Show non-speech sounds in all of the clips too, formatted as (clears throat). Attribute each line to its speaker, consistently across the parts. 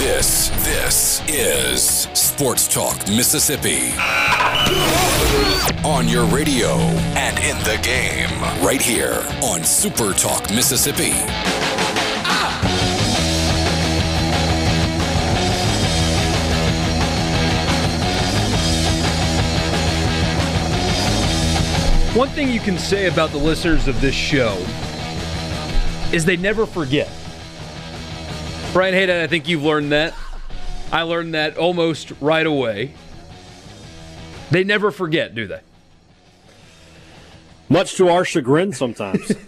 Speaker 1: This, this is Sports Talk Mississippi. On your radio and in the game, right here on Super Talk Mississippi.
Speaker 2: One thing you can say about the listeners of this show is they never forget. Brian Haydad, I think you've learned that. I learned that almost right away. They never forget, do they?
Speaker 3: Much to our chagrin sometimes. (laughs)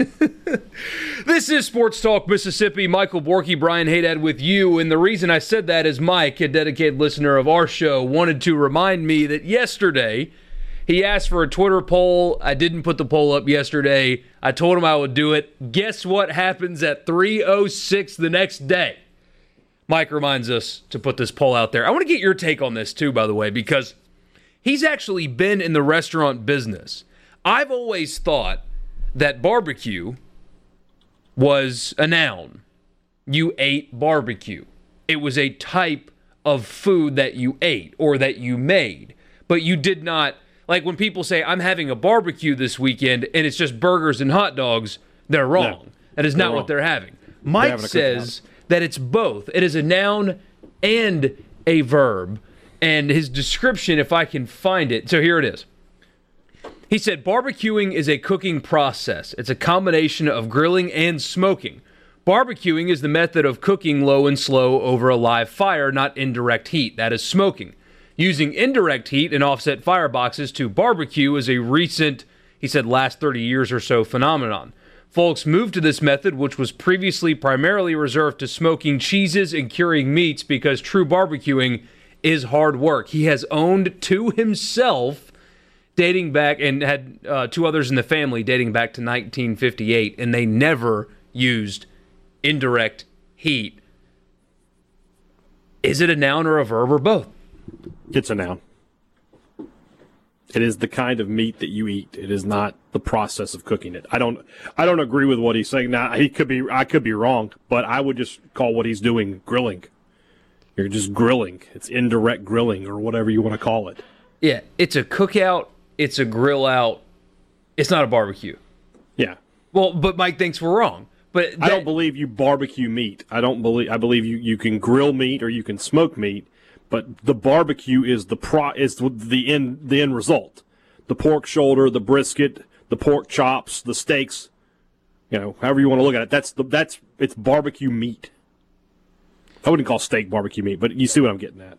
Speaker 2: This is Sports Talk Mississippi. Michael Borky, Brian Haydad with you. And the reason I said that is Mike, a dedicated listener of our show, wanted to remind me that yesterday he asked for a Twitter poll. I didn't put the poll up yesterday. I told him I would do it. Guess what happens at 3:06 the next day? Mike reminds us to put this poll out there. I want to get your take on this too, by the way, because he's actually been in the restaurant business. I've always thought that barbecue was a noun. You ate barbecue. It was a type of food that you ate or that you made, but you did not like when people say I'm having a barbecue this weekend and it's just burgers and hot dogs, they're wrong.
Speaker 3: No,
Speaker 2: that is not
Speaker 3: wrong.
Speaker 2: what they're having. Mike
Speaker 3: a
Speaker 2: says that it's both. It is a noun and a verb. And his description, if I can find it, so here it is. He said barbecuing is a cooking process. It's a combination of grilling and smoking. Barbecuing is the method of cooking low and slow over a live fire, not indirect heat. That is smoking. Using indirect heat and offset fireboxes to barbecue is a recent, he said, last 30 years or so phenomenon. Folks moved to this method, which was previously primarily reserved to smoking cheeses and curing meats, because true barbecuing is hard work. He has owned to himself dating back and had uh, two others in the family dating back to 1958, and they never used indirect heat. Is it a noun or a verb or both?
Speaker 3: it's a noun. It is the kind of meat that you eat. It is not the process of cooking it. I don't I don't agree with what he's saying. Now he could be I could be wrong, but I would just call what he's doing grilling. You're just grilling. It's indirect grilling or whatever you want to call it.
Speaker 2: Yeah, it's a cookout, it's a grill out, it's not a barbecue.
Speaker 3: Yeah.
Speaker 2: Well, but Mike thinks we're wrong. But
Speaker 3: I don't believe you barbecue meat. I don't believe I believe you, you can grill meat or you can smoke meat, but the barbecue is the pro is the end the end result. The pork shoulder, the brisket, the pork chops, the steaks, you know, however you want to look at it. That's the that's it's barbecue meat. I wouldn't call steak barbecue meat, but you see what I'm getting at.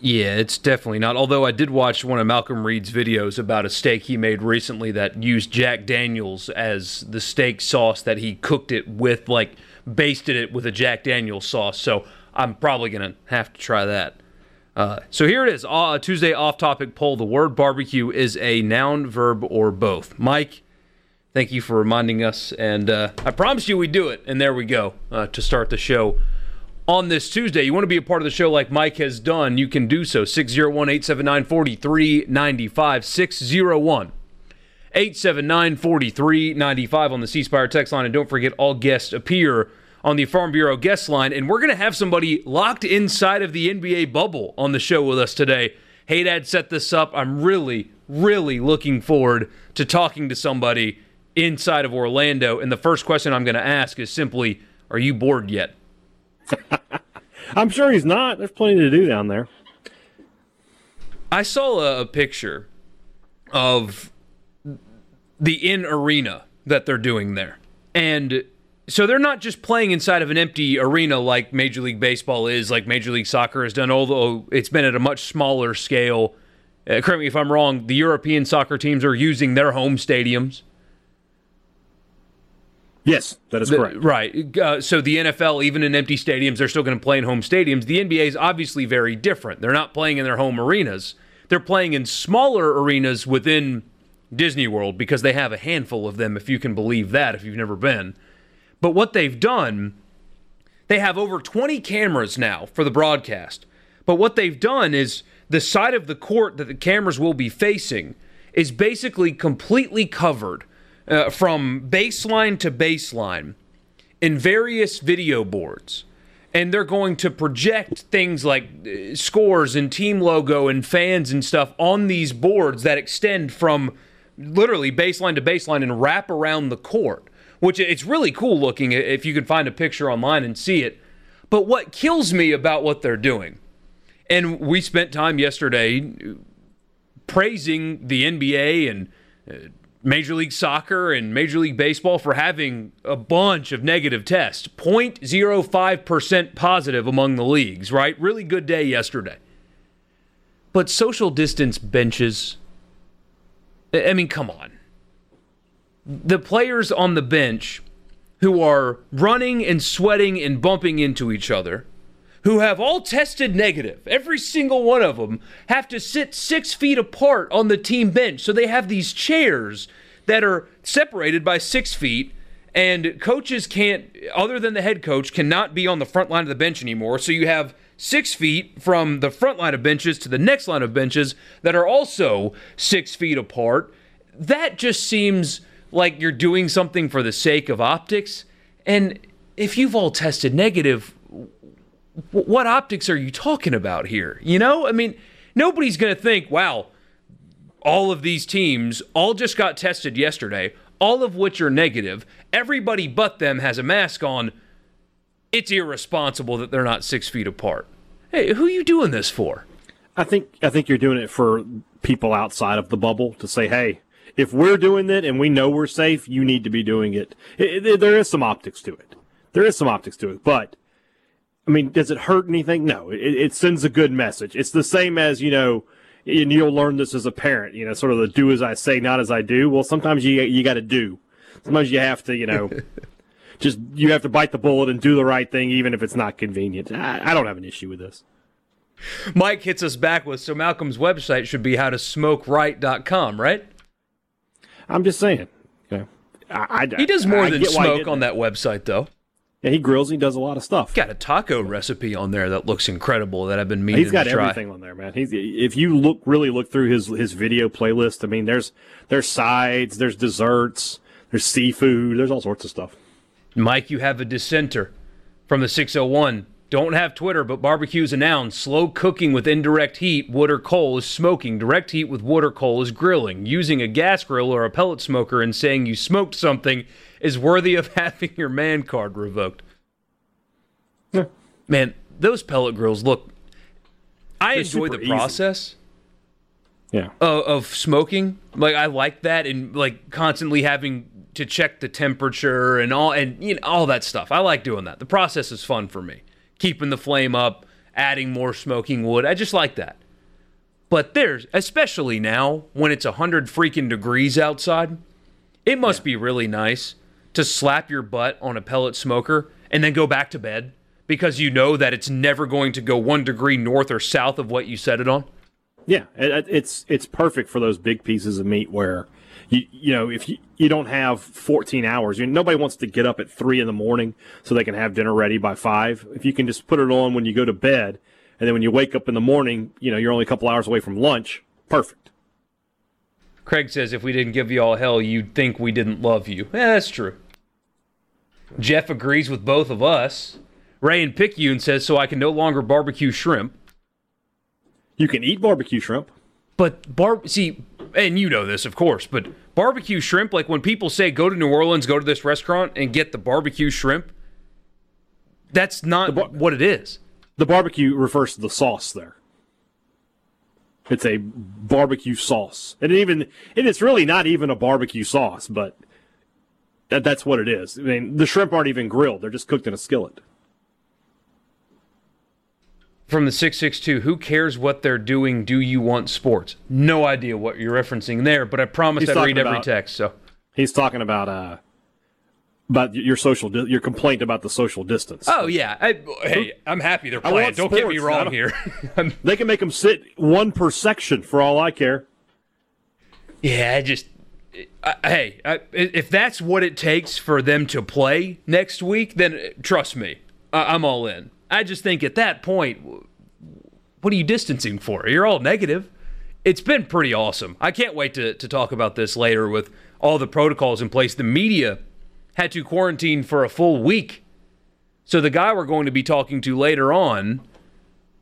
Speaker 2: Yeah, it's definitely not. Although I did watch one of Malcolm Reed's videos about a steak he made recently that used Jack Daniels as the steak sauce that he cooked it with, like basted it with a Jack Daniels sauce. So I'm probably gonna have to try that. Uh, so here it is, uh, Tuesday off-topic poll. The word barbecue is a noun, verb, or both. Mike, thank you for reminding us, and uh, I promise you we do it. And there we go uh, to start the show on this Tuesday. You want to be a part of the show like Mike has done, you can do so. 601 879 4395. 601 879 4395 on the C Spire text line. And don't forget, all guests appear on the Farm Bureau guest line. And we're going to have somebody locked inside of the NBA bubble on the show with us today. Hey, Dad, set this up. I'm really, really looking forward to talking to somebody inside of Orlando. And the first question I'm going to ask is simply Are you bored yet? (laughs)
Speaker 3: I'm sure he's not. There's plenty to do down there.
Speaker 2: I saw a, a picture of the in arena that they're doing there. And so they're not just playing inside of an empty arena like Major League Baseball is, like Major League Soccer has done, although it's been at a much smaller scale. Uh, correct me if I'm wrong, the European soccer teams are using their home stadiums.
Speaker 3: Yes, that is
Speaker 2: The-
Speaker 3: correct.
Speaker 2: right. Uh, so the NFL, even in empty stadiums, they're still going to play in home stadiums. The NBA is obviously very different. They're not playing in their home arenas. They're playing in smaller arenas within Disney World because they have a handful of them, if you can believe that, if you've never been. But what they've done, they have over 20 cameras now for the broadcast. But what they've done is the side of the court that the cameras will be facing is basically completely covered uh, from baseline to baseline in various video boards. And they're going to project things like uh, scores and team logo and fans and stuff on these boards that extend from literally baseline to baseline and wrap around the court, which it's really cool looking if you can find a picture online and see it. But what kills me about what they're doing, and we spent time yesterday praising the NBA and uh, Major League Soccer and Major League Baseball for having a bunch of negative tests 0.05% positive among the leagues, right? Really good day yesterday. But social distance benches, I mean, come on. The players on the bench who are running and sweating and bumping into each other who have all tested negative, every single one of them, have to sit six feet apart on the team bench. So they have these chairs that are separated by six feet, and coaches can't, other than the head coach, cannot be on the front line of the bench anymore. So you have six feet from the front line of benches to the next line of benches that are also six feet apart. That just seems like you're doing something for the sake of optics. And if you've all tested negative, what optics are you talking about here? You know, I mean, nobody's going to think, wow, all of these teams all just got tested yesterday, all of which are negative. Everybody but them has a mask on. It's irresponsible that they're not six feet apart. Hey, who are you doing this for?
Speaker 3: I think I think you're doing it for people outside of the bubble to say, hey, if we're doing it and we know we're safe, you need to be doing it. It- it- there is some optics to it. There is some optics to it, but I mean, does it hurt anything? No. It, it sends a good message. It's the same as you know, and you'll learn this as a parent. You know, sort of the do as I say, not as I do. Well, sometimes you you got to do. Sometimes you have to, you know. (laughs) Just you have to bite the bullet and do the right thing, even if it's not convenient. I, I don't have an issue with this.
Speaker 2: Mike hits us back with so Malcolm's website should be howtosmokeright.com, right?
Speaker 3: I'm just saying. You know, I, I,
Speaker 2: He does more
Speaker 3: I
Speaker 2: than smoke on that website, though.
Speaker 3: Yeah, he grills. and He does a lot of stuff.
Speaker 2: Got a taco recipe on there that looks incredible that I've been meaning to try.
Speaker 3: He's got
Speaker 2: to try.
Speaker 3: everything on there, man. He's if you look really look through his his video playlist. I mean, there's there's sides, there's desserts, there's seafood, there's all sorts of stuff.
Speaker 2: Mike, you have a dissenter from the 601. Don't have Twitter, but barbecue's a noun. Slow cooking with indirect heat, wood or coal is smoking. Direct heat with wood or coal is grilling. Using a gas grill or a pellet smoker and saying you smoked something is worthy of (laughs) having your man card revoked. Man, those pellet grills look. I
Speaker 3: They're
Speaker 2: enjoy the
Speaker 3: easy.
Speaker 2: process
Speaker 3: Yeah,
Speaker 2: of, of smoking. Like I like that, and like constantly having to check the temperature and all, and you know all that stuff. I like doing that. The process is fun for me. Keeping the flame up, adding more smoking wood. I just like that. But there's, especially now when it's hundred freaking degrees outside, it must be really nice to slap your butt on a pellet smoker and then go back to bed because you know that it's never going to go one degree north or south of what you set it on.
Speaker 3: yeah. It, it's it's perfect for those big pieces of meat where you you know if you, you don't have 14 hours, you nobody wants to get up at three in the morning so they can have dinner ready by five. If you can just put it on when you go to bed, and then when you wake up in the morning, you know you're only a couple hours away from lunch. Perfect.
Speaker 2: Craig says if we didn't give you all hell, you'd think we didn't love you. Eh, that's true. Jeff agrees with both of us. Ray and Picayune says so I can no longer barbecue shrimp.
Speaker 3: You can eat barbecue shrimp.
Speaker 2: But bar see, and you know this, of course, but barbecue shrimp, like when people say go to New Orleans, go to this restaurant and get the barbecue shrimp, that's not
Speaker 3: bar-
Speaker 2: what it is.
Speaker 3: The barbecue refers to the sauce there. It's a barbecue sauce, and even and it's really not even a barbecue sauce, but that, that's what it is. I mean, the shrimp aren't even grilled; they're just cooked in a skillet.
Speaker 2: From the 662, who cares what they're doing? Do you want sports? No idea what you're referencing there, but I
Speaker 3: promise
Speaker 2: I'd read
Speaker 3: talking
Speaker 2: every
Speaker 3: about-
Speaker 2: text, so.
Speaker 3: He's talking about uh, about your social di- your complaint about the social distance.
Speaker 2: Oh yeah, I, hey, I'm happy they're playing. Don't get me wrong here. (laughs)
Speaker 3: They can make them sit one per section for all I care.
Speaker 2: yeah, I just I, hey, I, if that's what it takes for them to play next week, then uh, trust me, I, I'm all in. I just think at that point, what are you distancing for? You're all negative. It's been pretty awesome. I can't wait to, to talk about this later with all the protocols in place. The media had to quarantine for a full week. So the guy we're going to be talking to later on,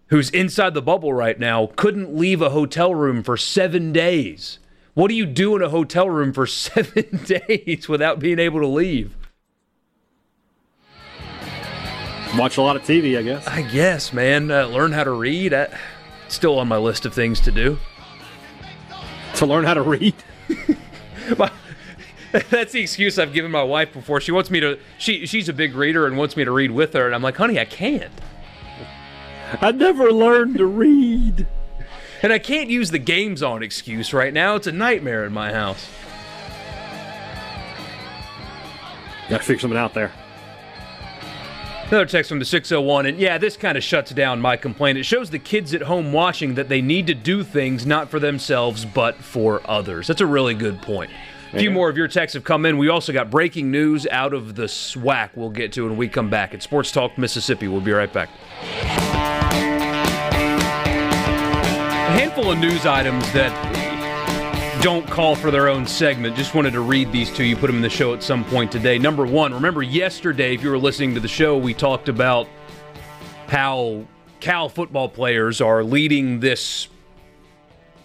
Speaker 2: who's inside the bubble right now, couldn't leave a hotel room for seven days. What do you do in a hotel room for (laughs) seven (laughs) days without being able to leave?
Speaker 3: Watch a lot of TV, I guess.
Speaker 2: I guess, man. Uh, learn how to read. Uh, still on my list of things to do.
Speaker 3: To learn how to read. (laughs)
Speaker 2: My- (laughs) That's the excuse I've given my wife before. She wants me to. She she's a big reader and wants me to read with her, and I'm like, honey, I can't.
Speaker 3: I never learned to read.
Speaker 2: And I can't use the games on excuse right now. It's a nightmare in my house.
Speaker 3: Got to figure something out there.
Speaker 2: Another text from the 601, and yeah, this kind of shuts down my complaint. It shows the kids at home watching that they need to do things not for themselves, but for others. That's a really good point. A few more of your texts have come in. We also got breaking news out of the SWAC we'll get to when we come back at Sports Talk Mississippi. We'll be right back. A handful of news items that don't call for their own segment. Just wanted to read these to you, put them in the show at some point today. Number one, remember yesterday, if you were listening to the show, we talked about how Cal football players are leading this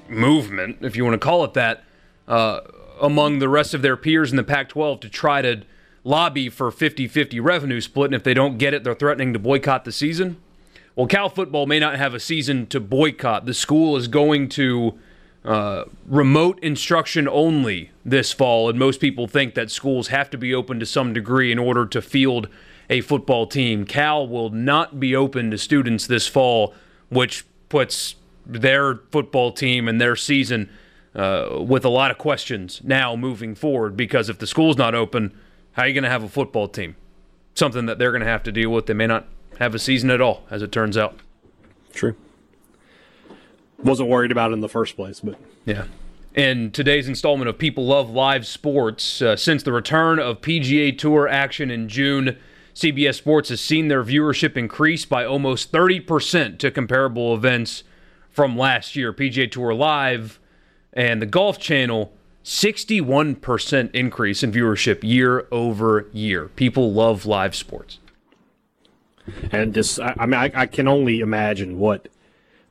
Speaker 2: movement, if you want to call it that, uh, among the rest of their peers in the Pac 12 to try to lobby for 50 50 revenue split. And if they don't get it, they're threatening to boycott the season. Well, Cal football may not have a season to boycott. The school is going to uh, remote instruction only this fall, and most people think that schools have to be open to some degree in order to field a football team. Cal will not be open to students this fall, which puts their football team and their season uh, with a lot of questions now moving forward because if the school's not open, how are you going to have a football team? Something that they're going to have to deal with. They may not have a season at all, as it turns out.
Speaker 3: True. Wasn't worried about in the first place, but
Speaker 2: Yeah. In today's installment of People Love Live Sports, uh, since the return of PGA Tour action in June, CBS Sports has seen their viewership increase by almost 30% to comparable events from last year. PGA Tour Live and the Golf Channel, 61% increase in viewership year over year. People love live sports.
Speaker 3: and just I, I mean I, I can only imagine what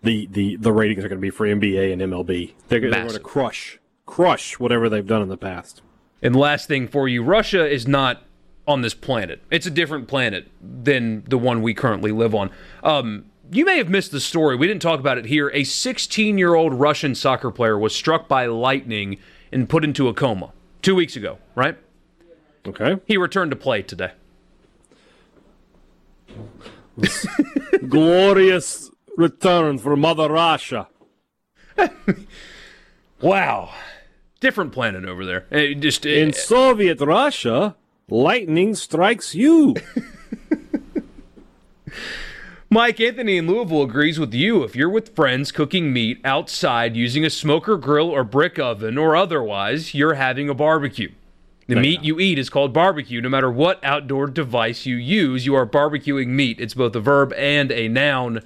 Speaker 3: the the the ratings are going to be for NBA and MLB. They're, they're going to crush crush whatever they've done in the past.
Speaker 2: And last thing for you, Russia is not on this planet. It's a different planet than the one we currently live on. Um, you may have missed the story. We didn't talk about it here. A 16 year old Russian soccer player was struck by lightning and put into a coma two weeks ago, right?
Speaker 3: Okay,
Speaker 2: He returned to play today. (laughs)
Speaker 3: glorious return for Mother Russia. (laughs)
Speaker 2: Wow. Different planet over there. Just eh,
Speaker 3: In Soviet Russia, lightning strikes you. (laughs)
Speaker 2: Mike Anthony in Louisville agrees with you. If you're with friends cooking meat outside using a smoker grill or brick oven or otherwise, you're having a barbecue. The meat you eat is called barbecue. No matter what outdoor device you use, you are barbecuing meat. It's both a verb and a noun.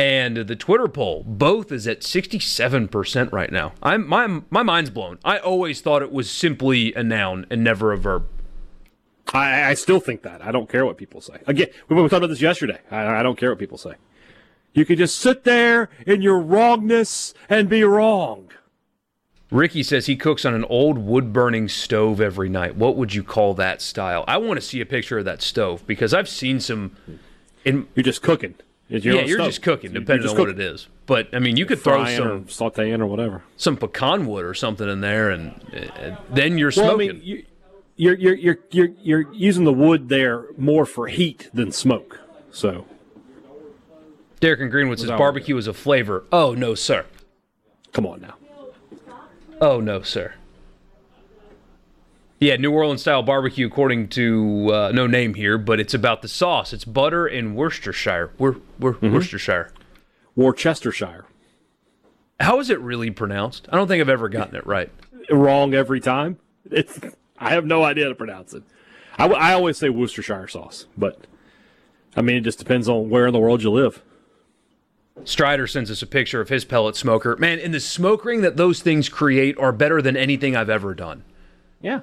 Speaker 2: And the Twitter poll, both is at 67% right now. I'm my my mind's blown. I always thought it was simply a noun and never a verb.
Speaker 3: I, I still think that. I don't care what people say. Again, we we talked about this yesterday. I, I don't care what people say. You can just sit there in your wrongness and be wrong.
Speaker 2: Ricky says he cooks on an old wood burning stove every night. What would you call that style? I want to see a picture of that stove because I've seen some. In
Speaker 3: You're just cooking. Your
Speaker 2: yeah, you're just cooking, depending
Speaker 3: you're
Speaker 2: on
Speaker 3: just
Speaker 2: what it is. But I mean, you could throw
Speaker 3: Frying or
Speaker 2: some
Speaker 3: sauteing or whatever.
Speaker 2: some pecan wood or something in there, and uh, then you're
Speaker 3: Well, I
Speaker 2: smoking.
Speaker 3: mean, you, you're you're you're you're you're using the wood there more for heat than smoke. So
Speaker 2: Derek and Greenwood says barbecue is a flavor. Oh no, sir.
Speaker 3: come on now.
Speaker 2: Oh no, sir. Yeah, New Orleans style barbecue, according to uh, no name here, but it's about the sauce. It's butter and Worcestershire. Wor- Wor-
Speaker 3: Mm-hmm.
Speaker 2: Worcestershire.
Speaker 3: Worcestershire.
Speaker 2: How is it really pronounced? I don't think I've ever gotten it right.
Speaker 3: Wrong every time. It's I have no idea how to pronounce it. I, I always say Worcestershire sauce, but I mean it just depends on where in the world you live.
Speaker 2: Strider sends us a picture of his pellet smoker. Man, and the smoke ring that those things create are better than anything I've ever done.
Speaker 3: Yeah.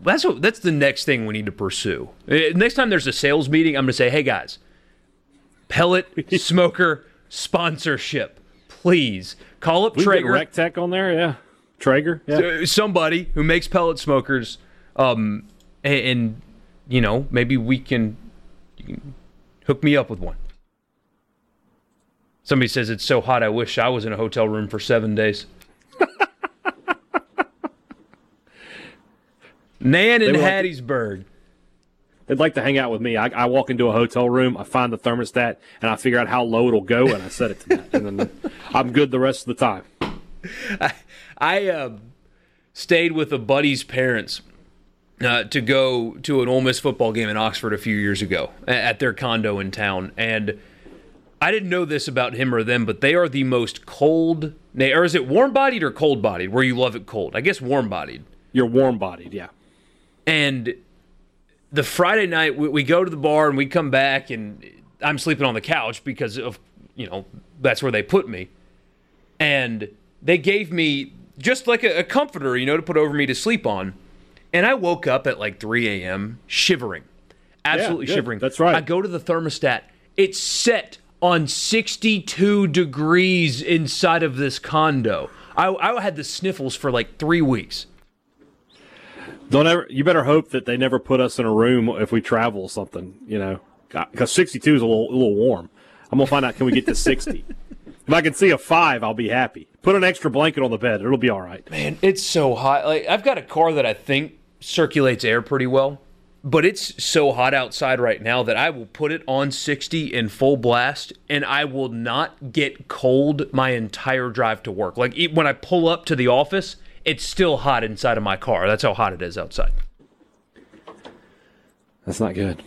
Speaker 2: That's what, that's the next thing we need to pursue. Uh, Next time there's a sales meeting, I'm going to say, "Hey guys, pellet (laughs) smoker sponsorship, please call up
Speaker 3: We
Speaker 2: Traeger,
Speaker 3: Rec Tec on there, yeah. Traeger, yeah.
Speaker 2: somebody who makes pellet smokers, um, and, and you know maybe we can, can hook me up with one." Somebody says it's so hot. I wish I was in a hotel room for seven days. Nan in
Speaker 3: were like-
Speaker 2: Hattiesburg.
Speaker 3: They'd like to hang out with me. I, I walk into a hotel room, I find the thermostat, and I figure out how low it'll go, and I set it to that, and then I'm good the rest of the time.
Speaker 2: I uh, stayed with a buddy's parents uh, to go to an Ole Miss football game in Oxford a few years ago at their condo in town, and I didn't know this about him or them, but they are the most cold. Or is it warm-bodied or cold-bodied? Where you love it cold? I guess warm-bodied.
Speaker 3: You're warm-bodied, yeah.
Speaker 2: And the Friday night, we, we go to the bar and we come back, and I'm sleeping on the couch because of, you know, that's where they put me. And they gave me just like a, a comforter, you know, to put over me to sleep on. And I woke up at like 3 a.m. shivering, absolutely
Speaker 3: good.
Speaker 2: shivering.
Speaker 3: That's right.
Speaker 2: I go to the thermostat, it's set on 62 degrees inside of this condo. I, I had the sniffles for like three weeks.
Speaker 3: Don't ever. You better hope that they never put us in a room if we travel or something. You know, because 62 is a little, a little warm. I'm gonna find out. Can we get to 60? (laughs) if I can see a five, I'll be happy. Put an extra blanket on the bed. It'll be all right.
Speaker 2: Man, it's so hot. Like I've got a car that I think circulates air pretty well, but it's so hot outside right now that I will put it on 60 in full blast and I will not get cold my entire drive to work. Like e- when I pull up to the office, it's still hot inside of my car. That's how hot it is outside.
Speaker 3: That's not good.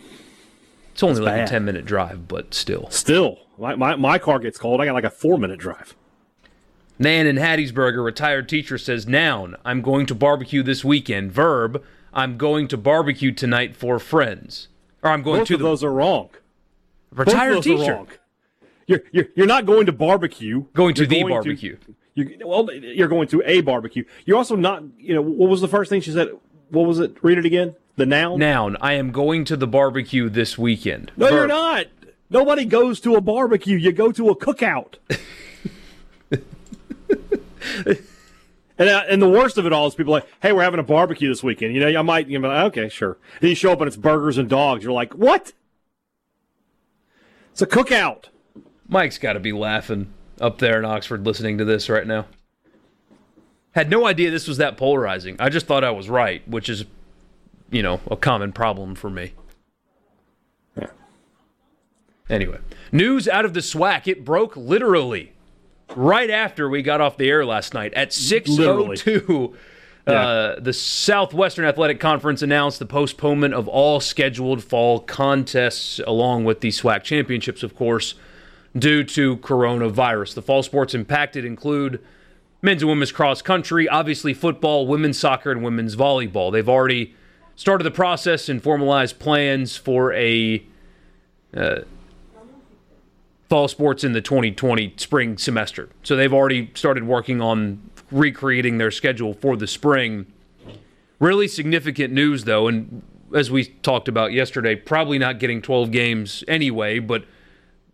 Speaker 2: It's only like
Speaker 3: bad.
Speaker 2: a 10 minute drive, but still.
Speaker 3: Still, my, my, my car gets cold. I got like a four minute drive.
Speaker 2: Nan in Hattiesburg, a retired teacher, says, Noun, I'm going to barbecue this weekend. Verb, I'm going to barbecue tonight for friends. Or I'm going
Speaker 3: Both
Speaker 2: to
Speaker 3: of
Speaker 2: the
Speaker 3: those are wrong. Both
Speaker 2: retired
Speaker 3: of those
Speaker 2: teacher.
Speaker 3: are wrong. You're, you're, you're not going to barbecue.
Speaker 2: Going to
Speaker 3: You're
Speaker 2: the
Speaker 3: going
Speaker 2: barbecue.
Speaker 3: You, well, you're going to a barbecue. You're also not. You know, what was the first thing she said? What was it? Read it again. The noun.
Speaker 2: Noun, I am going to the barbecue this weekend.
Speaker 3: no, you're not. Nobody goes to a barbecue. You go to a cookout. (laughs) And, uh, and the worst of it all is people are like, hey, we're having a barbecue this weekend. You know, I might, you know, okay, sure. Then you show up and it's burgers and dogs. You're like, what? It's a cookout.
Speaker 2: Mike's got to be laughing up there in Oxford listening to this right now. Had no idea this was that polarizing. I just thought I was right, which is, you know, a common problem for me. Yeah. Anyway, news out of the SWAC. It broke literally right after we got off the air last night at 6:02. Uh, the Southwestern Athletic Conference announced the postponement of all scheduled fall contests, along with the SWAC championships, of course, due to coronavirus. The fall sports impacted include men's and women's cross country, obviously football, women's soccer, and women's volleyball. They've already started the process and formalized plans for a uh, fall sports in the 2020 spring semester. So they've already started working on recreating their schedule for the spring. Really significant news, though, and as we talked about yesterday, probably not getting 12 games anyway, but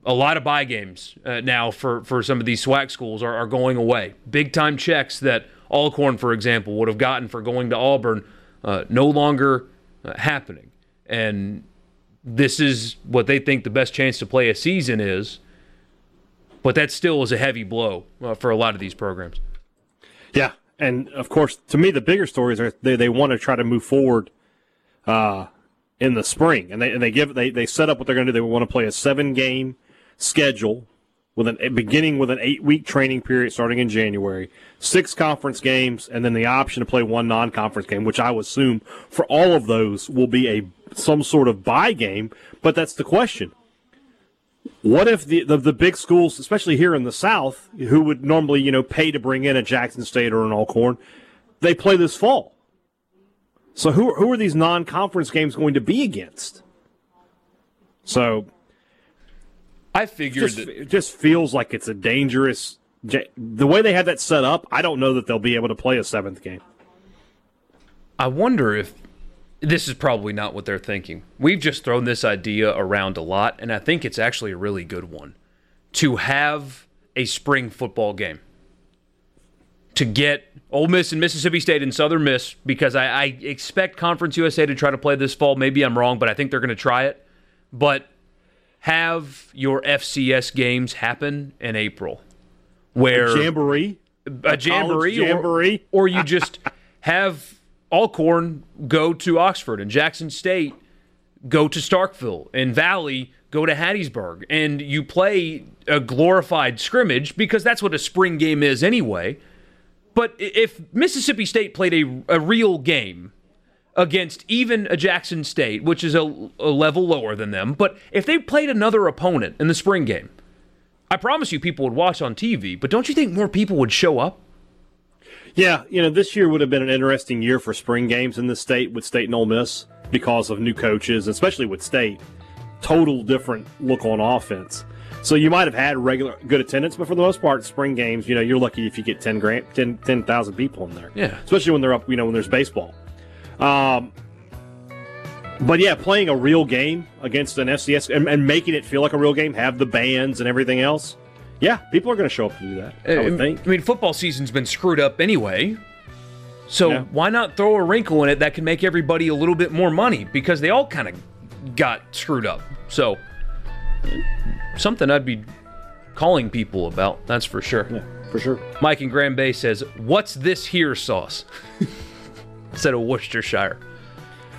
Speaker 2: a lot of buy games uh, now for, for some of these SWAC schools are, are going away. Big time checks that Alcorn, for example, would have gotten for going to Auburn uh, no longer uh, happening. And this is what they think the best chance to play a season is. But that still is a heavy blow uh, for a lot of these programs.
Speaker 3: Yeah, and of course, to me, the bigger stories are they, they want to try to move forward uh, in the spring, and they and they give they, they set up what they're going to do. They want to play a seven game schedule with an beginning with an eight week training period starting in January, six conference games, and then the option to play one non conference game, which I would assume for all of those will be a some sort of buy game. But that's the question. What if the, the, the big schools, especially here in the South, who would normally you know pay to bring in a Jackson State or an Alcorn, they play this fall? So who who are these non conference games going to be against? So
Speaker 2: I figured
Speaker 3: just,
Speaker 2: that
Speaker 3: it just feels like it's a dangerous. The way they had that set up, I don't know that they'll be able to play a seventh game.
Speaker 2: I wonder if this is probably not what they're thinking. We've just thrown this idea around a lot, and I think it's actually a really good one to have a spring football game. To get Ole Miss and Mississippi State and Southern Miss, because I, I expect Conference USA to try to play this fall. Maybe I'm wrong, but I think they're going to try it. But have your FCS games happen in April, where
Speaker 3: a jamboree,
Speaker 2: a, a jamboree,
Speaker 3: jamboree,
Speaker 2: or, or you just (laughs) have Alcorn go to Oxford and Jackson State go to Starkville and Valley go to Hattiesburg, and you play a glorified scrimmage because that's what a spring game is anyway. But if Mississippi State played a, a real game against even a Jackson State, which is a, a, level lower than them. But if they played another opponent in the spring game, I promise you people would watch on TV. But don't you think more people would show up?
Speaker 3: Yeah, you know, this year would have been an interesting year for spring games in the state with State and Ole Miss because of new coaches, especially with State. Total different look on offense. So you might have had regular good attendance, but for the most part, spring games, you know, you're lucky if you get 10 grand, 10,000 10, people in there.
Speaker 2: Yeah.
Speaker 3: Especially when they're up, you know, when there's baseball. Um, but yeah, playing a real game against an FCS and, and, making it feel like a real game, have the bands and everything else. Yeah, people are going to show up to do that. I would think.
Speaker 2: I mean, football season's been screwed up anyway. So yeah. why not throw a wrinkle in it that can make everybody a little bit more money? Because they all kind of got screwed up. So something I'd be calling people about. That's for sure.
Speaker 3: Yeah, for sure.
Speaker 2: Mike in Grand Bay says, "What's this here sauce?" (laughs) instead of Worcestershire.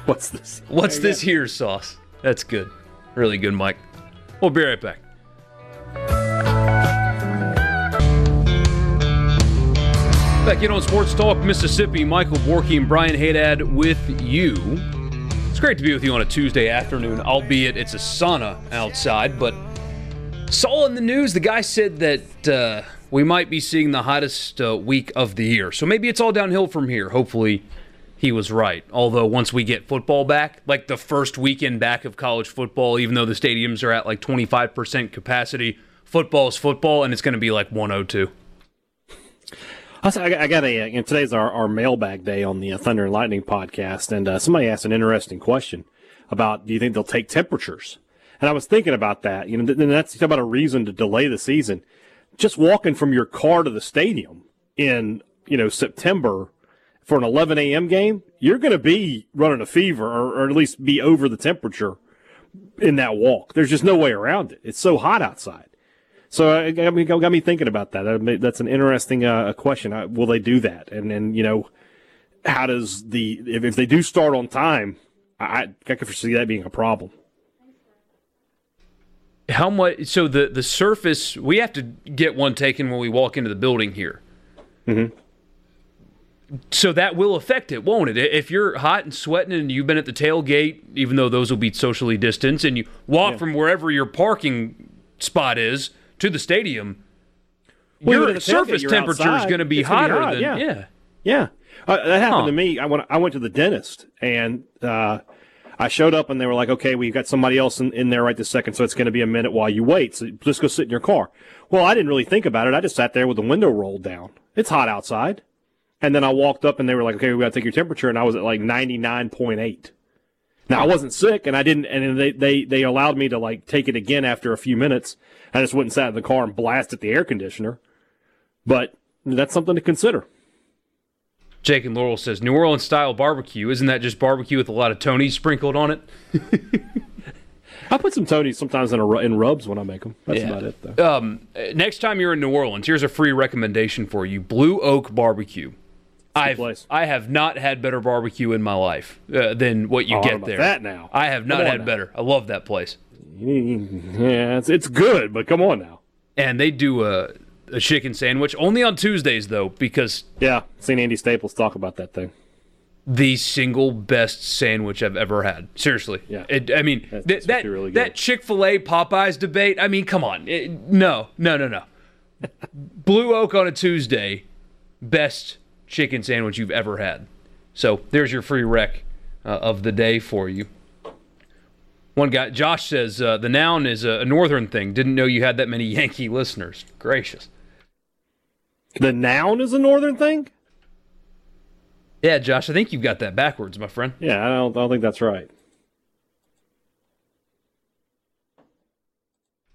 Speaker 3: What's this?
Speaker 2: What's this here sauce? That's good. Really good, Mike. We'll be right back. Back in on Sports Talk Mississippi, Michael Borky and Brian Haydad with you. It's great to be with you on a Tuesday afternoon, albeit it's a sauna outside. But saw in the news the guy said that uh, we might be seeing the hottest uh, week of the year. So maybe it's all downhill from here. Hopefully, he was right. Although once we get football back, like the first weekend back of college football, even though the stadiums are at like 25% capacity, football is football, and it's going to be like 102.
Speaker 3: I got a. Know, today's our, our mailbag day on the uh, Thunder and Lightning podcast, and uh, somebody asked an interesting question about do you think they'll take temperatures? And I was thinking about that. You know, and that's about a reason to delay the season. Just walking from your car to the stadium in you know September for an 11 a.m. game, you're going to be running a fever or, or, at least be over the temperature in that walk. There's just no way around it. It's so hot outside. So uh, it got me, got me thinking about that. That's an interesting uh, question. Uh, will they do that? And then, you know, how does the, if, if they do start on time, I, I can foresee that being a problem.
Speaker 2: How much? So the the surface we have to get one taken when we walk into the building here.
Speaker 3: Mm-hmm
Speaker 2: so that will affect it, won't it? If you're hot and sweating and you've been at the tailgate, even though those will be socially distanced, and you walk yeah. from wherever your parking spot is to the stadium, well, your surface temperature is going to be hotter
Speaker 3: hot,
Speaker 2: than
Speaker 3: yeah.
Speaker 2: Yeah,
Speaker 3: yeah. Uh, that happened huh. to me. I went. I went to the dentist and. Uh, I showed up and they were like, okay, we've got somebody else in, in there right this second, so it's going to be a minute while you wait. So just go sit in your car. Well, I didn't really think about it. I just sat there with the window rolled down. It's hot outside. And then I walked up and they were like, okay, we got to take your temperature. And I was at like 99.8. Now I wasn't sick and I didn't, and they, they, they allowed me to like take it again after a few minutes. I just went and sat in the car and blasted the air conditioner. But that's something to consider.
Speaker 2: Jake and Laurel says New Orleans style barbecue. Isn't that just barbecue with a lot of Tony's sprinkled on it? (laughs)
Speaker 3: I put some Tony's sometimes in, a, in rubs when I make them. That's yeah. about it, though.
Speaker 2: Um, next time you're in New Orleans, here's a free recommendation for you: Blue Oak Barbecue. I've I have not had better barbecue in my life uh, than what you
Speaker 3: oh,
Speaker 2: get there.
Speaker 3: That now
Speaker 2: I have not had now. better. I love that place. (laughs)
Speaker 3: Yeah, it's it's good, but come on now.
Speaker 2: and they do a, a chicken sandwich only on Tuesdays though, because
Speaker 3: Yeah, seen Andy Staples talk about that thing.
Speaker 2: the single best sandwich I've ever had. Seriously.
Speaker 3: Yeah.
Speaker 2: It, I mean,
Speaker 3: That's-
Speaker 2: th-
Speaker 3: that's
Speaker 2: that
Speaker 3: really
Speaker 2: that Chick Fil A Popeyes debate. I mean, come on. It- no, no, no, no. (laughs) Blue Oak on a Tuesday, best chicken sandwich you've ever had. So there's your free rec uh, of the day for you. One guy, Josh says uh, the noun is a, a northern thing. Didn't know you had that many (laughs) Yankee listeners. Gracious.
Speaker 3: The noun is a northern thing.
Speaker 2: Yeah, Josh, I think you've got that backwards, my friend.
Speaker 3: Yeah, I don't, I don't think that's right.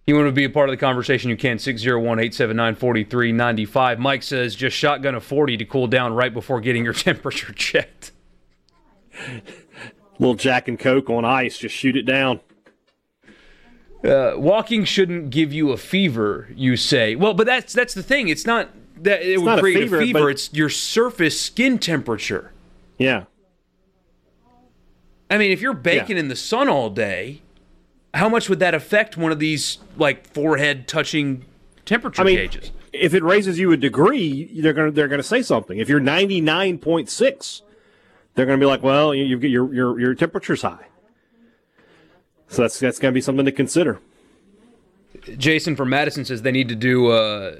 Speaker 2: You want to be a part of the conversation, you can. 601 879 4395. Mike says just shotgun a 40 to cool down right before getting your (laughs) temperature checked.
Speaker 3: little Jack and Coke on ice, just shoot it down.
Speaker 2: Uh, walking shouldn't give you a fever, you say. Well, but that's that's the thing. It's not that it would
Speaker 3: not a
Speaker 2: create a
Speaker 3: fever,
Speaker 2: fever. It's your surface skin temperature.
Speaker 3: Yeah,
Speaker 2: I mean, if you're baking
Speaker 3: Yeah.
Speaker 2: in the sun all day, how much would that affect one of these like forehead touching temperature
Speaker 3: I mean,
Speaker 2: gauges?
Speaker 3: if it raises you a degree, they're gonna they're gonna say something. If you're ninety nine point six, they're gonna be like, well, you, you've got your your your temperature's high. So that's that's gonna be something to consider.
Speaker 2: Jason from Madison says they need to do uh,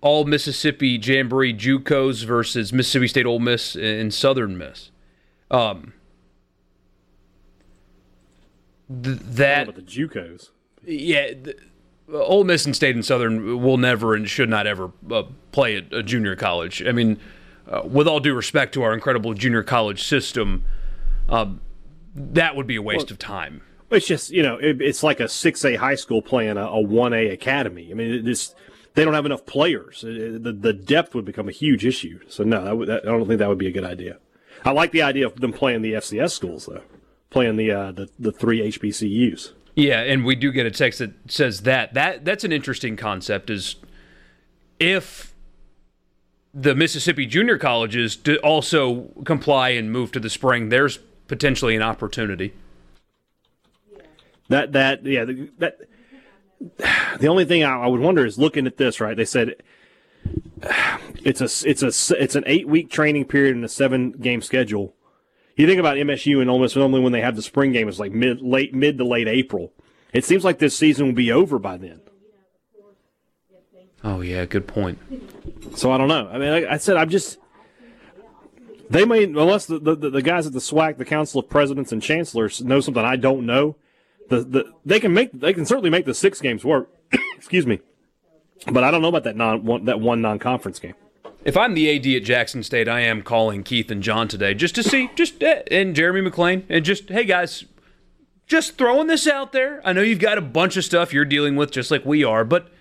Speaker 2: all Mississippi Jamboree JUCOs versus Mississippi State Ole Miss and Southern Miss. Um, th- that
Speaker 3: about the JUCOs?
Speaker 2: yeah, th- Ole Miss and State and Southern will never and should not ever uh, play at a junior college. I mean, uh, with all due respect to our incredible junior college system, um, that would be a waste of time.
Speaker 3: It's just you know it, it's like a six A high school playing a one A academy. I mean, just they don't have enough players. It- the the depth would become a huge issue. So no, that would, that, I don't think that would be a good idea. I like the idea of them playing the FCS schools though, playing the uh, the the three HBCUs.
Speaker 2: Yeah, and we do get a text that says that. That that's an interesting concept is if the Mississippi junior colleges do also comply and move to the spring, there's potentially an opportunity.
Speaker 3: That that yeah the, that. The only thing I, I would wonder is looking at this right. They said it's a it's a it's an eight week training period and a seven game schedule. You think about MSU and Ole Miss normally when they have the spring game it's like mid late mid to late April. It seems like this season will be over by then.
Speaker 2: Oh yeah, good point.
Speaker 3: So I don't know. I mean, like I said, I'm just they may unless the, the, the guys at the SWAC, the Council of Presidents and Chancellors, know something I don't know. The, the they can make they can certainly make the six games work. (coughs) Excuse me, but I don't know about that non one, that one non conference game.
Speaker 2: If I'm the AD at Jackson State, I am calling Keith and John today just to see, just uh, and Jeremy McClain, and just hey guys, just throwing this out there. I know you've got a bunch of stuff you're dealing with, just like we are, but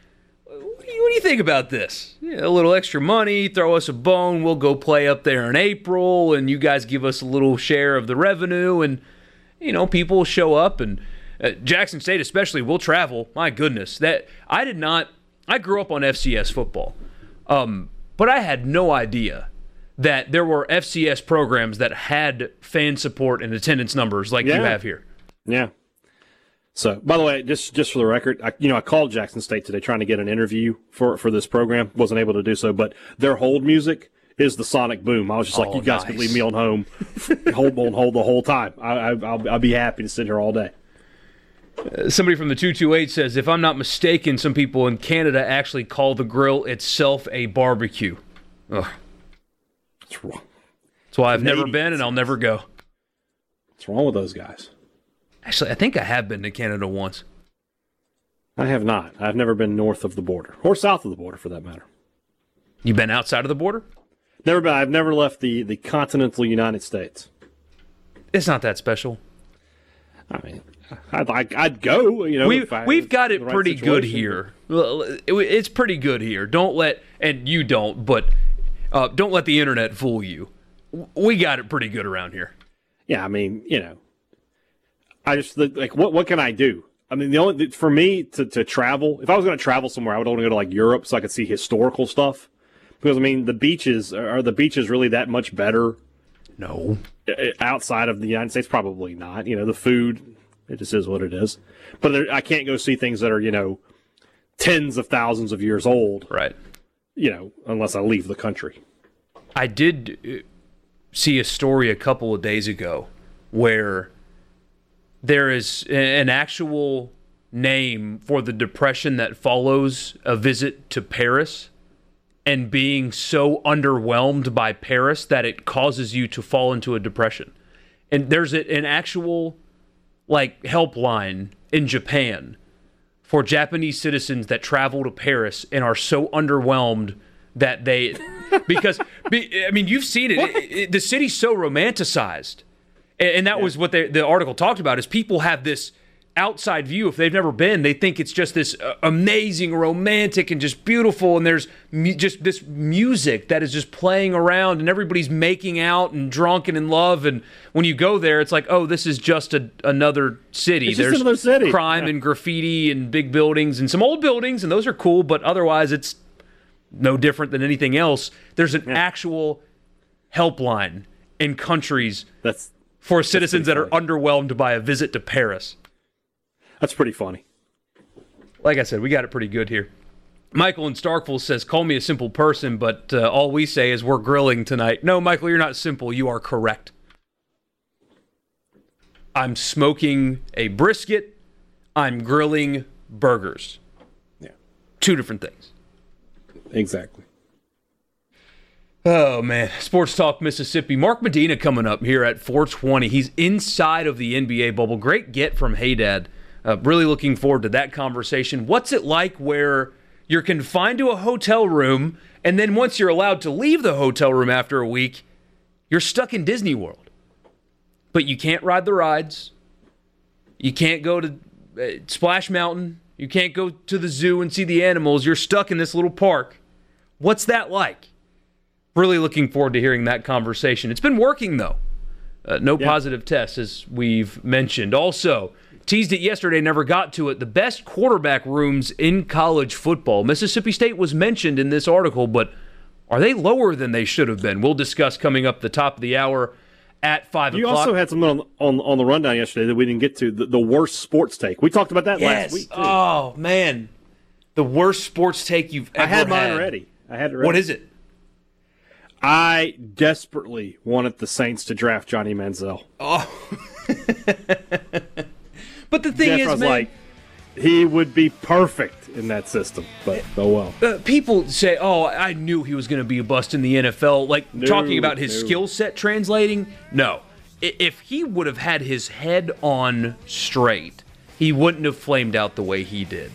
Speaker 2: what do you, what do you think about this? Yeah, a little extra money, throw us a bone. We'll go play up there in April, and you guys give us a little share of the revenue, and you know people show up, and uh, Jackson State especially will travel. My goodness, that I did not. I grew up on FCS football, um, but I had no idea that there were FCS programs that had fan support and attendance numbers like you have here.
Speaker 3: Yeah. So, by the way, just just for the record, I, you know, I called Jackson State today trying to get an interview for for this program. wasn't able to do so, but their hold music is the Sonic Boom. I was just like,
Speaker 2: Oh,
Speaker 3: you guys could leave me on home, (laughs) hold on hold the whole time. I, I I'll, I'll be happy to sit here all day.
Speaker 2: Somebody from the 228 says, if I'm not mistaken, some people in Canada actually call the grill itself a barbecue. Ugh.
Speaker 3: What's wrong?
Speaker 2: That's why I've never been and I'll never go.
Speaker 3: What's wrong with those guys?
Speaker 2: Actually, I think I have been to Canada once.
Speaker 3: I have not. I've never been north of the border or south of the border, for that matter.
Speaker 2: You've been outside of the border?
Speaker 3: Never been. I've never left the the continental United States.
Speaker 2: It's not that special.
Speaker 3: I mean, (laughs) I'd like I'd go. You know,
Speaker 2: We,
Speaker 3: if I-
Speaker 2: we've got it
Speaker 3: right
Speaker 2: pretty good here. It's pretty good here. Don't let, and you don't, but uh, don't let the internet fool you. We got it pretty good around here.
Speaker 3: Yeah, I mean, you know, I just like what what can I do? I mean, the only for me to, to travel, if I was going to travel somewhere, I would only go to like Europe so I could see historical stuff. Because I mean, the beaches are the beaches really that much better
Speaker 2: No.
Speaker 3: outside of the United States? Probably not. You know, the food, it just is what it is. But there, I can't go see things that are you know tens of thousands of years old.
Speaker 2: Right.
Speaker 3: You know, unless I leave the country.
Speaker 2: I did uh, see a story a couple of days ago where there is an actual name for the depression that follows a visit to Paris and being so underwhelmed by Paris that it causes you to fall into a depression. And there's an actual like helpline in Japan for Japanese citizens that travel to Paris and are so underwhelmed that they (laughs) because I mean you've seen it, it, it the city's so romanticized. And, that yeah. was what they, the article talked about is people have this outside view if they've never been they think it's just this uh, amazing romantic and just beautiful and there's mu- just this music that is just playing around and everybody's making out and drunk and in love and when you go there it's like oh this is just a, another city
Speaker 3: it's there's another city.
Speaker 2: crime yeah. and graffiti and big buildings and some old buildings and those are cool but otherwise it's no different than anything else there's an yeah. actual helpline in countries
Speaker 3: that's
Speaker 2: for citizens that are underwhelmed by a visit to Paris
Speaker 3: that's pretty funny.
Speaker 2: Like I said, we got it pretty good here. Michael in Starkville says, "Call me a simple person, but uh, all we say is we're grilling tonight." No, Michael, you're not simple. You are correct. I'm smoking a brisket. I'm grilling burgers.
Speaker 3: Yeah,
Speaker 2: two different things.
Speaker 3: Exactly.
Speaker 2: Oh man, Sports Talk Mississippi. Mark Medina coming up here at 420. He's inside of the NBA bubble. Great get from Haydad uh, really looking forward to that conversation. What's it like where you're confined to a hotel room, and then once you're allowed to leave the hotel room after a week, you're stuck in Disney World? But you can't ride the rides. You can't go to uh, Splash Mountain. You can't go to the zoo and see the animals. You're stuck in this little park. What's that like? Really looking forward to hearing that conversation. It's been working, though. Uh, no yeah. positive tests, as we've mentioned. Also, teased it yesterday, never got to it. The best quarterback rooms in college football. Mississippi State was mentioned in this article, but are they lower than they should have been? We'll discuss coming up the top of the hour at five
Speaker 3: you
Speaker 2: o'clock.
Speaker 3: You also had something on, on, on the rundown yesterday that we didn't get to. The, the worst sports take. We talked about that
Speaker 2: yes.
Speaker 3: last week. Too.
Speaker 2: Oh man, the worst sports take you've ever
Speaker 3: I had mine
Speaker 2: had.
Speaker 3: already. I had it. Ready.
Speaker 2: What is it?
Speaker 3: I desperately wanted the Saints to draft Johnny Manziel.
Speaker 2: Oh. (laughs) But the thing is, man,
Speaker 3: like, he would be perfect in that system. But oh well.
Speaker 2: Uh, people say, "Oh, I knew he was going to be a bust in the NFL." Like no, talking about his no. skill set translating. No, if he would have had his head on straight, he wouldn't have flamed out the way he did.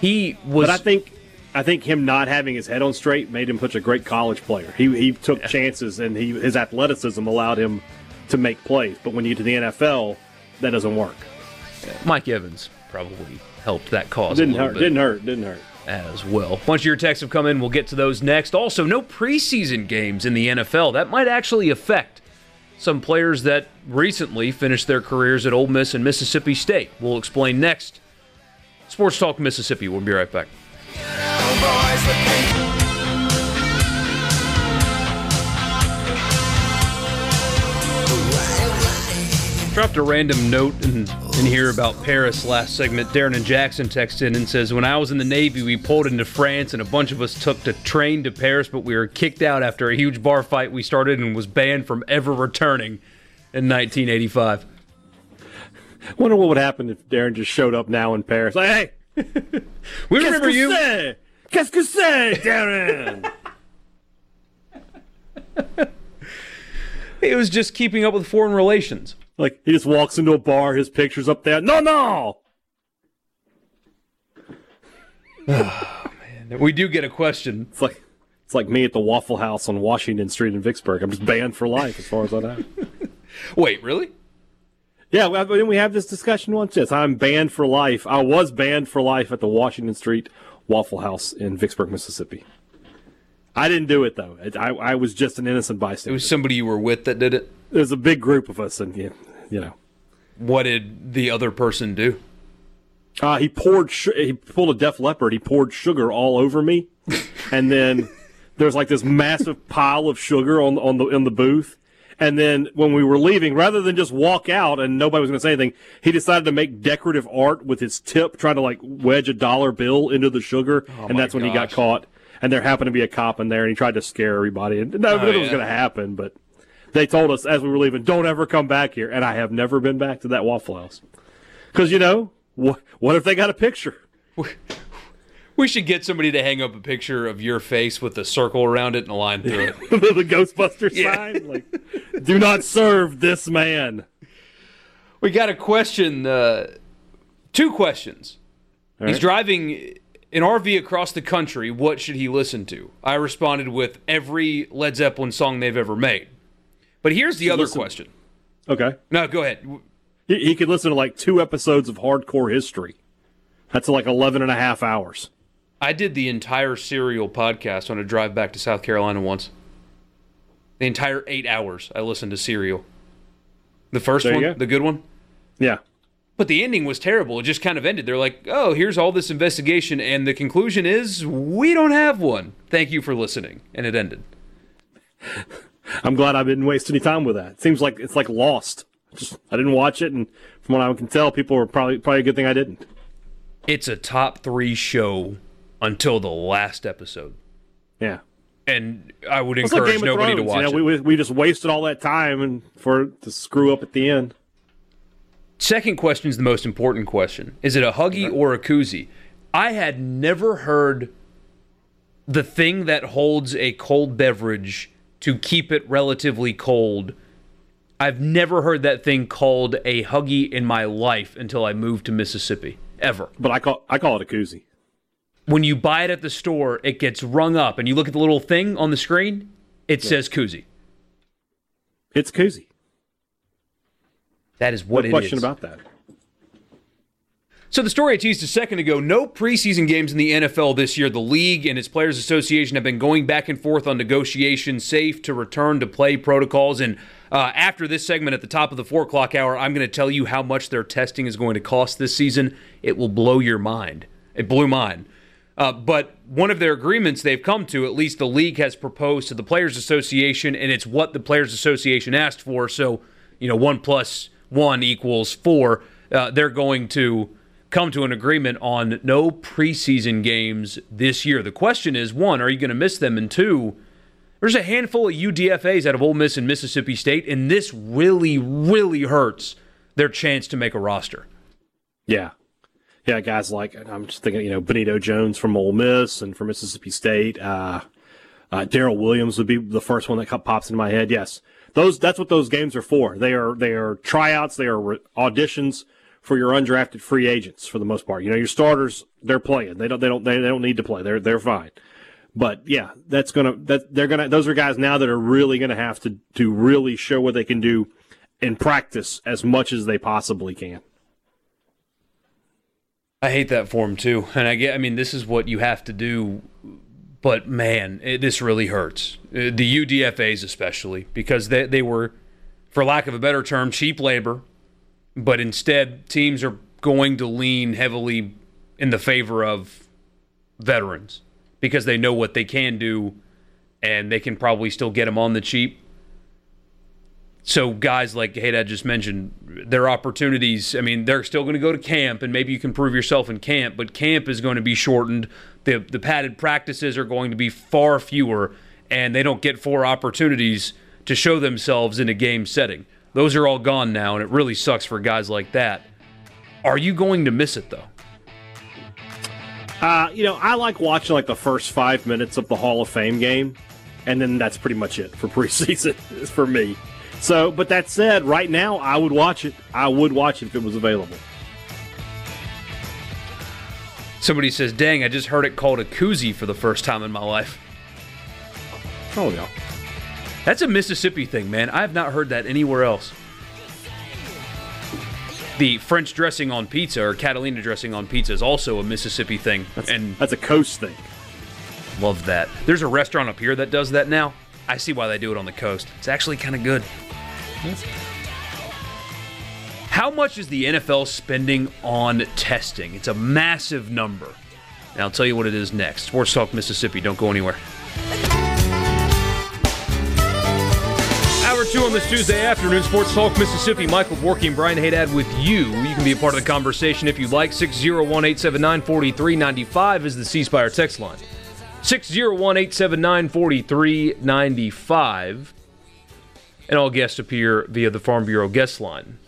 Speaker 2: He was.
Speaker 3: But I think. I think him not having his head on straight made him such a great college player. He he took yeah. chances and he his athleticism allowed him to make plays. But when you get to the NFL, that doesn't work.
Speaker 2: Mike Evans probably helped that cause.
Speaker 3: Didn't hurt. Didn't hurt. Didn't hurt.
Speaker 2: As well. A bunch of your texts have come in. We'll get to those next. Also, no preseason games in the NFL. That might actually affect some players that recently finished their careers at Ole Miss and Mississippi State. We'll explain next. Sports Talk Mississippi. We'll be right back. Dropped a random note in, in here about Paris last segment. Darren and Jackson texted in and says, When I was in the Navy, we pulled into France and a bunch of us took the train to Paris, but we were kicked out after a huge bar fight we started and was banned from ever returning in 1985.
Speaker 3: Wonder what would happen if Darren just showed up now in Paris. Like, hey, (laughs)
Speaker 2: we remember you.
Speaker 3: Qu'est-ce que c'est, Darren? (laughs)
Speaker 2: it was just keeping up with foreign relations.
Speaker 3: Like he just walks into a bar, his picture's up there. No, no.
Speaker 2: oh, (sighs) man. We do get a question.
Speaker 3: It's like it's like me at the Waffle House on Washington Street in Vicksburg. I'm just banned for life as far as I know. (laughs)
Speaker 2: Wait, really?
Speaker 3: Yeah, didn't we have this discussion once? Yes, I'm banned for life. I was banned for life at the Washington Street Waffle House in Vicksburg, Mississippi. I didn't do it though. I, I was just an innocent bystander.
Speaker 2: It was somebody you were with that did it.
Speaker 3: There's a big group of us, and you, you know.
Speaker 2: What did the other person do?
Speaker 3: Uh, he poured. Sh- he pulled a Def Leppard. He poured sugar all over me, (laughs) and then there's like this massive pile of sugar on on the in the booth, And then when we were leaving, rather than just walk out and nobody was going to say anything, he decided to make decorative art with his tip, trying to like wedge a dollar bill into the sugar.
Speaker 2: Oh
Speaker 3: and that's when he got caught. And there happened to be a cop in there and he tried to scare everybody. And no,
Speaker 2: Oh,
Speaker 3: nothing was going to happen, but they told us as we were leaving, don't ever come back here. And I have never been back to that Waffle House. Because, you know, wh- what if they got a picture?
Speaker 2: We should get somebody to hang up a picture of your face with a circle around it and a line through it. (laughs)
Speaker 3: the Ghostbuster
Speaker 2: Yeah.
Speaker 3: sign? Like, do not serve this man.
Speaker 2: We got a question, uh, two questions. He's driving an RV across the country. What should he listen to? I responded with every Led Zeppelin song they've ever made. But here's the other
Speaker 3: listen-
Speaker 2: question.
Speaker 3: Okay.
Speaker 2: No, go ahead.
Speaker 3: He, he could listen to like two episodes of hardcore history. That's like 11 and a half hours.
Speaker 2: I did the entire Serial podcast on a drive back to South Carolina once. The entire eight hours I listened to Serial. The first
Speaker 3: There
Speaker 2: one, the good one.
Speaker 3: Yeah.
Speaker 2: But the ending was terrible. It just kind of ended. They're like, oh, here's all this investigation, and the conclusion is we don't have one. Thank you for listening. And it ended. (laughs)
Speaker 3: I'm glad I didn't waste any time with that. It seems like it's like lost. Just I didn't watch it, and from what I can tell, people were probably probably a good thing I didn't.
Speaker 2: It's a top three show until the last episode.
Speaker 3: Yeah.
Speaker 2: And I would
Speaker 3: It's
Speaker 2: encourage
Speaker 3: of
Speaker 2: nobody
Speaker 3: Thrones.
Speaker 2: to watch
Speaker 3: you know,
Speaker 2: it.
Speaker 3: we, we we just wasted all that time and for to screw up at the end.
Speaker 2: Second question is the most important question. Is it a huggy or a koozie? I had never heard the thing that holds a cold beverage to keep it relatively cold. I've never heard that thing called a huggy in my life until I moved to Mississippi. Ever.
Speaker 3: But I call I call it a koozie.
Speaker 2: When you buy it at the store, it gets rung up and you look at the little thing on the screen, it says koozie.
Speaker 3: It's koozie.
Speaker 2: That is what
Speaker 3: No
Speaker 2: it
Speaker 3: question
Speaker 2: is.
Speaker 3: about that.
Speaker 2: So the story I teased a second ago, no preseason games in the NFL this year. The league and its players association have been going back and forth on negotiations safe to return to play protocols. And uh, after this segment at the top of the four o'clock hour, I'm going to tell you how much their testing is going to cost this season. It will blow your mind. It blew mine. Uh, but one of their agreements they've come to, at least the league has proposed to the Players Association, and it's what the Players Association asked for. So, you know, one plus one equals four. Uh, they're going to come to an agreement on no preseason games this year. The question is one, are you going to miss them? And two, there's a handful of UDFAs out of Ole Miss and Mississippi State, and this really, really hurts their chance to make a roster.
Speaker 3: Yeah. Yeah, guys like I'm just thinking, you know, Benito Jones from Ole Miss and from Mississippi State. Uh, uh, Darryl Williams would be the first one that pops in my head. Yes, those that's what those games are for. They are they are tryouts. They are re- auditions for your undrafted free agents for the most part. You know, your starters they're playing. They don't they don't they, they don't need to play. They're they're fine. But yeah, that's gonna that they're gonna those are guys now that are really gonna have to to really show what they can do in practice as much as they possibly can.
Speaker 2: I hate that form too, and I get. I mean, this is what you have to do, but man, it, this really hurts. Uh, The UDFA's especially because they they were, for lack of a better term, cheap labor, but instead teams are going to lean heavily in the favor of veterans because they know what they can do, and they can probably still get them on the cheap. So guys like Haydad just mentioned, their opportunities. I mean, they're still going to go to camp, and maybe you can prove yourself in camp. But camp is going to be shortened. The The padded practices are going to be far fewer, and they don't get four opportunities to show themselves in a game setting. Those are all gone now, and it really sucks for guys like that. Are you going to miss it though?
Speaker 3: Uh, you know, I like watching like the first five minutes of the Hall of Fame game, and then that's pretty much it for (laughs) preseason for me. So, but that said, right now I would watch it. I would watch it if it was available.
Speaker 2: Somebody says, "Dang, I just heard it called a koozie for the first time in my life."
Speaker 3: Oh yeah.
Speaker 2: That's a Mississippi thing, man. I have not heard that anywhere else. The French dressing on pizza or Catalina dressing on pizza is also a Mississippi thing, and
Speaker 3: That's a coast thing.
Speaker 2: love that. There's a restaurant up here that does that now. I see why they do it on the coast. It's actually kind of good. How much is the NFL spending on testing? It's a massive number. And I'll tell you what it is next. Sports Talk Mississippi. Don't go anywhere. Hour 2 on this Tuesday afternoon. Sports Talk Mississippi. Michael Borky and Brian Haydad with you. You can be a part of the conversation if you'd like. 601 879 4395 is the C Spire text line. 601 879 4395. And all guests appear via the Farm Bureau guest line.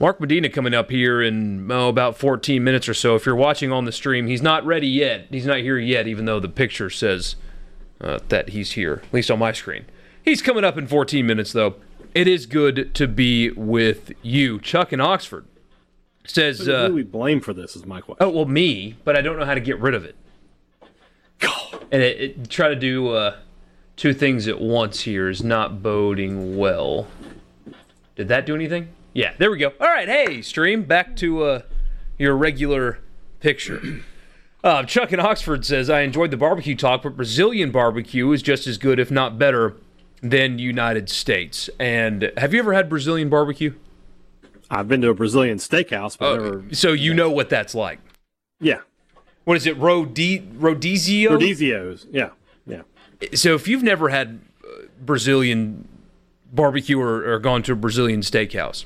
Speaker 2: Mark Medina coming up here in oh, about 14 minutes or so. If you're watching on the stream, he's not ready yet. He's not here yet, even though the picture says uh, that he's here, at least on my screen. He's coming up in 14 minutes, though. It is good to be with you. Chuck in Oxford says.
Speaker 3: Who
Speaker 2: Uh,
Speaker 3: do we blame for this? Is my question.
Speaker 2: oh, well, me, but I don't know how to get rid of it. And it, it, try to do uh, two things at once here is not boding well. Did that do anything? Yeah, there we go. All right, hey, stream, back to uh, your regular picture. (clears throat) Uh, Chuck in Oxford says, I enjoyed the barbecue talk, but Brazilian barbecue is just as good, if not better, than United States. And have you ever had Brazilian barbecue?
Speaker 3: I've been to a Brazilian steakhouse, but never.
Speaker 2: So you know what that's like.
Speaker 3: Yeah,
Speaker 2: What is it, Rodi- Rodizio?
Speaker 3: Rodizios. Yeah, yeah.
Speaker 2: so if you've never had uh, Brazilian barbecue or, or gone to a Brazilian steakhouse,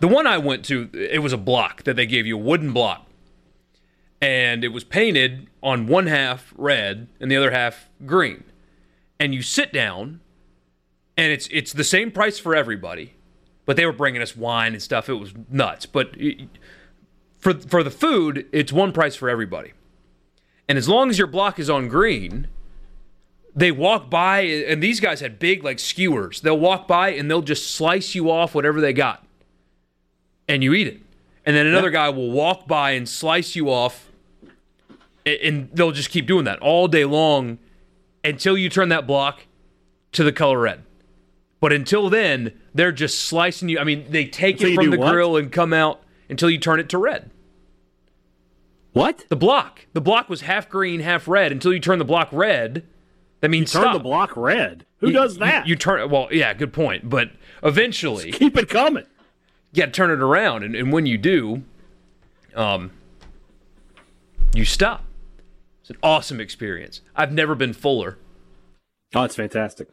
Speaker 2: the one I went to, it was a block that they gave you, a wooden block. And it was painted on one half red and the other half green. And you sit down, and it's it's the same price for everybody, but they were bringing us wine and stuff. It was nuts. But for for the food, it's one price for everybody. And as long as your block is on green, they walk by and these guys had big like skewers they'll walk by and they'll just slice you off whatever they got and you eat it and then another guy will walk by and slice you off and they'll just keep doing that all day long until you turn that block to the color red but until then they're just slicing you i mean they take
Speaker 3: Until
Speaker 2: it
Speaker 3: you
Speaker 2: from the
Speaker 3: what?
Speaker 2: grill and come out until you turn it to red
Speaker 3: What?
Speaker 2: the block the block was half green half red until you turn the block red that means
Speaker 3: Turn
Speaker 2: stop.
Speaker 3: the block red. Who
Speaker 2: You-
Speaker 3: does that?
Speaker 2: You, turn well, yeah, good point. But eventually,
Speaker 3: keep it coming.
Speaker 2: You got to turn it around, and, and when you do, um, you stop. It's an awesome experience. I've never been fuller.
Speaker 3: Oh, it's fantastic.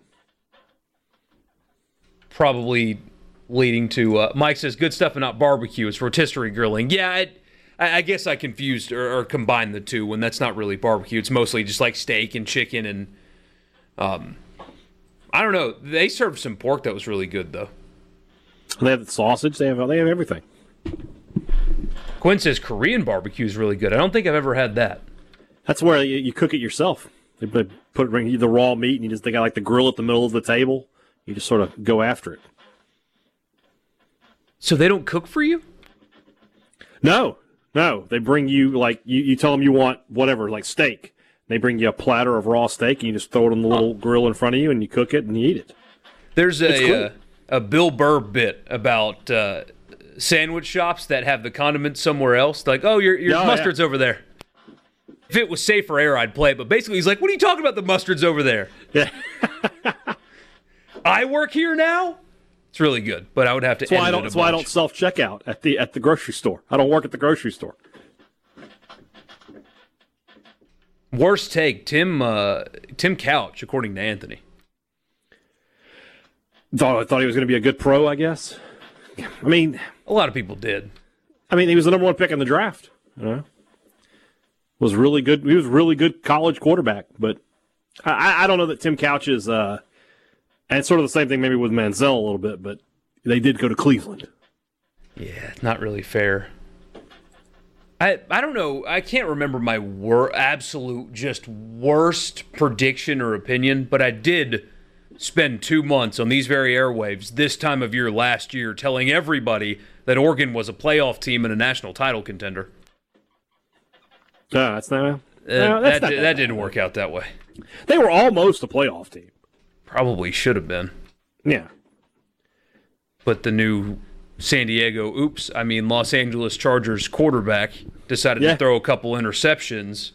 Speaker 2: Probably leading to uh, Mike says good stuff and not barbecue. It's rotisserie grilling. Yeah, I, I I guess I confused or, or combined the two when that's not really barbecue. It's mostly just like steak and chicken and um, I don't know. They served some pork that was really good though.
Speaker 3: They have the sausage. They have they have everything.
Speaker 2: Quinn says Korean barbecue is really good. I don't think I've ever had that.
Speaker 3: That's where you, you cook it yourself. They put put bring you the raw meat, and you just they got like the grill at the middle of the table. You just sort of go after it.
Speaker 2: So they don't cook for you?
Speaker 3: No, no, they bring you like you, you tell them you want whatever, like steak. They bring you a platter of raw steak, and you just throw it on the little grill in front of you, and you cook it and you eat it.
Speaker 2: There's
Speaker 3: It's
Speaker 2: a
Speaker 3: cool.
Speaker 2: uh, a Bill Burr bit about uh, sandwich shops that have the condiments somewhere else. Like, oh, your your
Speaker 3: Oh, yeah.
Speaker 2: mustard's over there. If it was safe for air, I'd play it. But basically, he's like, "What are you talking about? The mustard's over there."
Speaker 3: Yeah.
Speaker 2: I work here now. It's really good, but I would have to.
Speaker 3: That's why I don't. That's why I don't self checkout at the at the grocery store. I don't work at the grocery store.
Speaker 2: Worst take, Tim uh, Tim Couch, according to Anthony.
Speaker 3: Thought I thought he was going to be a good pro. I guess. I mean,
Speaker 2: A lot of people did.
Speaker 3: I mean, he was the number one pick in the draft. You know, was really good. He was really good college quarterback. But I- I, I don't know that Tim Couch is. Uh, and it's sort of the same thing maybe with Manziel a little bit, but they did go to Cleveland.
Speaker 2: Yeah, not really fair. I I don't know. I can't remember my wor- absolute just worst prediction or opinion, but I did spend 2 months on these very airwaves this time of year last year telling everybody that Oregon was a playoff team and a national title contender.
Speaker 3: No, that's not.
Speaker 2: Uh,
Speaker 3: no, that's
Speaker 2: that
Speaker 3: not
Speaker 2: that,
Speaker 3: bad.
Speaker 2: didn't work out that way.
Speaker 3: They were almost a playoff team.
Speaker 2: Probably should have been.
Speaker 3: Yeah.
Speaker 2: But the new San Diego, oops, I mean Los Angeles Chargers quarterback decided
Speaker 3: Yeah.
Speaker 2: to throw a couple interceptions,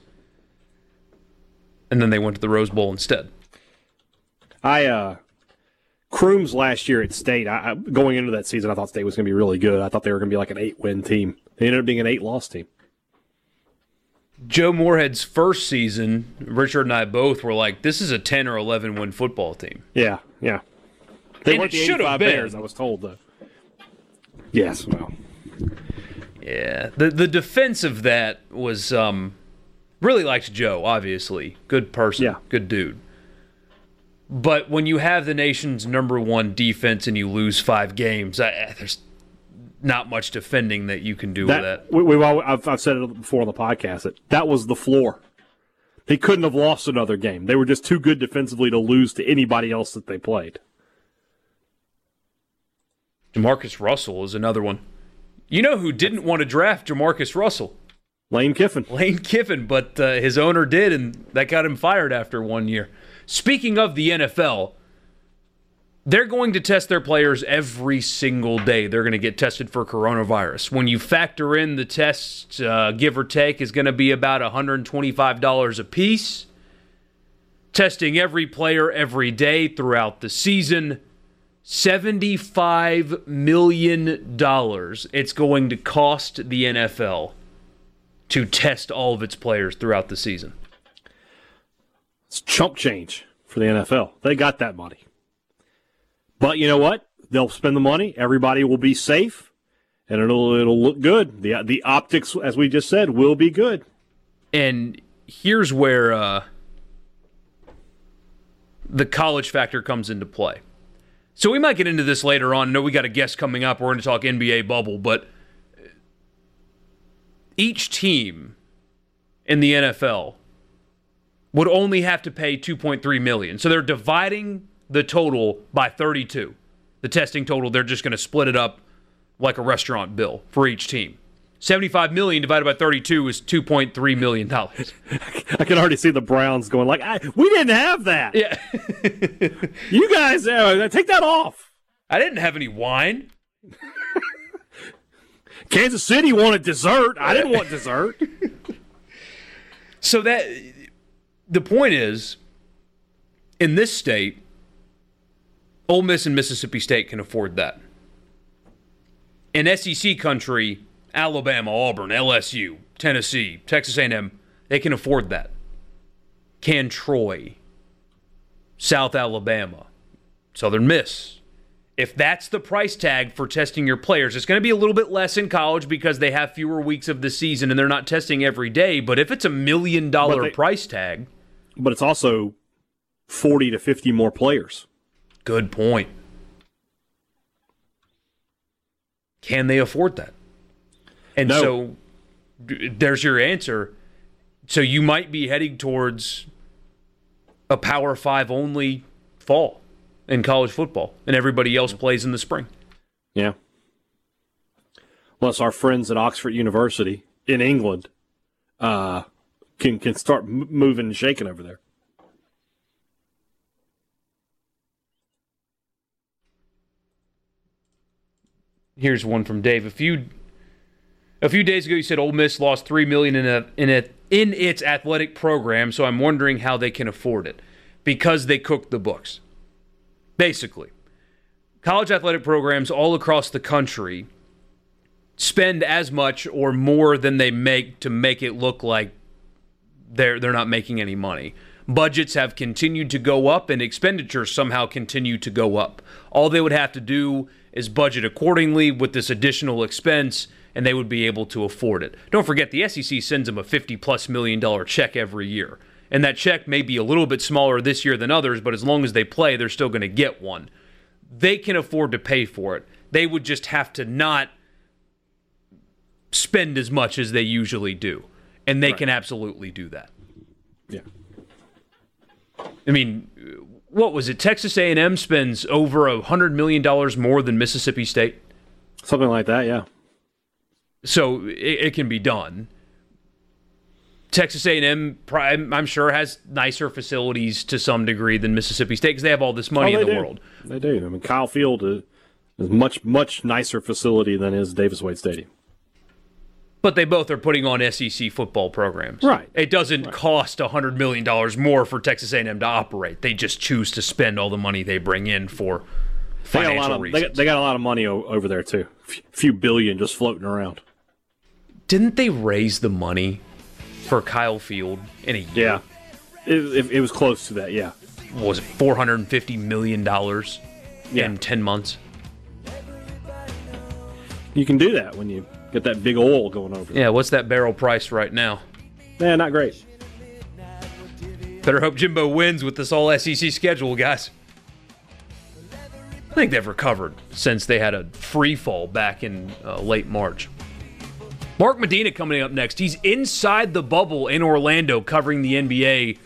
Speaker 2: and then they went to the Rose Bowl instead.
Speaker 3: I uh Crooms last year at State, I, I, going into that season, I thought State was going to be really good. I thought they were going to be like an eight-win team. They ended up being an eight-loss team.
Speaker 2: Joe Moorhead's first season, Richard and I both were like, "This is a ten or eleven win football team."
Speaker 3: Yeah, yeah. They
Speaker 2: And
Speaker 3: weren't the
Speaker 2: should have
Speaker 3: 85
Speaker 2: been.
Speaker 3: Bears, I was told, though. Yes, well.
Speaker 2: Yeah, the the defense of that was um, really liked Joe. Obviously, good person,
Speaker 3: Yeah.
Speaker 2: good dude. But when you have the nation's number one defense and you lose five games, I, there's not much defending that you can do with that.
Speaker 3: That, we, we've al- I've, I've said it before on the podcast that that was the floor. They couldn't have lost another game. They were just too good defensively to lose to anybody else that they played.
Speaker 2: Jamarcus Russell is another one. You know who didn't want to draft Jamarcus Russell?
Speaker 3: Lane Kiffin.
Speaker 2: Lane Kiffin, but uh, his owner did, and that got him fired after one year. Speaking of the NFL, they're going to test their players every single day. They're going to get tested for coronavirus. When you factor in the tests, uh, give or take, is going to be about $125 a piece. Testing every player every day throughout the season. $75 million it's going to cost the NFL to test all of its players throughout the season.
Speaker 3: It's chump change for the NFL. They got that money. But you know what? They'll spend the money. Everybody will be safe, and it'll it'll look good. the The optics, as we just said, will be good.
Speaker 2: And here's where uh, the college factor comes into play. So we might get into this later on. I know we got a guest coming up. We're going to talk NBA bubble, but each team in the NFL would only have to pay 2.3 million. So they're dividing the total by 32. The testing total, they're just going to split it up like a restaurant bill for each team. 75 million divided by 32 is 2.3 million dollars. (laughs)
Speaker 3: I can already see the Browns going like, I, "We didn't have that.
Speaker 2: Yeah. (laughs)
Speaker 3: You guys, uh, take that off."
Speaker 2: I didn't have any wine. (laughs)
Speaker 3: Kansas City wanted dessert. I didn't want dessert.
Speaker 2: So that the point is in this state Ole Miss and Mississippi State can afford that. In SEC country, Alabama, Auburn, LSU, Tennessee, Texas A&M, they can afford that. Can Troy, South Alabama, Southern Miss. If that's the price tag for testing your players, it's going to be a little bit less in college because they have fewer weeks of the season and they're not testing every day. But if it's a million dollar
Speaker 3: they-
Speaker 2: price tag,
Speaker 3: but it's also forty to fifty more players.
Speaker 2: good point. Can they afford that? And
Speaker 3: No.
Speaker 2: so there's your answer. So you might be heading towards a Power Five only fall in college football, and everybody else plays in the spring.
Speaker 3: Yeah. Unless our friends at Oxford University in England uh, can can start moving and shaking over there.
Speaker 2: Here's one from Dave. A few a few days ago, you said Ole Miss lost three million in a in a in its athletic program. So I'm wondering how they can afford it because they cooked the books. Basically, college athletic programs all across the country spend as much or more than they make to make it look like they're they're not making any money. Budgets have continued to go up and expenditures somehow continue to go up. All they would have to do is budget accordingly with this additional expense and they would be able to afford it. Don't forget the SEC sends them a 50 plus million dollar check every year. And that check may be a little bit smaller this year than others, but as long as they play, they're still going to get one. They can afford to pay for it. They would just have to not spend as much as they usually do. And they can absolutely do that.
Speaker 3: Yeah.
Speaker 2: I mean, what was it? Texas A&M spends over a hundred million dollars more than Mississippi State,
Speaker 3: Something like that, yeah.
Speaker 2: so it, it can be done. Texas A&M, I'm sure, has nicer facilities to some degree than Mississippi State because they have all this money
Speaker 3: Oh,
Speaker 2: in the
Speaker 3: do.
Speaker 2: world.
Speaker 3: They do. I mean, Kyle Field is, is much much nicer facility than is Davis Wade Stadium.
Speaker 2: But they both are putting on SEC football programs.
Speaker 3: Right.
Speaker 2: It doesn't cost a hundred million dollars more for Texas A&M to operate. They just choose to spend all the money they bring in for
Speaker 3: They got, a
Speaker 2: financial
Speaker 3: lot of, they,
Speaker 2: reasons.
Speaker 3: got, they got a lot of money o- over there too. F- few billion just floating around.
Speaker 2: Didn't they raise the money for Kyle Field in a year?
Speaker 3: Yeah, it, it, it was close to that. Yeah,
Speaker 2: was it four hundred and fifty million dollars? yeah. in 10 months.
Speaker 3: You can do that when you get that big oil going over.
Speaker 2: Yeah, what's that barrel price right now?
Speaker 3: Yeah, not great.
Speaker 2: Better hope Jimbo wins with this all SEC schedule, guys. I think they've recovered since they had a free fall back in uh, late March. Mark Medina coming up next. He's inside the bubble in Orlando covering the NBA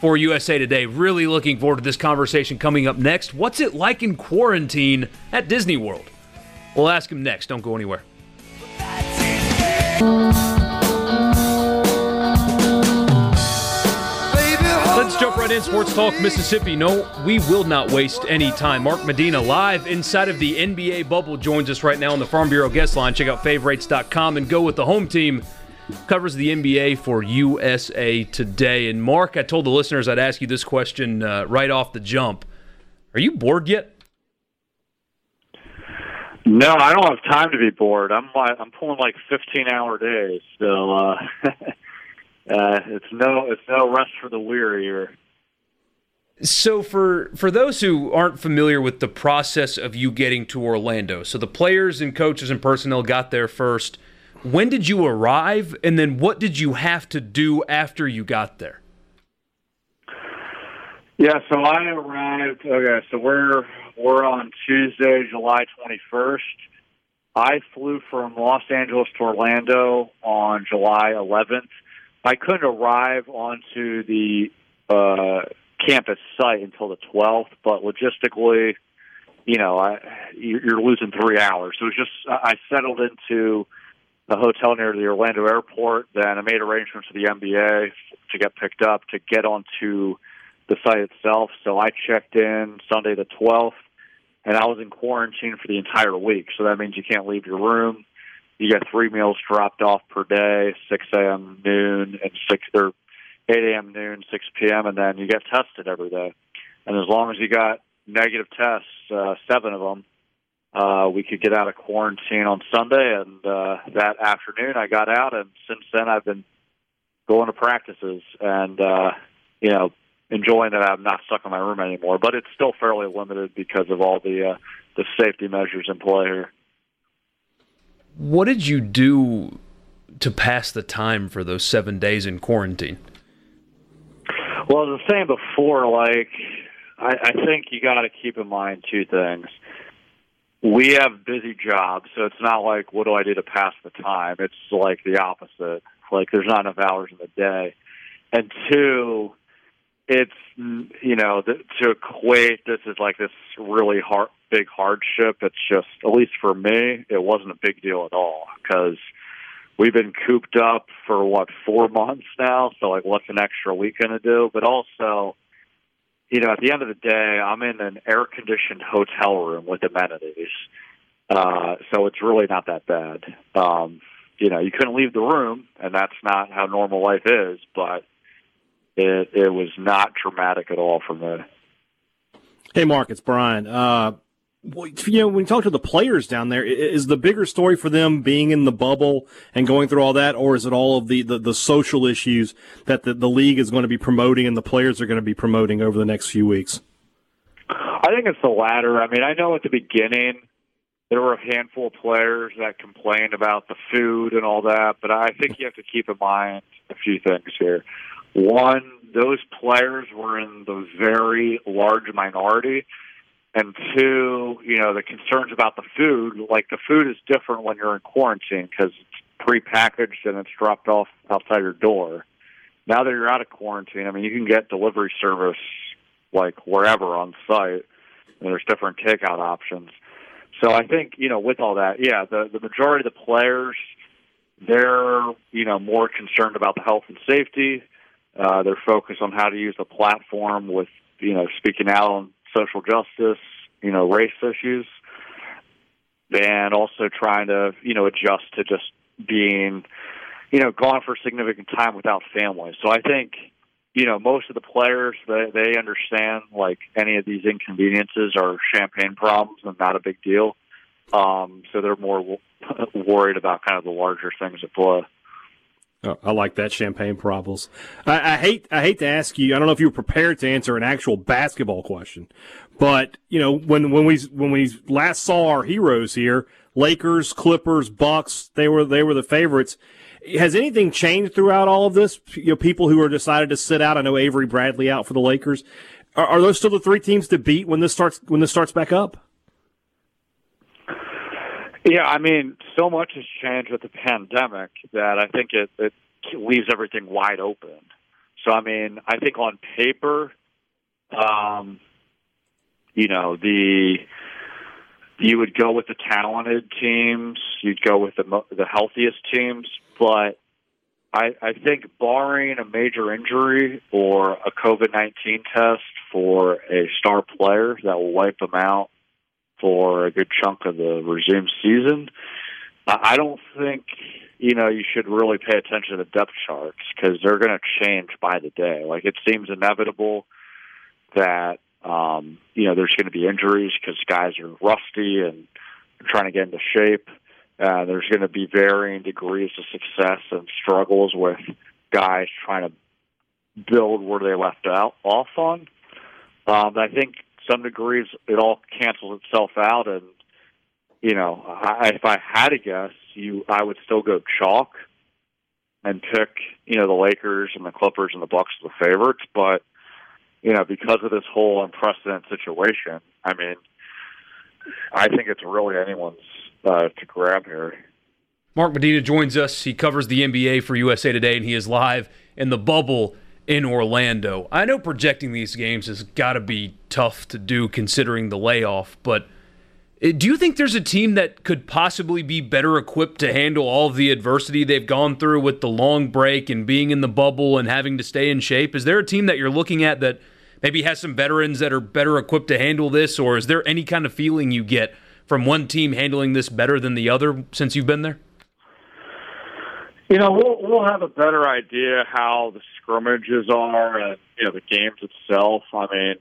Speaker 2: for USA Today. Really looking forward to this conversation coming up next. What's it like in quarantine at Disney World? We'll ask him next. Don't go anywhere. Let's jump right in. Sports Talk Mississippi. No, we will not waste any time. Mark Medina live inside of the NBA bubble joins us right now on the Farm Bureau guest line. Check out favorites.com and go with the home team. Covers the NBA for USA Today. And Mark, I told the listeners I'd ask you this question uh, right off the jump. Are you bored yet?
Speaker 4: No, I don't have time to be bored. I'm I'm pulling like 15 hour days, so uh, (laughs) uh, it's no it's no rest for the weary. Or
Speaker 2: so for for those who aren't familiar with the process of you getting to Orlando, so the players and coaches and personnel got there first. When did you arrive, and then what did you have to do after you got there?
Speaker 4: Yeah, so I arrived. Okay, so we're we're on Tuesday, July 21st. I flew from Los Angeles to Orlando on July 11th. I couldn't arrive onto the uh, campus site until the 12th, but logistically, you know, I, you're losing three hours. So it was just I settled into a hotel near the Orlando airport. Then I made arrangements with the NBA to get picked up to get onto the site itself. So I checked in Sunday the 12th, and I was in quarantine for the entire week. So that means you can't leave your room. You get three meals dropped off per day: 6 a.m., noon, and six or 8 a.m., noon, 6 p.m., and then you get tested every day. And as long as you got negative tests, uh, seven of them, uh, we could get out of quarantine on Sunday. And uh, that afternoon, I got out, and since then, I've been going to practices and uh, you know enjoying that I'm not stuck in my room anymore. But it's still fairly limited because of all the uh, the safety measures in play here.
Speaker 2: What did you do to pass the time for those seven days in quarantine?
Speaker 4: Well, as I was saying before, like I, I think you got to keep in mind two things. We have busy jobs, so it's not like what do I do to pass the time. It's like the opposite. Like there's not enough hours in the day, and two, it's you know to equate this is like this really hard big hardship it's just at least for me it wasn't a big deal at all because we've been cooped up for what four months now so like what's an extra week going to do? But also you know at the end of the day i'm in an air conditioned hotel room with amenities uh so it's really not that bad. Um you know you couldn't leave the room and that's not how normal life is but it it was not traumatic at all for me.
Speaker 3: Hey, Mark, it's Brian. Uh, you know, when you talk to the players down there, is the bigger story for them being in the bubble and going through all that, or is it all of the, the, the social issues that the, the league is going to be promoting and the players are going to be promoting over the next few weeks?
Speaker 4: I think it's the latter. I mean, I know at the beginning there were a handful of players that complained about the food and all that, but I think you have to keep in mind a few things here. One, those players were in the very large minority. And two, you know, the concerns about the food, like the food is different when you're in quarantine because it's prepackaged and it's dropped off outside your door. Now that you're out of quarantine, I mean, you can get delivery service like wherever on site, and there's different takeout options. So I think, you know, with all that, yeah, the the majority of the players, they're you know more concerned about the health and safety. Uh, they're focused on how to use the platform with, you know, speaking out on social justice, you know, race issues, and also trying to, you know, adjust to just being, you know, gone for significant time without family. So I think, you know, most of the players they they understand like any of these inconveniences are champagne problems and not a big deal. Um, so they're more (laughs) worried about kind of the larger things at play.
Speaker 3: Oh, I like that champagne problems. I, I, hate I hate to ask you. I don't know if you were prepared to answer an actual basketball question, but you know when when we when we last saw our heroes here, Lakers, Clippers, Bucks, they were they were the favorites. Has anything changed throughout all of this? You know, people who are decided to sit out. I know Avery Bradley out for the Lakers. Are, are those still the three teams to beat when this starts when this starts back up?
Speaker 4: Yeah, I mean, so much has changed with the pandemic that I think it, it leaves everything wide open. So, I mean, I think on paper, um, you know, the you would go with the talented teams, you'd go with the the healthiest teams, but I, I think barring a major injury or a COVID nineteen test for a star player that will wipe them out for a good chunk of the resumed season. I don't think you know you should really pay attention to depth charts because they're going to change by the day. Like it seems inevitable that um, you know there's going to be injuries because guys are rusty and trying to get into shape. Uh, there's going to be varying degrees of success and struggles with guys trying to build where they left out off on. Um, I think some degrees it all cancels itself out. And you know I, if i had to guess you i would still go chalk and pick you know the lakers and the clippers and the bucks as the favorites. But you know because of this whole unprecedented situation i mean i think it's really anyone's uh, to grab here.
Speaker 2: Mark medina joins us. He covers the nba for usa today and he is live in the bubble in Orlando. I know projecting these games has got to be tough to do considering the layoff, but eh, do you think there's a team that could possibly be better equipped to handle all the adversity they've gone through with the long break and being in the bubble and having to stay in shape? Is there a team that you're looking at that maybe has some veterans that are better equipped to handle this, or is there any kind of feeling you get from one team handling this better than the other since you've been there?
Speaker 4: You know, we'll we'll have a better idea how the scrimmages are and you know the games itself. I mean,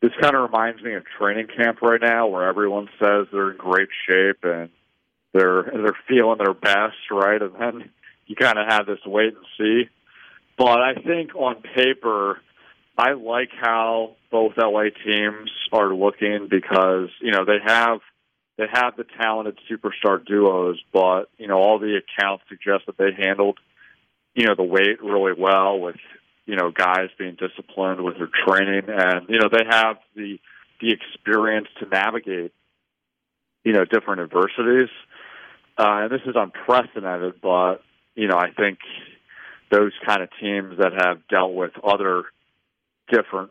Speaker 4: this kind of reminds me of training camp right now, where everyone says they're in great shape and they're they're feeling their best, right? And then you kind of have this wait and see. But I think on paper, I like how both LA teams are looking because you know they have they have the talented superstar duos, but you know all the accounts suggest that they handled you know the weight really well with you know guys being disciplined with their training, and you know they have the the experience to navigate you know different adversities. Uh, and this is unprecedented, but you know I think those kind of teams that have dealt with other different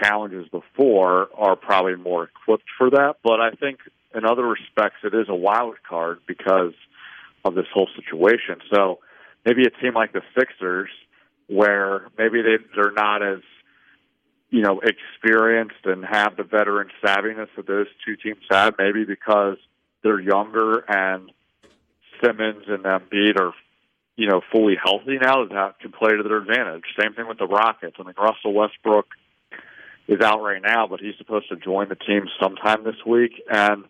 Speaker 4: challenges before are probably more equipped for that. But I think in other respects, it is a wild card because of this whole situation. So maybe a team like the Sixers, where maybe they they're not as you know experienced and have the veteran savviness that those two teams have, maybe because they're younger and Simmons and Embiid are you know fully healthy now that can play to their advantage. Same thing with the Rockets. I mean Russell Westbrook is out right now, but he's supposed to join the team sometime this week and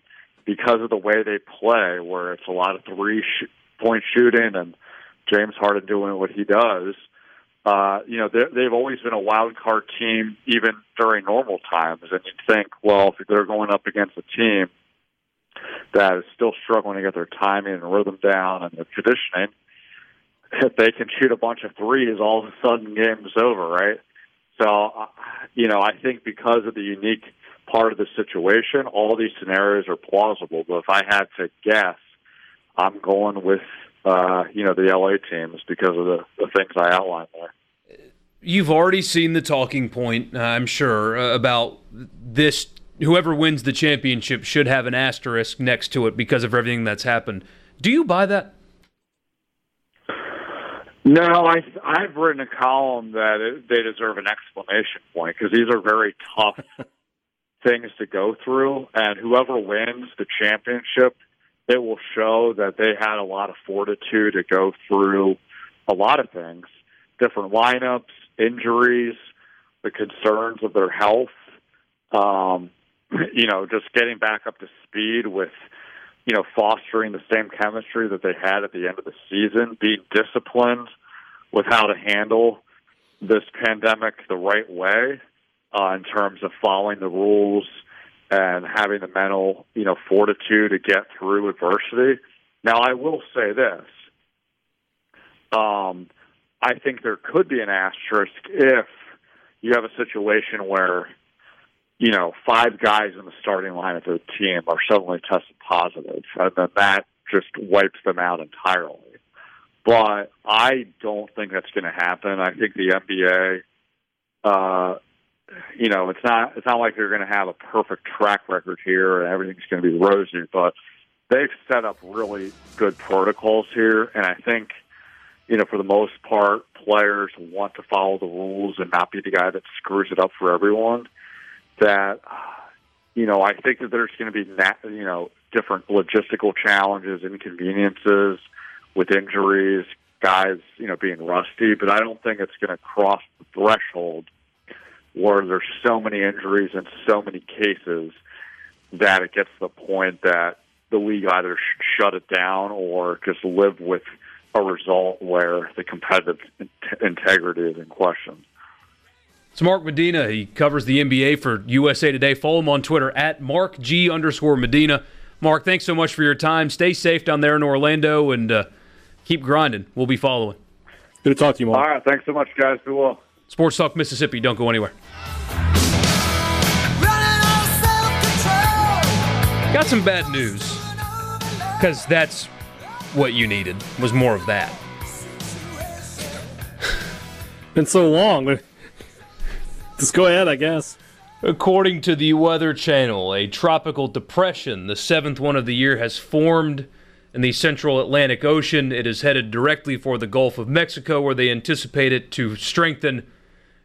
Speaker 4: because of the way they play, where it's a lot of three sh- point shooting and James Harden doing what he does. Uh, you know, they've always been a wild card team, even during normal times. And you'd think, well, if they're going up against a team that is still struggling to get their timing and rhythm down and their conditioning, if they can shoot a bunch of threes, all of a sudden game's over, right? So, uh, you know, I think because of the unique part of the situation. All these scenarios are plausible, but if I had to guess, I'm going with uh, you know the LA teams because of the, the things I outlined there.
Speaker 2: You've already seen the talking point, uh, I'm sure, uh, about this. Whoever wins the championship should have an asterisk next to it because of everything that's happened. Do you buy that?
Speaker 4: No, I, I've written a column that it, they deserve an exclamation point because these are very tough (laughs) things to go through, and whoever wins the championship, it will show that they had a lot of fortitude to go through a lot of things, different lineups, injuries, the concerns of their health, um, (clears throat) you know, just getting back up to speed with, you know, fostering the same chemistry that they had at the end of the season, being disciplined, with how to handle this pandemic the right way uh, in terms of following the rules and having the mental, you know, fortitude to get through adversity. Now, I will say this. Um, I think there could be an asterisk if you have a situation where, you know, five guys in the starting line of the team are suddenly tested positive, and then that just wipes them out entirely. But I don't think that's going to happen. I think the NBA, uh, you know, it's not it's not like they're going to have a perfect track record here and everything's going to be rosy, but they've set up really good protocols here, and I think, you know, for the most part, players want to follow the rules and not be the guy that screws it up for everyone. That, you know, I think that there's going to be, you know, different logistical challenges, inconveniences with injuries, guys, you know, being rusty, but I don't think it's going to cross the threshold where there's so many injuries and so many cases that it gets to the point that the league either shut it down or just live with a result where the competitive in- integrity is in question.
Speaker 2: It's Mark Medina. He covers the NBA for USA Today. Follow him on Twitter at Mark G underscore Medina. Mark, thanks so much for your time. Stay safe down there in Orlando and uh, keep grinding. We'll be following.
Speaker 3: Good to talk to you, Mark.
Speaker 4: All right. Thanks so much, guys. Be well.
Speaker 2: Sports Talk Mississippi. Don't go anywhere. Got some bad news because that's what you needed was more of that. (laughs)
Speaker 3: Been so long. (laughs) Just go ahead, I guess.
Speaker 2: According to the Weather Channel, a tropical depression, the seventh one of the year, has formed in the central Atlantic Ocean. It is headed directly for the Gulf of Mexico, where they anticipate it to strengthen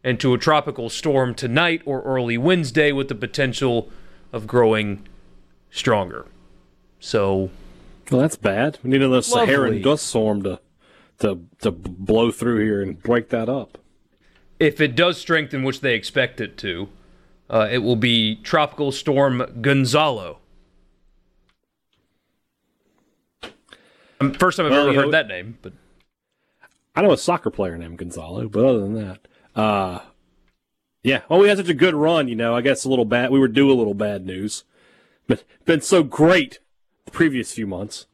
Speaker 2: into a tropical storm tonight or early Wednesday, with the potential of growing stronger. So,
Speaker 3: well, that's bad. We need another
Speaker 2: Lovely.
Speaker 3: Saharan dust storm to to to blow through here and break that up.
Speaker 2: If it does strengthen, which they expect it to, uh, it will be Tropical Storm Gonzalo. Um, first time I've
Speaker 3: well,
Speaker 2: ever heard
Speaker 3: know,
Speaker 2: that name, but
Speaker 3: I know a soccer player named Gonzalo. But other than that, uh, yeah. Well, we had such a good run, you know. I guess a little bad. We were due a little bad news, but been so great the previous few months.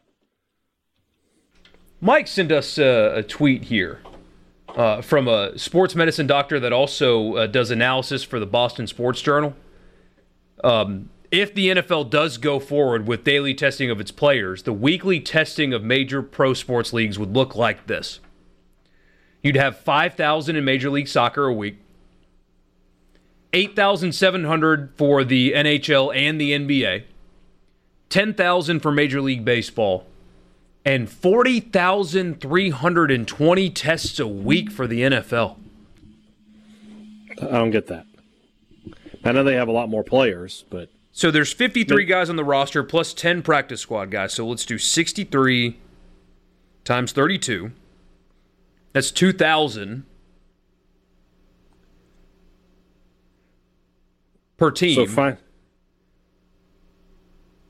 Speaker 2: Mike sent us uh, a tweet here uh, from a sports medicine doctor that also uh, does analysis for the Boston Sports Journal. Um, if the NFL does go forward with daily testing of its players, the weekly testing of major pro sports leagues would look like this. You'd have 5,000 in Major League Soccer a week, 8,700 for the NHL and the NBA, 10,000 for Major League Baseball, and 40,320 tests a week for the NFL.
Speaker 3: I don't get that. I know they have a lot more players, but
Speaker 2: so there's 53 guys on the roster plus 10 practice squad guys. So let's do 63 times 32. That's 2,000 per team.
Speaker 3: So fine.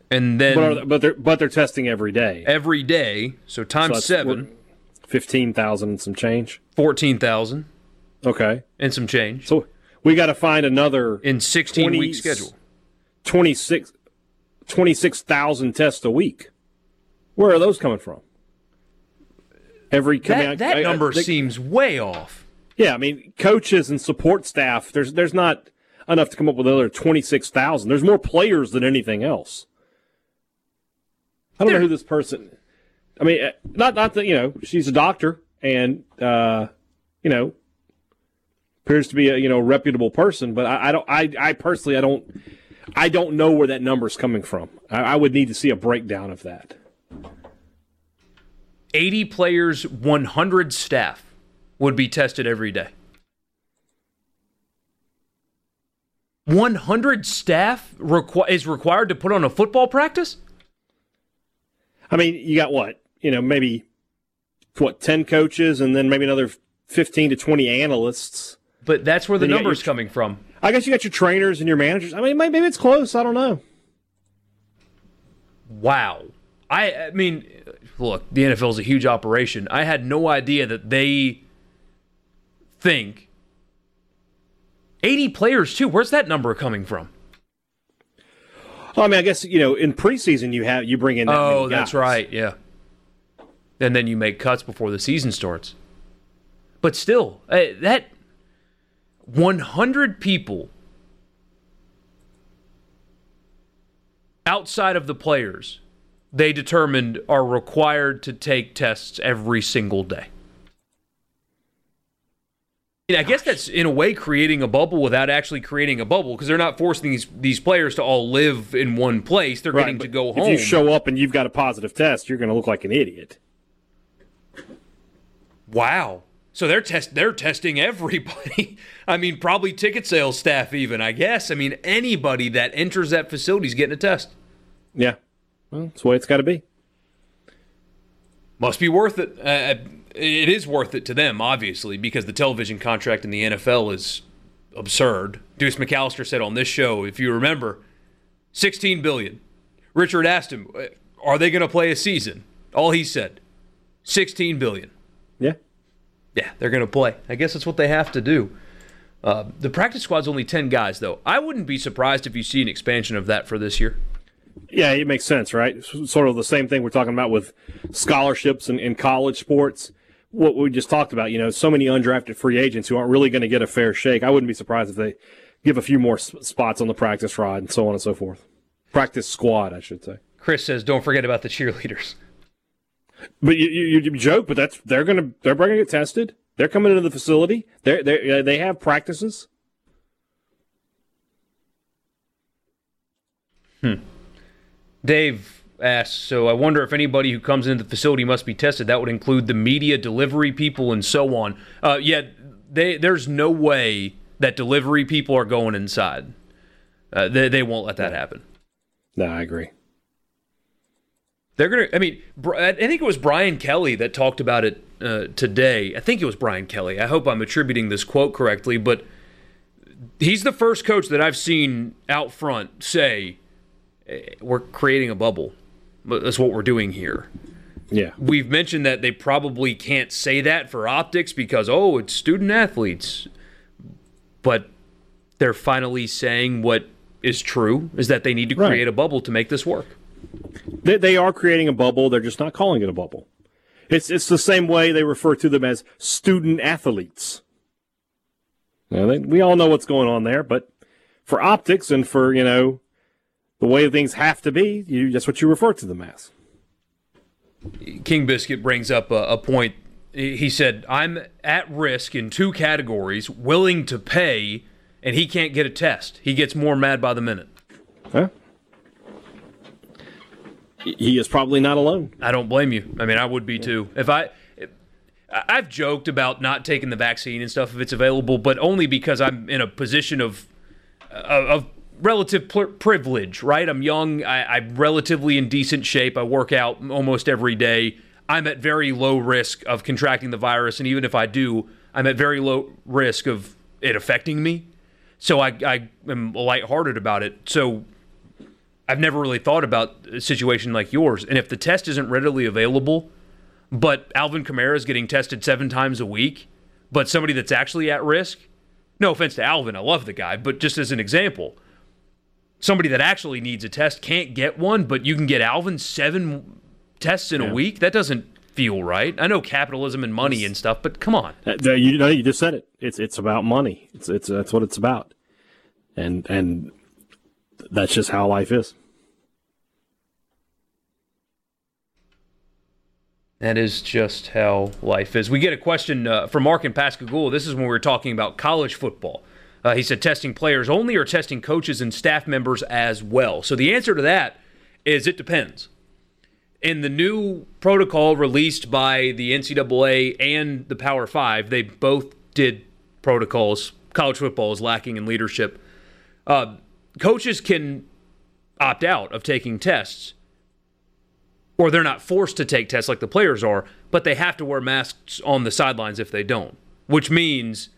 Speaker 2: And then,
Speaker 3: but, they, but they're but they're testing every day.
Speaker 2: Every day, so times so seven.
Speaker 3: Fifteen thousand and some change.
Speaker 2: Fourteen thousand.
Speaker 3: Okay.
Speaker 2: And some change.
Speaker 3: So we got to find another
Speaker 2: in sixteen 20, week schedule.
Speaker 3: 26 26,000 tests a week. Where are those coming from? Every
Speaker 2: that, I, that I, number I, they, seems way off.
Speaker 3: Yeah, I mean, coaches and support staff. There's there's not enough to come up with another twenty six thousand. There's more players than anything else. I don't know who this person. I mean, uh, not not that you know she's a doctor and uh, you know appears to be a you know reputable person, but I, I don't. I I personally I don't. I don't know where that number is coming from. I, I would need to see a breakdown of that.
Speaker 2: 80 players, 100 staff would be tested every day. 100 staff requ- is required to put on a football practice?
Speaker 3: I mean, you got what? You know, maybe what, 10 coaches and then maybe another 15 to 20 analysts.
Speaker 2: But that's where the number's your, coming from.
Speaker 3: I guess you got your trainers and your managers. I mean, maybe it's close. I don't know.
Speaker 2: Wow. I, I mean, look, the NFL is a huge operation. I had no idea that they think 80 players too. Where's that number coming from?
Speaker 3: I mean, I guess you know, in preseason you have you bring in. That
Speaker 2: oh, that's right. Yeah. And then you make cuts before the season starts. But still, uh, that 100 people outside of the players they determined are required to take tests every single day. And I guess that's in a way creating a bubble without actually creating a bubble because they're not forcing these these players to all live in one place. They're
Speaker 3: Right,
Speaker 2: getting to go
Speaker 3: if
Speaker 2: home.
Speaker 3: you show up and you've got a positive test, you're going to look like an idiot.
Speaker 2: Wow. So they're test they're testing everybody. (laughs) I mean, probably ticket sales staff even, I guess. I mean, anybody that enters that facility is getting a test.
Speaker 3: Yeah, well, that's the way it's got to be.
Speaker 2: Must be worth it. Uh, it is worth it to them, obviously, because the television contract in the NFL is absurd. Deuce McAllister said on this show, if you remember, 16 billion. Richard asked him, "Uh, "Are they going to play a season?" All he said, 16 billion.
Speaker 3: Yeah,
Speaker 2: Yeah, they're going to play. I guess that's what they have to do. Uh, the practice squad's only 10 guys, though. I wouldn't be surprised if you see an expansion of that for this year.
Speaker 3: Yeah, it makes sense, right? Sort of the same thing we're talking about with scholarships in, in college sports. What we just talked about, you know, so many undrafted free agents who aren't really going to get a fair shake. I wouldn't be surprised if they give a few more spots on the practice rod and so on and so forth. Practice squad, I should say.
Speaker 2: Chris says, don't forget about the cheerleaders.
Speaker 3: But you, you, you joke, but that's they're gonna they're going to get tested. They're coming into the facility. They they they have practices. Hmm.
Speaker 2: Dave asks, so I wonder if anybody who comes into the facility must be tested. That would include the media, delivery people, and so on. Uh, yeah, they, there's no way that delivery people are going inside. Uh, they, they won't let that happen.
Speaker 3: No, I agree.
Speaker 2: They're gonna. I mean, I think it was Brian Kelly that talked about it uh, today. I think it was Brian Kelly. I hope I'm attributing this quote correctly, but he's the first coach that I've seen out front say, "Eh, Eh, "We're creating a bubble. That's what we're doing here."
Speaker 3: Yeah,
Speaker 2: We've mentioned that they probably can't say that for optics because oh, it's student athletes, but they're finally saying what is true is that they need to
Speaker 3: Right.
Speaker 2: create a bubble to make this work.
Speaker 3: they, they are creating a bubble. They're just not calling it a bubble. It's it's the same way they refer to them as student athletes. Now, they, we all know what's going on there, but for optics and for you know the way things have to be, you, that's what you refer to them as.
Speaker 2: King Biscuit brings up a, a point. He said, I'm at risk in two categories, willing to pay, and he can't get a test. He gets more mad by the minute.
Speaker 3: Huh? He is probably not alone.
Speaker 2: I don't blame you. I mean, I would be too. If I. I've joked about not taking the vaccine and stuff if it's available, but only because I'm in a position of, of relative privilege, right? I'm young. I, I'm relatively in decent shape. I work out almost every day. I'm at very low risk of contracting the virus, and even if I do, I'm at very low risk of it affecting me. So I, I am lighthearted about it. So I've never really thought about a situation like yours. And if the test isn't readily available, but Alvin Kamara is getting tested seven times a week, but somebody that's actually at risk, no offense to Alvin, I love the guy, but just as an example, somebody that actually needs a test can't get one, but you can get Alvin seven tests in a week? That doesn't feel right. I know capitalism and money and stuff, but come on.
Speaker 3: Uh, You know, you just said it. It's it's about money. It's it's that's what it's about, and and that's just how life is.
Speaker 2: That is just how life is. We get a question uh, from Mark in Pascagoula. This is when we were talking about college football. Uh, he said testing players only or testing coaches and staff members as well. So the answer to that is it depends. In the new protocol released by the NCAA and the Power Five, they both did protocols. College football is lacking in leadership. Uh, coaches can opt out of taking tests or they're not forced to take tests like the players are, but they have to wear masks on the sidelines if they don't, which means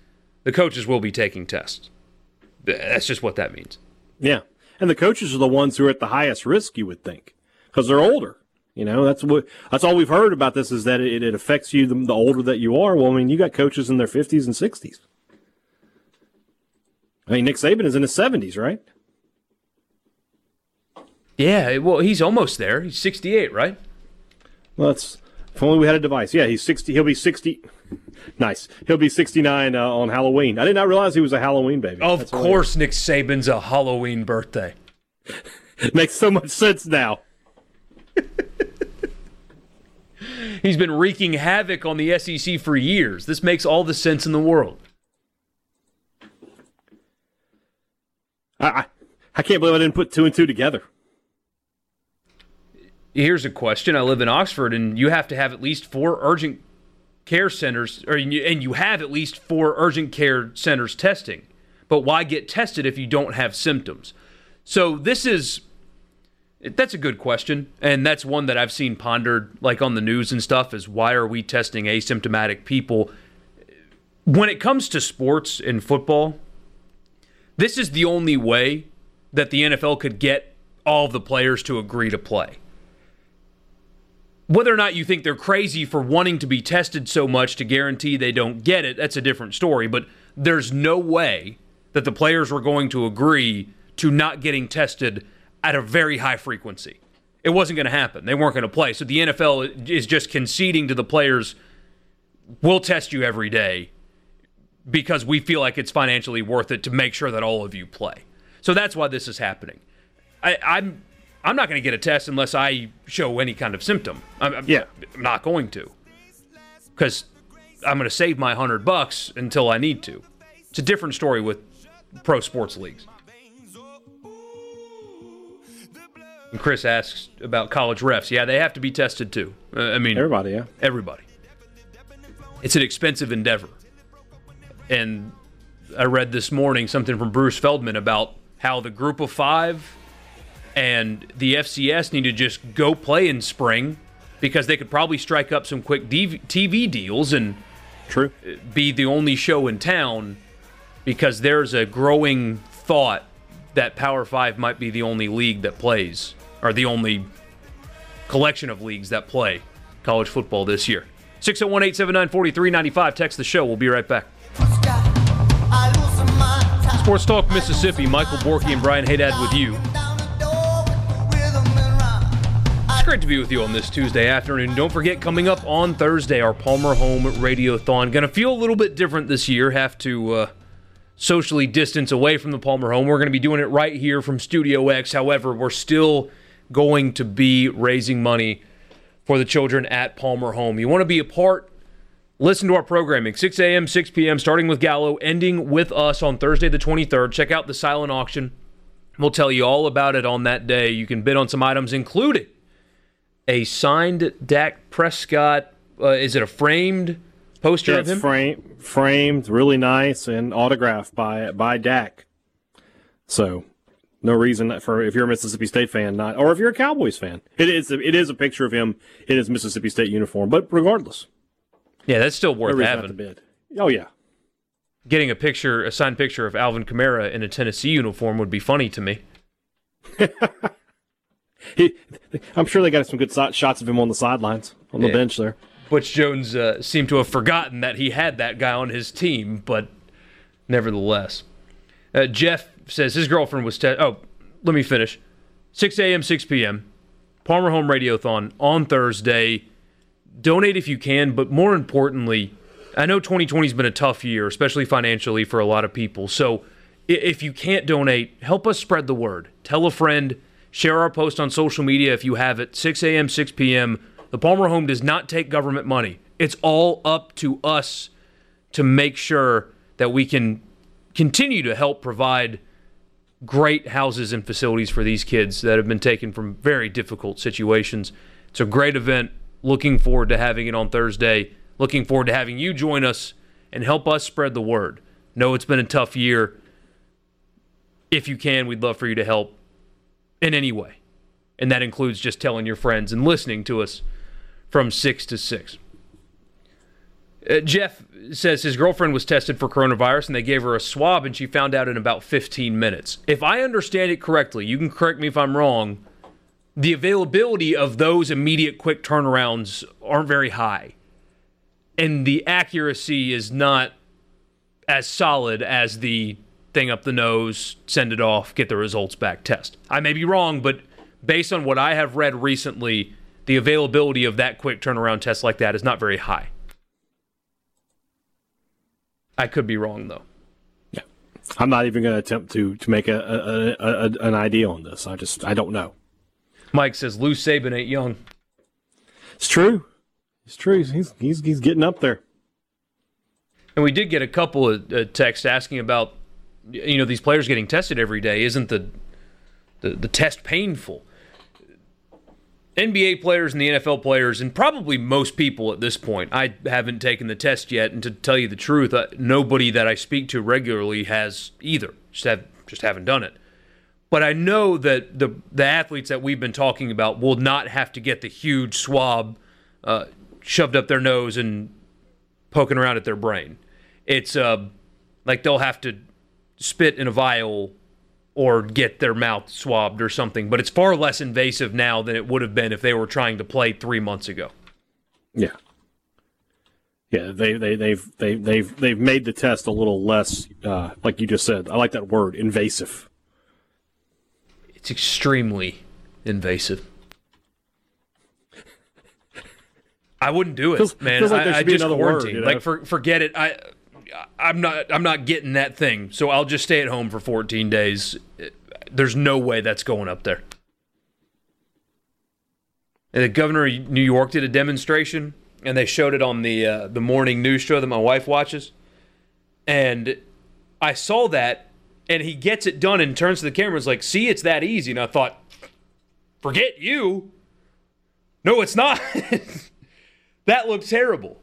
Speaker 2: the coaches will be taking tests. That's just what that means.
Speaker 3: Yeah, and the coaches are the ones who are at the highest risk. You would think because they're older. You know, that's what that's all we've heard about this is that it, it affects you the, the older that you are. Well, I mean, you got coaches in their fifties and sixties. I mean, Nick Saban is in his seventies, right?
Speaker 2: Yeah, well, he's almost there. He's 68, right?
Speaker 3: Well, that's if only we had a device. Yeah, he's sixty. He'll be sixty. (laughs) nice. He'll be sixty-nine uh, on Halloween. I did not realize he was a Halloween baby.
Speaker 2: Of
Speaker 3: That's
Speaker 2: course, Nick Saban's a Halloween birthday. (laughs)
Speaker 3: makes so much sense now. (laughs)
Speaker 2: He's been wreaking havoc on the SEC for years. This makes all the sense in the world.
Speaker 3: I, I I can't believe I didn't put two and two together.
Speaker 2: Here's a question. I live in Oxford, and you have to have at least four urgent care centers, or and you have at least four urgent care centers testing. But why get tested if you don't have symptoms? So this is that's a good question, and that's one that I've seen pondered, like on the news and stuff. Is why are we testing asymptomatic people? When it comes to sports and football, this is the only way that the NFL could get all of the players to agree to play whether or not you think they're crazy for wanting to be tested so much to guarantee they don't get it, that's a different story. But there's no way that the players were going to agree to not getting tested at a very high frequency. It wasn't going to happen. They weren't going to play. So the NFL is just conceding to the players we'll test you every day because we feel like it's financially worth it to make sure that all of you play. So that's why this is happening. I, I'm I'm not going to get a test unless I show any kind of symptom. I'm, I'm
Speaker 3: Yeah.
Speaker 2: I'm not going to because I'm going to save my hundred bucks until I need to. It's a different story with pro sports leagues. And Chris asks about college refs. Yeah, they have to be tested too. Uh, I mean,
Speaker 3: Everybody, yeah.
Speaker 2: everybody. It's an expensive endeavor. And I read this morning something from Bruce Feldman about how the group of five and the FCS need to just go play in spring because they could probably strike up some quick TV deals and
Speaker 3: True.
Speaker 2: be the only show in town because there's a growing thought that Power 5 might be the only league that plays or the only collection of leagues that play college football this year. 601 879 4395. Text the show. We'll be right back. Sports Talk Mississippi. Michael Borky and Brian Haydad with you. Great to be with you on this Tuesday afternoon. Don't forget, coming up on Thursday, our Palmer Home Radiothon. Going to feel a little bit different this year. Have to uh, socially distance away from the Palmer Home. We're going to be doing it right here from Studio X. However, we're still going to be raising money for the children at Palmer Home. You want to be a part? Listen to our programming, 6 a.m., 6 p.m., starting with Gallo, ending with us on Thursday the 23rd. Check out the silent auction. We'll tell you all about it on that day. You can bid on some items, including a signed Dak Prescott. Uh, is it a framed poster of him?
Speaker 3: frame, framed, really nice, and autographed by by Dak. So, no reason for if you're a Mississippi State fan, not or if you're a Cowboys fan, it is it is a picture of him in his Mississippi State uniform. But regardless,
Speaker 2: yeah, that's still worth
Speaker 3: to
Speaker 2: having.
Speaker 3: bid. Oh yeah,
Speaker 2: Getting a picture, a signed picture of Alvin Kamara in a Tennessee uniform would be funny to me. (laughs)
Speaker 3: he, I'm sure they got some good si- shots of him on the sidelines on the
Speaker 2: Yeah.
Speaker 3: bench there.
Speaker 2: Butch Jones uh, seemed to have forgotten that he had that guy on his team, but nevertheless. Uh, Jeff says his girlfriend was. Te- oh, let me finish. 6 a.m., 6 p.m. Palmer Home Radiothon on Thursday. Donate if you can, but more importantly, I know 2020 has been a tough year, especially financially for a lot of people. So if you can't donate, help us spread the word. Tell a friend, share our post on social media if you have it. 6 a.m., 6 p.m. The Palmer Home does not take government money. It's all up to us to make sure that we can continue to help provide great houses and facilities for these kids that have been taken from very difficult situations. It's a great event. Looking forward to having it on Thursday. Looking forward to having you join us and help us spread the word. Know it's been a tough year. If you can, we'd love for you to help in any way. And that includes just telling your friends and listening to us from 6 to 6. Uh, Jeff says his girlfriend was tested for coronavirus and they gave her a swab and she found out in about 15 minutes. If I understand it correctly, you can correct me if I'm wrong. the availability of those immediate quick turnarounds aren't very high. And the accuracy is not as solid as the thing up the nose, send it off, get the results back test. I may be wrong, but based on what I have read recently, the availability of that quick turnaround test like that is not very high. I could be wrong though.
Speaker 3: Yeah, I'm not even going to attempt to to make a, a, a, a, an idea on this. I just I don't know.
Speaker 2: Mike says Lou Saban ain't young.
Speaker 3: It's true. It's true. He's he's he's getting up there.
Speaker 2: And we did get a couple of uh, texts asking about you know these players getting tested every day. Isn't the the, the test painful? NBA players and the NFL players, and probably most people at this point, I haven't taken the test yet. And to tell you the truth, uh, nobody that I speak to regularly has either. Just have just haven't done it. But I know that the the athletes that we've been talking about will not have to get the huge swab uh, shoved up their nose and poking around at their brain. It's uh, like they'll have to spit in a vial or get their mouth swabbed or something. But it's far less invasive now than it would have been if they were trying to play three months ago.
Speaker 3: Yeah. Yeah, they they they've they they've they've made the test a little less, uh, like you just said. I like that word, invasive.
Speaker 2: It's extremely invasive. I wouldn't do it,
Speaker 3: Feels-
Speaker 2: man.
Speaker 3: feels like
Speaker 2: I, I just
Speaker 3: another word,
Speaker 2: quarantine.
Speaker 3: you know?
Speaker 2: Like, for, forget it. I, I'm not. I'm not getting that thing. So I'll just stay at home for 14 days. There's no way that's going up there. And the governor of New York did a demonstration, and they showed it on the uh, the morning news show that my wife watches. And I saw that, and he gets it done and turns to the camera is like, "See, it's that easy." And I thought, "Forget you." No, it's not. (laughs) that looked terrible.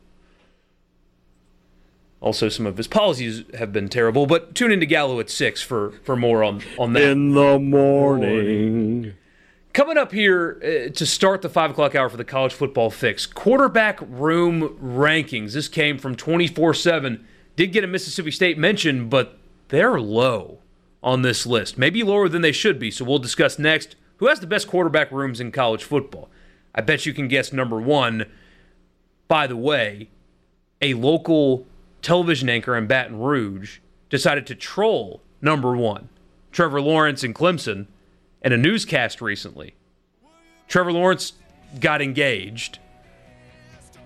Speaker 2: Also, some of his policies have been terrible, but tune into Gallo at six for for more on on that.
Speaker 3: In the morning.
Speaker 2: Coming up here uh, to start the 5 o'clock hour for the college football fix, quarterback room rankings. This came from 24 7. Did get a Mississippi State mention, but they're low on this list. Maybe lower than they should be. So we'll discuss next who has the best quarterback rooms in college football. I bet you can guess number one. By the way, a local television anchor in Baton Rouge decided to troll number one, Trevor Lawrence and Clemson, in a newscast recently. Trevor Lawrence got engaged,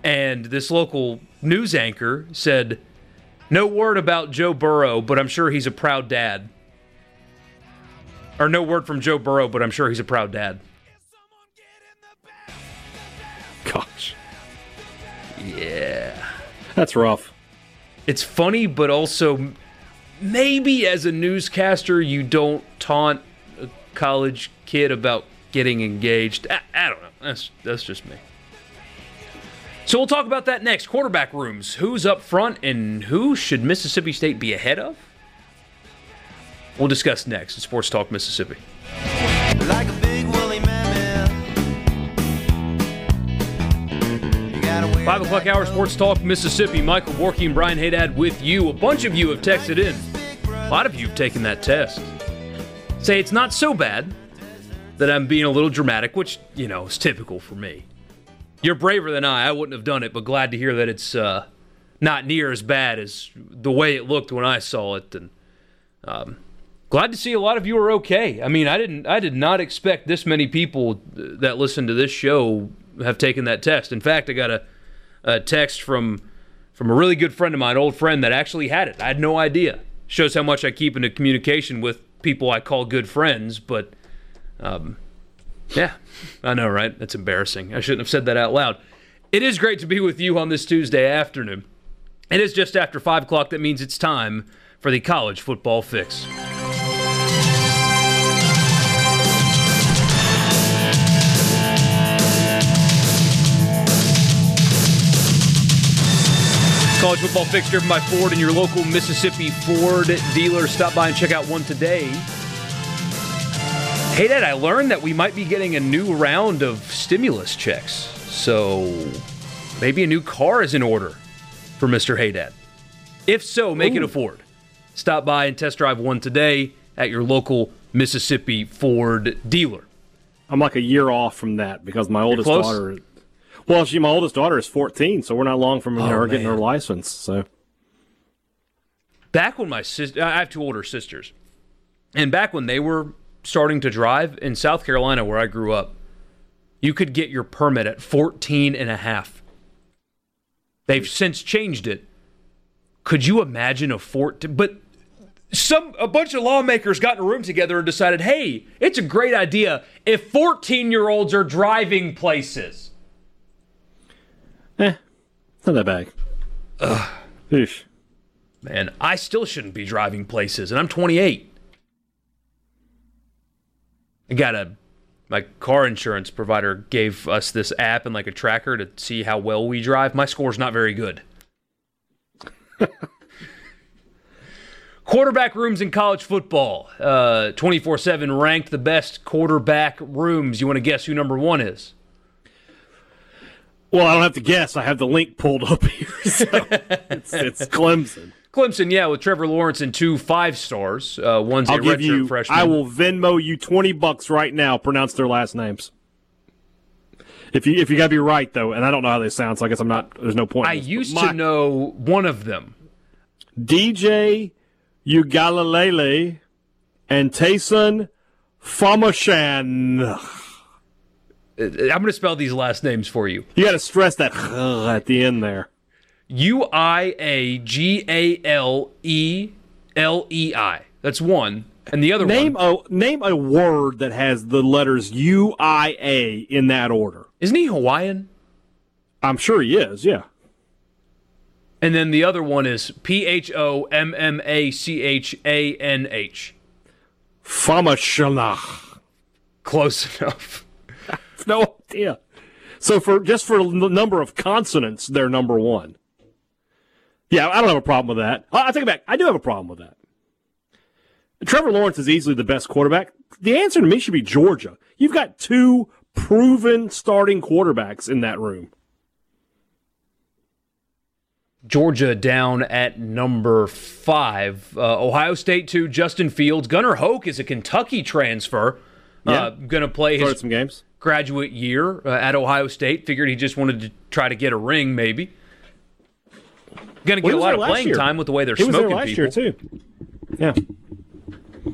Speaker 2: and this local news anchor said, No word about Joe Burrow, but I'm sure he's a proud dad. Or no word from Joe Burrow, but I'm sure he's a proud dad.
Speaker 3: Gosh,
Speaker 2: Yeah.
Speaker 3: that's rough.
Speaker 2: It's funny, but also maybe as a newscaster, you don't taunt a college kid about getting engaged. I, I don't know. That's that's just me. So we'll talk about that next. Quarterback rooms. Who's up front and who should Mississippi State be ahead of? We'll discuss next in Sports Talk Mississippi.
Speaker 5: Like
Speaker 2: 5 o'clock hour Sports Talk Mississippi. Michael Borky and Brian Haydad with you. A bunch of you have texted in. A lot of you have taken that test. Say it's not so bad that I'm being a little dramatic, which, you know, is typical for me. You're braver than I. I wouldn't have done it, but glad to hear that it's uh, not near as bad as the way it looked when I saw it. And um, glad to see a lot of you are okay. I mean, I didn't, I did not expect this many people that listen to this show have taken that test. In fact, I got a a text from from a really good friend of mine, old friend that actually had it. I had no idea. Shows how much I keep into communication with people I call good friends, but um, yeah, I know, right? That's embarrassing. I shouldn't have said that out loud. It is great to be with you on this Tuesday afternoon. It is just after 5 o'clock. That means it's time for the college football fix. College football fix driven by Ford and your local Mississippi Ford dealer. Stop by and check out one today. Hey, Dad, I learned that we might be getting a new round of stimulus checks. So maybe a new car is in order for Mr. Haydad. If so, make it a Ford. Stop by and test drive one today at your local Mississippi Ford dealer.
Speaker 3: I'm like a year off from that because my oldest
Speaker 2: close?
Speaker 3: daughter. Well, she my oldest daughter is 14, so we're not long from
Speaker 2: Oh,
Speaker 3: her getting her license. So
Speaker 2: back when my sister, I have two older sisters, and back when they were starting to drive in South Carolina, where I grew up, you could get your permit at 14 and a half. They've since changed it. Could you imagine a 14? But some a bunch of lawmakers got in a room together and decided, hey, it's a great idea if 14 year olds are driving places.
Speaker 3: Not that bad. Oof.
Speaker 2: Man, I still shouldn't be driving places, and I'm 28. I got a my car insurance provider gave us this app and like a tracker to see how well we drive. My score's not very good. (laughs) quarterback rooms in college football. Uh, 24/7 ranked the best quarterback rooms. You want to guess who number 1 is?
Speaker 3: Well, I don't have to guess. I have the link pulled up here. (laughs) So it's, it's (laughs) Clemson.
Speaker 2: Clemson, yeah, with Trevor Lawrence and two five stars. Uh, one's
Speaker 3: I'll
Speaker 2: a
Speaker 3: give you.
Speaker 2: freshman.
Speaker 3: I will Venmo you 20 bucks right now. Pronounce their last names. If you if you gotta be right though, and I don't know how they sound, so I guess I'm not. There's no point.
Speaker 2: I
Speaker 3: this,
Speaker 2: used
Speaker 3: my-
Speaker 2: to know one of them.
Speaker 3: DJ Ugalalele and Taisun Famashan.
Speaker 2: Uh, I'm going to spell these last names for you.
Speaker 3: You got to stress that (laughs) at the end there.
Speaker 2: U I A G A L E L E I. That's one. And the other
Speaker 3: Name
Speaker 2: one.
Speaker 3: a name a word that has the letters U I A in that order.
Speaker 2: Isn't he Hawaiian?
Speaker 3: I'm sure he is. Yeah.
Speaker 2: And then the other one is P H O M M A C H A N H.
Speaker 3: Famashanach.
Speaker 2: Close (laughs) enough. (laughs)
Speaker 3: No idea. So for just for the number of consonants, they're number one. Yeah, I don't have a problem with that. I, I take it back. I do have a problem with that. Trevor Lawrence is easily the best quarterback. The answer to me should be Georgia. You've got two proven starting quarterbacks in that room.
Speaker 2: Georgia down at number five. Uh, Ohio State two. Justin Fields. Gunnar Hoak is a Kentucky transfer.
Speaker 3: Yeah.
Speaker 2: Uh, going to play
Speaker 3: Started
Speaker 2: his
Speaker 3: some games.
Speaker 2: Graduate year uh, at Ohio State. Figured he just wanted to try to get a ring, maybe. Going to get a lot of playing
Speaker 3: year.
Speaker 2: time with the way they're
Speaker 3: He was
Speaker 2: smoking
Speaker 3: there last
Speaker 2: people.
Speaker 3: year too. Yeah.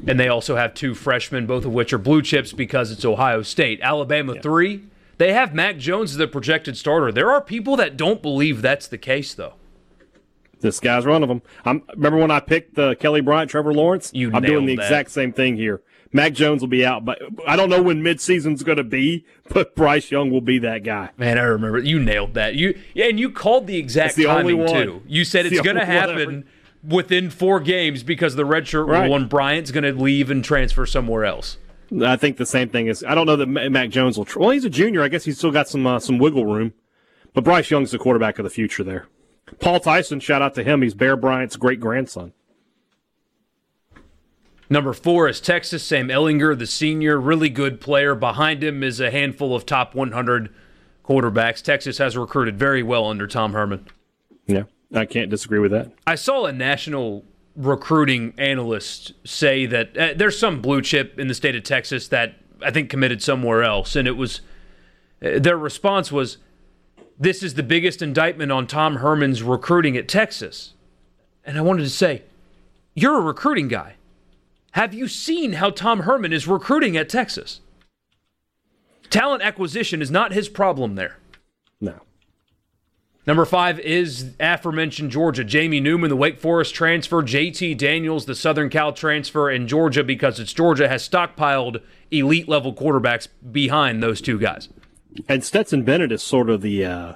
Speaker 2: And they also have two freshmen, both of which are blue chips because it's Ohio State. Alabama three. They have Mac Jones as the projected starter. There are people that don't believe that's the case, though.
Speaker 3: This guy's one of them. I'm, remember when I picked uh, Kelly Bryant, Trevor Lawrence?
Speaker 2: You
Speaker 3: I'm doing the
Speaker 2: that.
Speaker 3: exact same thing here. Mac Jones will be out, but I don't know when midseason's going to be, but Bryce Young will be that guy.
Speaker 2: Man, I remember you nailed that. You yeah, and you called the exact
Speaker 3: the
Speaker 2: timing too. You said
Speaker 3: It's
Speaker 2: it's, going to happen within four games because the redshirt
Speaker 3: Right.
Speaker 2: rule and Bryant's going to leave and transfer somewhere else.
Speaker 3: I think the same thing is. I don't know that Mac Jones will. Tr- well, he's a junior. I guess he's still got some uh, some wiggle room. But Bryce Young's the quarterback of the future there. Paul Tyson, shout out to him. He's Bear Bryant's great grandson.
Speaker 2: Number four is Texas. Sam Ehlinger, the senior, really good player. Behind him is a handful of top 100 quarterbacks. Texas has recruited very well under Tom Herman.
Speaker 3: Yeah, I can't disagree with that.
Speaker 2: I saw a national recruiting analyst say that uh, there's some blue chip in the state of Texas that I think committed somewhere else, and it was uh, their response was, "This is the biggest indictment on Tom Herman's recruiting at Texas." And I wanted to say, "You're a recruiting guy. Have you seen how Tom Herman is recruiting at Texas? Talent acquisition is not his problem there."
Speaker 3: No.
Speaker 2: Number five is aforementioned Georgia. Jamie Newman, the Wake Forest transfer. JT Daniels, the Southern Cal transfer. And Georgia, because it's Georgia, has stockpiled elite level quarterbacks behind those two guys.
Speaker 3: And Stetson Bennett is sort of the uh,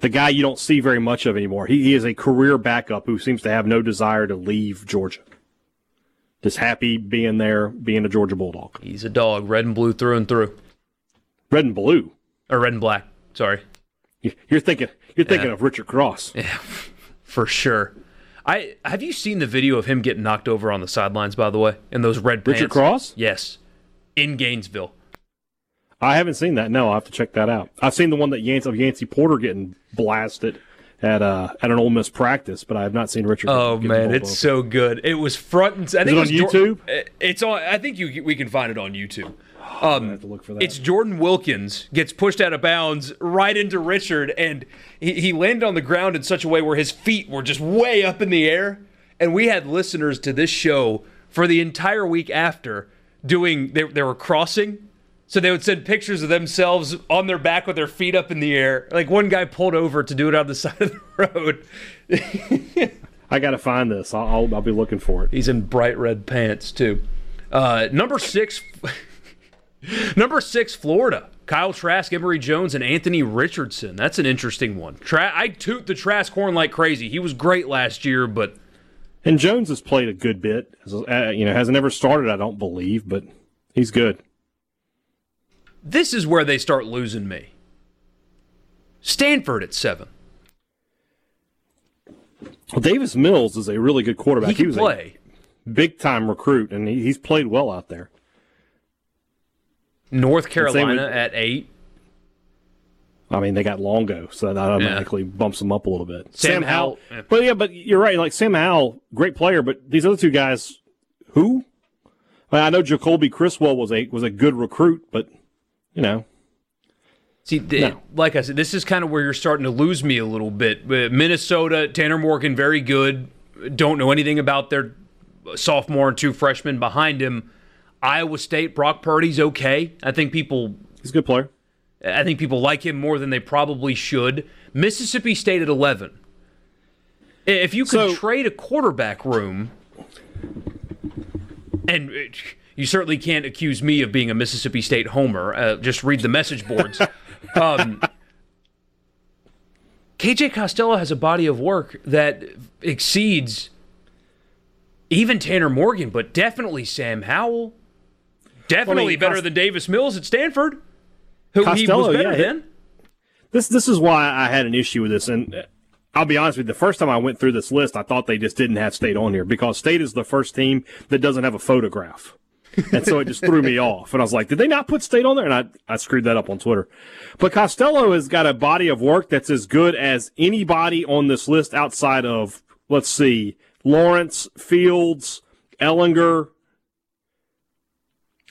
Speaker 3: the guy you don't see very much of anymore. He, he is a career backup who seems to have no desire to leave Georgia. Just happy being there, being a Georgia Bulldog.
Speaker 2: He's a dog, red and blue through and through.
Speaker 3: Red and blue.
Speaker 2: Or red and black, sorry.
Speaker 3: You- You're thinking you're thinking
Speaker 2: Yeah.
Speaker 3: of Richard Cross. (laughs)
Speaker 2: Yeah, for sure. I Have you seen the video of him getting knocked over on the sidelines, by the way, in those red pants?
Speaker 3: Richard Cross?
Speaker 2: Yes. In Gainesville.
Speaker 3: I haven't seen that. No, I'll have to check that out. I've seen the one that Yancey, of Yancey Porter getting blasted at uh, at an Ole Miss practice, but I have not seen Richard.
Speaker 2: Oh man, it's so good. It was front and I think
Speaker 3: it
Speaker 2: was
Speaker 3: on
Speaker 2: Dor-
Speaker 3: YouTube?
Speaker 2: It's on. I think you we can find it on YouTube. (sighs) Um,
Speaker 3: have to look for that.
Speaker 2: It's Jordan Wilkins gets pushed out of bounds right into Richard, and he, he landed on the ground in such a way where his feet were just way up in the air. And we had listeners to this show for the entire week after doing they, they were crossing. So they would send pictures of themselves on their back with their feet up in the air. Like one guy pulled over to do it on the (laughs) side of the road. (laughs)
Speaker 3: I got to find this. I'll, I'll I'll be looking for it.
Speaker 2: He's in bright red pants too. Uh, number six, (laughs) number six, Florida. Kyle Trask, Emory Jones, and Anthony Richardson. That's an interesting one. Tra- I toot the Trask horn like crazy. He was great last year, but
Speaker 3: And Jones has played a good bit. Uh, you know, hasn't never started, I don't believe, but he's good.
Speaker 2: This is where they start losing me. Stanford at seven.
Speaker 3: Well, Davis Mills is a really good quarterback.
Speaker 2: He can
Speaker 3: was
Speaker 2: play.
Speaker 3: a big time recruit, and he, he's played well out there.
Speaker 2: North
Speaker 3: same with-
Speaker 2: Carolina at eight.
Speaker 3: I mean, they got Longo, so that automatically bumps them up a little bit.
Speaker 2: Sam Howell, yeah.
Speaker 3: but yeah, but you're right. Like Sam Howell, great player, but these other two guys, who? I, mean, I know Jacoby Criswell was a was a good recruit, but you know,
Speaker 2: See, th-
Speaker 3: No.
Speaker 2: like I said, this is kind of where you're starting to lose me a little bit. Uh, Minnesota, Tanner Morgan, very good. Don't know anything about their sophomore and two freshmen behind him. Iowa State, Brock Purdy's okay. I think people,
Speaker 3: he's a good player.
Speaker 2: I think people like him more than they probably should. Mississippi State at 11. If you could
Speaker 3: So-
Speaker 2: trade a quarterback room, and uh, you certainly can't accuse me of being a Mississippi State homer. Uh, just read the message boards. (laughs) um, KJ Costello has a body of work that exceeds even Tanner Morgan, but definitely Sam Howell. Definitely better
Speaker 3: Cos-
Speaker 2: than Davis Mills at Stanford, who
Speaker 3: Costello,
Speaker 2: he was better
Speaker 3: yeah,
Speaker 2: than.
Speaker 3: This this is why I had an issue with this, and I'll be honest with you. The first time I went through this list, I thought they just didn't have State on here because State is the first team that doesn't have a photograph. And so it just threw me off. And I was like, did they not put State on there? And I, I screwed that up on Twitter. But Costello has got a body of work that's as good as anybody on this list outside of, let's see, Lawrence, Fields, Ehlinger.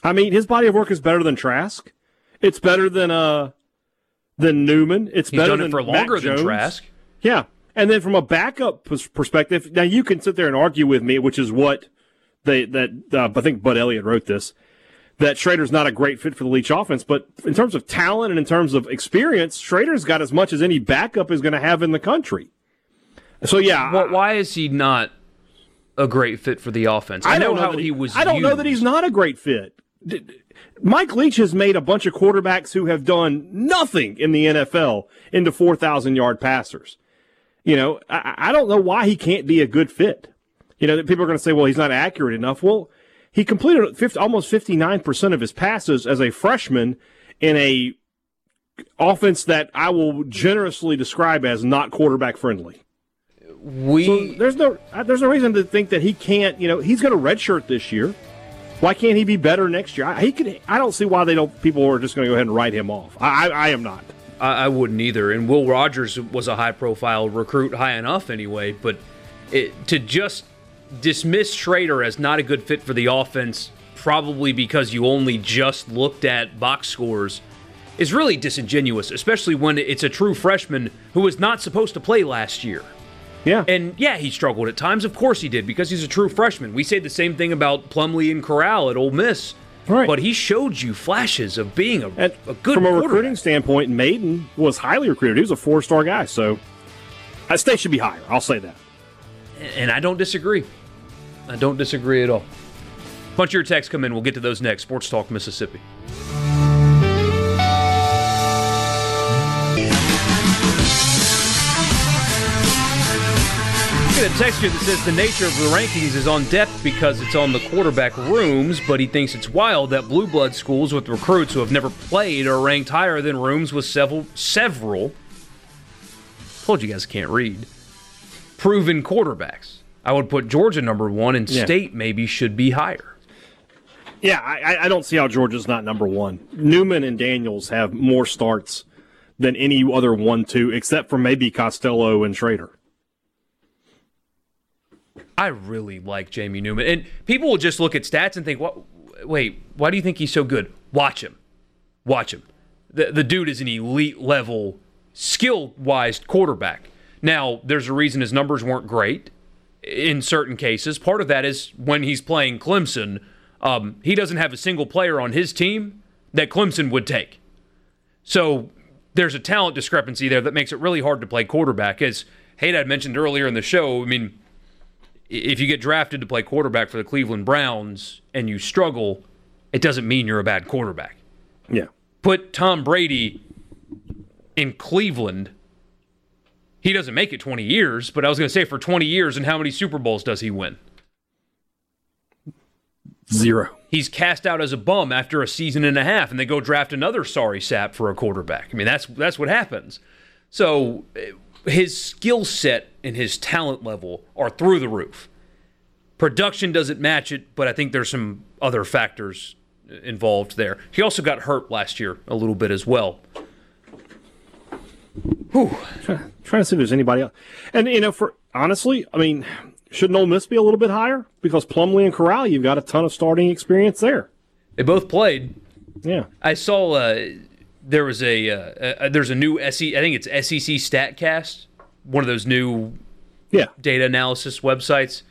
Speaker 3: I mean, his body of work is better than Trask. It's better than uh than Newman. It's
Speaker 2: He's
Speaker 3: better
Speaker 2: done
Speaker 3: than
Speaker 2: it for longer than
Speaker 3: Jones.
Speaker 2: Trask.
Speaker 3: Yeah. And then from a backup perspective, now you can sit there and argue with me, which is what they that uh, I think Bud Elliott wrote this that Shrader's not a great fit for the Leach offense, but in terms of talent and in terms of experience, Shrader's got as much as any backup is going to have in the country. So yeah,
Speaker 2: Well, why is he not a great fit for the offense? I, know,
Speaker 3: don't
Speaker 2: how
Speaker 3: that
Speaker 2: he, was.
Speaker 3: I don't know that he's not a great fit. Mike Leach has made a bunch of quarterbacks who have done nothing in the NFL into 4,000 yard passers. You know, I, I don't know why he can't be a good fit. You know, people are going to say, well, he's not accurate enough. Well, he completed 50, almost 59% of his passes as a freshman in a offense that I will generously describe as not quarterback friendly.
Speaker 2: We
Speaker 3: So there's no uh, there's no reason to think that he can't. You know, he's going to redshirt this year. Why can't he be better next year? I, he could. I don't see why they don't. People are just going to go ahead and write him off. I, I, I am not.
Speaker 2: I, I wouldn't either. And Will Rogers was a high profile recruit, high enough anyway. But it, to just dismiss Shrader as not a good fit for the offense, probably because you only just looked at box scores, is really disingenuous, especially when it's a true freshman who was not supposed to play last year.
Speaker 3: Yeah.
Speaker 2: And yeah, he struggled at times. Of course he did, because he's a true freshman. We say the same thing about Plumlee and Corral at Ole Miss.
Speaker 3: Right.
Speaker 2: But he showed you flashes of being a,
Speaker 3: and
Speaker 2: a good
Speaker 3: from a recruiting standpoint, Maiden was highly recruited. He was a four star guy. So I state should be higher. I'll say that.
Speaker 2: And I don't disagree. I don't disagree at all. Bunch of your texts come in. We'll get to those next. Sports Talk Mississippi. Get a text here that says the nature of the rankings is on depth because it's on the quarterback rooms, but he thinks it's wild that blue blood schools with recruits who have never played are ranked higher than rooms with several several. Told you guys can't read proven quarterbacks. I would put Georgia number one, and
Speaker 3: Yeah.
Speaker 2: State maybe should be higher.
Speaker 3: Yeah, I, I- I don't see how Georgia's not number one. Newman and Daniels have more starts than any other one two, except for maybe Costello and Shrader.
Speaker 2: I really like Jamie Newman, and people will just look at stats and think, "What? wait, why do you think he's so good? Watch him. Watch him. The, the dude is an elite level, skill wise quarterback. Now, there's a reason his numbers weren't great in certain cases. Part of that is when he's playing Clemson, um, he doesn't have a single player on his team that Clemson would take. So there's a talent discrepancy there that makes it really hard to play quarterback. As Haydad mentioned earlier in the show, I mean, if you get drafted to play quarterback for the Cleveland Browns and you struggle, it doesn't mean you're a bad quarterback.
Speaker 3: Yeah.
Speaker 2: Put Tom Brady in Cleveland. He doesn't make it 20 years, but I was going to say for 20 years, and how many Super Bowls does he win?
Speaker 3: Zero.
Speaker 2: He's cast out as a bum after a season and a half, and they go draft another sorry sap for a quarterback. I mean, that's that's what happens. So eh, his skill set and his talent level are through the roof. Production doesn't match it, but I think there's some other factors involved there. He also got hurt last year a little bit as well.
Speaker 3: Trying to see if there's anybody else. And, you know, for honestly, I mean, shouldn't Ole Miss be a little bit higher? Because Plumlee and Corral, you've got a ton of starting experience there.
Speaker 2: They both played.
Speaker 3: Yeah.
Speaker 2: I saw uh, there was a uh, uh, there's a new SEC, I think it's SEC Stat Cat, one of those new
Speaker 3: Yeah.
Speaker 2: data analysis websites,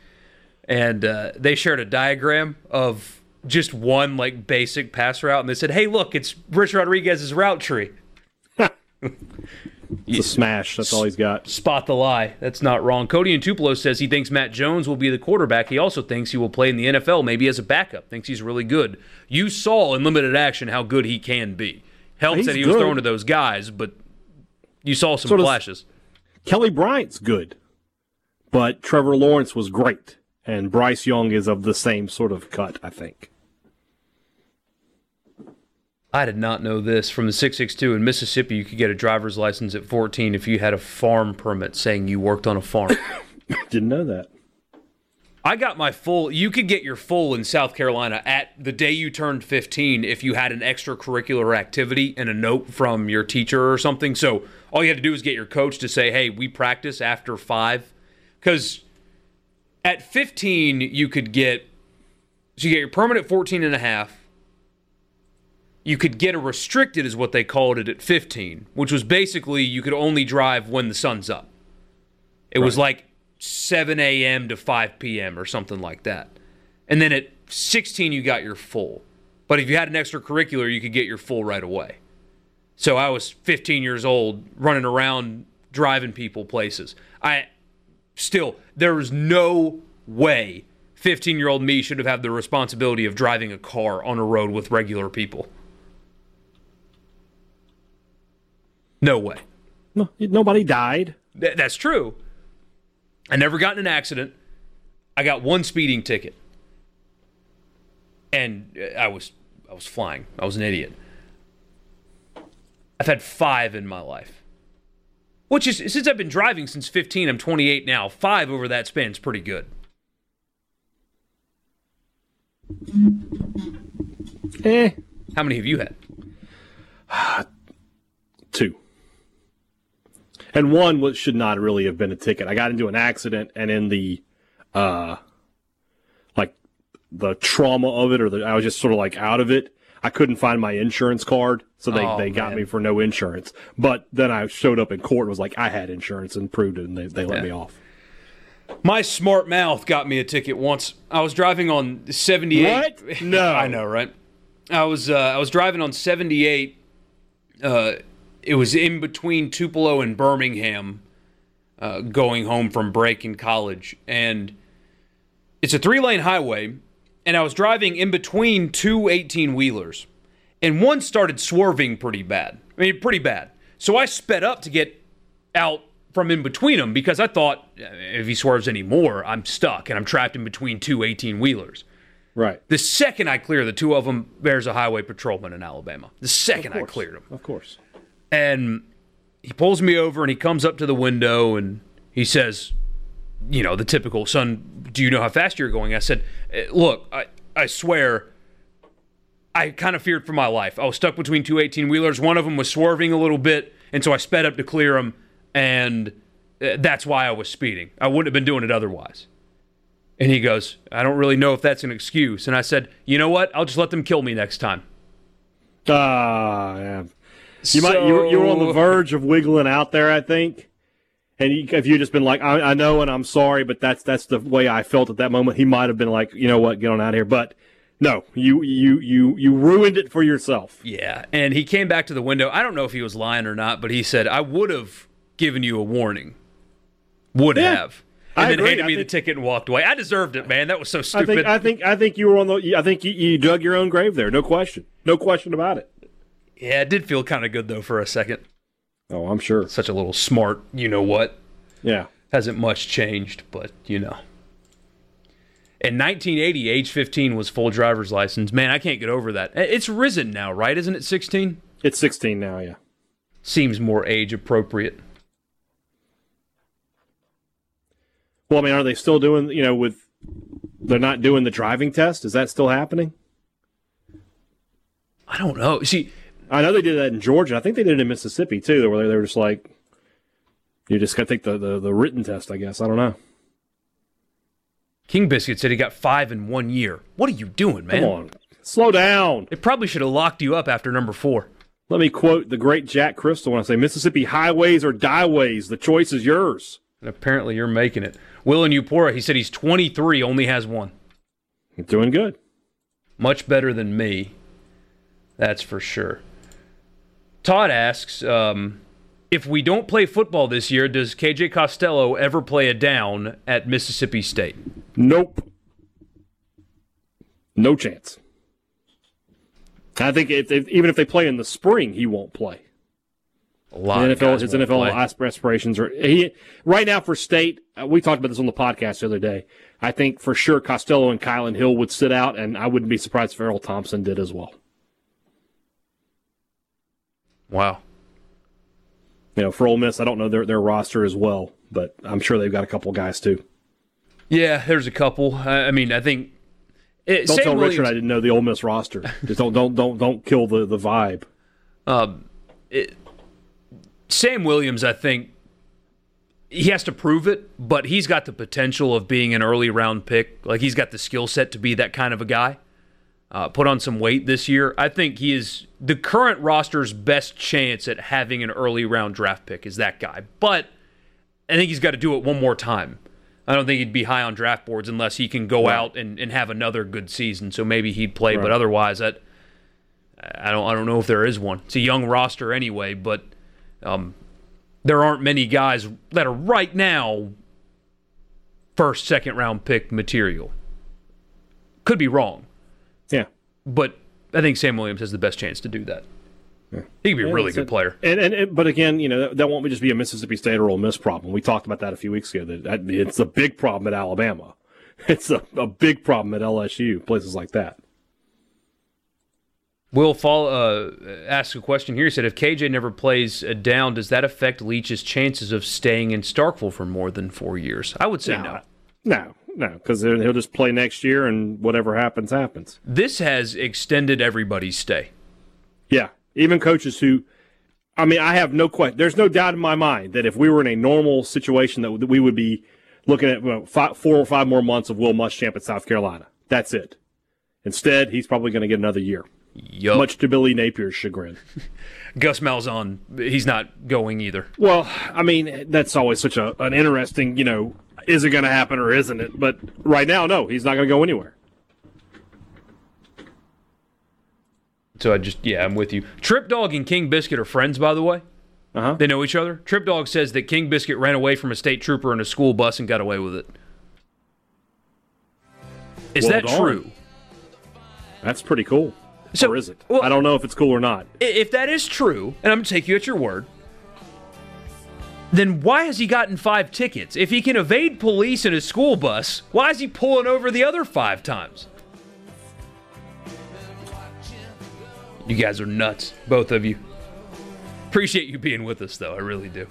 Speaker 2: and uh, they shared a diagram of just one like basic pass route, and they said, "Hey, look, it's Rich Rodriguez's route tree." (laughs) (laughs)
Speaker 3: It's a smash. That's all he's got.
Speaker 2: Spot the lie. That's not wrong. Cody and Tupelo says he thinks Mac Jones will be the quarterback. He also thinks he will play in the NFL, maybe as a backup. Thinks he's really good. You saw in limited action how good he can be. Helps
Speaker 3: He's
Speaker 2: that he was
Speaker 3: good.
Speaker 2: throwing to those guys, but you saw some
Speaker 3: So
Speaker 2: flashes.
Speaker 3: Kelly Bryant's good, but Trevor Lawrence was great. And Bryce Young is of the same sort of cut, I think.
Speaker 2: I did not know this. From the 662 in Mississippi, you could get a driver's license at 14 if you had a farm permit saying you worked on a farm. (coughs)
Speaker 3: Didn't know that.
Speaker 2: I got my full. You could get your full in South Carolina at the day you turned 15 if you had an extracurricular activity and a note from your teacher or something. So all you had to do was get your coach to say, "Hey, we practice after five. Because at 15 you could get so you get your permit at 14 and a half. You could get a restricted is what they called it at 15, which was basically you could only drive when the sun's up. It was like 7 a.m. to 5 p.m. or something like that. And then at 16, you got your full. But if you had an extracurricular, you could get your full right away. So I was 15 years old, running around driving people places. I still, there was no way 15 year old me should have had the responsibility of driving a car on a road with regular people. No way.
Speaker 3: No, nobody died.
Speaker 2: Th- that's true. I never got in an accident. I got one speeding ticket, and uh, I was I was flying. I was an idiot. I've had five in my life, which is since I've been driving since 15. I'm 28 now. Five over that span is pretty good.
Speaker 3: Eh,
Speaker 2: How many have you had? (sighs)
Speaker 3: two. And one was, should not really have been a ticket. I got into an accident, and in the, uh, like the trauma of it, or the, I was just sort of like out of it. I couldn't find my insurance card, so they,
Speaker 2: Oh,
Speaker 3: they got
Speaker 2: man.
Speaker 3: me for no insurance. But then I showed up in court and was like, I had insurance and proved it, and they, they let
Speaker 2: Yeah.
Speaker 3: me off.
Speaker 2: My smart mouth got me a ticket once. I was driving on 78.
Speaker 3: What? (laughs) No.
Speaker 2: I know, right? I was uh, I was driving on 78. Uh, it was in between Tupelo and Birmingham, uh, going home from break in college, and it's a three lane highway, and I was driving in between two 18 wheelers, and one started swerving pretty bad. I mean, pretty bad. So I sped up to get out from in between them because I thought "Uh, if he swerves any more, I'm stuck and I'm trapped in between two 18 wheelers.
Speaker 3: Right.
Speaker 2: The second I clear the two of them, there's a highway patrolman in Alabama. The second I cleared them.
Speaker 3: Of course.
Speaker 2: And he pulls me over and he comes up to the window and he says, you know, the typical, son, do you know how fast you're going? I said, "Eh, look, I, I swear, I kind of feared for my life. I was stuck between two 18 wheelers. One of them was swerving a little bit. And so I sped up to clear him. And eh, that's why I was speeding. I wouldn't have been doing it otherwise. And he goes, I don't really know if that's an excuse. And I said, you know what? I'll just let them kill me next time.
Speaker 3: Ah, yeah. You might you were, you were on the verge of wiggling out there, I think. And you, if you just been like, I, I know, and I'm sorry, but that's that's the way I felt at that moment. He might have been like, you know what, get on out of here. But no, you you you you ruined it for yourself.
Speaker 2: Yeah. And he came back to the window. I don't know if he was lying or not, but he said, I would have given you a warning. Would
Speaker 3: Yeah.
Speaker 2: have. And
Speaker 3: I
Speaker 2: then
Speaker 3: agree.
Speaker 2: handed me
Speaker 3: think-
Speaker 2: the ticket and walked away. I deserved it, man. That was so
Speaker 3: I
Speaker 2: stupid.
Speaker 3: think I think I think you were on the. I think you, you dug your own grave there. No question. No question about it.
Speaker 2: Yeah, it did feel kind of good, though, for a second.
Speaker 3: Oh, I'm sure.
Speaker 2: Such a little smart, you know what?
Speaker 3: Yeah.
Speaker 2: Hasn't much changed, but you know. In 1980, age 15 was full driver's license. Man, I can't get over that. It's risen now, right? Isn't it 16?
Speaker 3: It's 16 now. Yeah.
Speaker 2: Seems more age appropriate.
Speaker 3: Well, I mean, are they still doing? You know, with they're not doing the driving test. Is that still happening?
Speaker 2: I don't know. See,
Speaker 3: I know they did that in Georgia. I think they did it in Mississippi too, where they were just like, you just got to take the, the, the written test. I guess I don't know.
Speaker 2: King Biscuit said he got five in one year. What are you doing, man?
Speaker 3: Come on, slow down.
Speaker 2: They probably should have locked you up after number four.
Speaker 3: Let me quote the great Jack Crystal when I say Mississippi highways or dieways. The choice is yours.
Speaker 2: And apparently you're making it. Will and Upora, he said he's 23, only has one.
Speaker 3: You're doing good.
Speaker 2: Much better than me. That's for sure. Todd asks um, if we don't play football this year, does KJ Costello ever play a down at Mississippi State?
Speaker 3: Nope. No chance. I think if, if, even if they play in the spring, he won't play.
Speaker 2: A lot. Of
Speaker 3: NFL, his NFL
Speaker 2: play.
Speaker 3: aspirations are he right now for state. Uh, we talked about this on the podcast the other day. I think for sure Costello and Kylan Hill would sit out, and I wouldn't be surprised if Erroll Thompson did as well.
Speaker 2: Wow.
Speaker 3: You know, for Ole Miss, I don't know their their roster as well, but I'm sure they've got a couple guys too.
Speaker 2: Yeah, there's a couple. I I mean, I think. It,
Speaker 3: Don't
Speaker 2: Sam
Speaker 3: tell
Speaker 2: Williams,
Speaker 3: Richard I didn't know the Ole Miss roster. Just don't don't don't don't kill the the vibe.
Speaker 2: Sam Williams, I think he has to prove it, but he's got the potential of being an early round pick. Like he's got the skill set to be that kind of a guy. Uh, put on some weight this year. I think he is the current roster's best chance at having an early round draft pick is that guy. But I think he's got to do it one more time. I don't think he'd be high on draft boards unless he can go out and, and have another good season. So maybe he'd play, but otherwise, that I don't I don't know if there is one. It's a young roster anyway, but um, there aren't many guys that are right now first, second round pick material. Could be wrong,
Speaker 3: Yeah.
Speaker 2: but I think Sam Williams has the best chance to do that. He could be a really good player.
Speaker 3: And, and, and but again, you know that, that won't just be a Mississippi State or Ole Miss problem. We talked about that a few weeks ago. That, that it's a big problem at Alabama. (laughs) It's a, a big problem at LSU, places like that.
Speaker 2: Will Fall uh, ask a question here. He said, "If KJ never plays a down, does that affect Leach's chances of staying in Starkville for more than four years?" I would say no.
Speaker 3: No, no, because he'll just play next year, and whatever happens, happens.
Speaker 2: This has extended everybody's stay.
Speaker 3: Yeah, even coaches who, I mean, I have no question. There's no doubt in my mind that if we were in a normal situation, that that we would be looking at well, five, four or five more months of Will Muschamp at South Carolina. That's it. Instead, he's probably going to get another year,
Speaker 2: Yup.
Speaker 3: much to Billy Napier's chagrin. (laughs)
Speaker 2: Gus Malzahn, he's not going either.
Speaker 3: Well, I mean, that's always such a, an interesting, you know, is it going to happen or isn't it? But right now, no, he's not going to go anywhere.
Speaker 2: So I just, yeah, I'm with you. Trip Dog and King Biscuit are friends, by the way.
Speaker 3: Uh-huh.
Speaker 2: They know each other. Trip Dog says that King Biscuit ran away from a state trooper in a school bus and got away with it. Is
Speaker 3: Well
Speaker 2: that true?
Speaker 3: That's pretty cool.
Speaker 2: So-
Speaker 3: or is it?
Speaker 2: well-
Speaker 3: I don't know if it's cool or not.
Speaker 2: If that is true, and I'm going to take you at your word, then why has he gotten five tickets? If he can evade police in a school bus, why is he pulling over the other five times? You guys are nuts, both of you. Appreciate you being with us, though. I really do.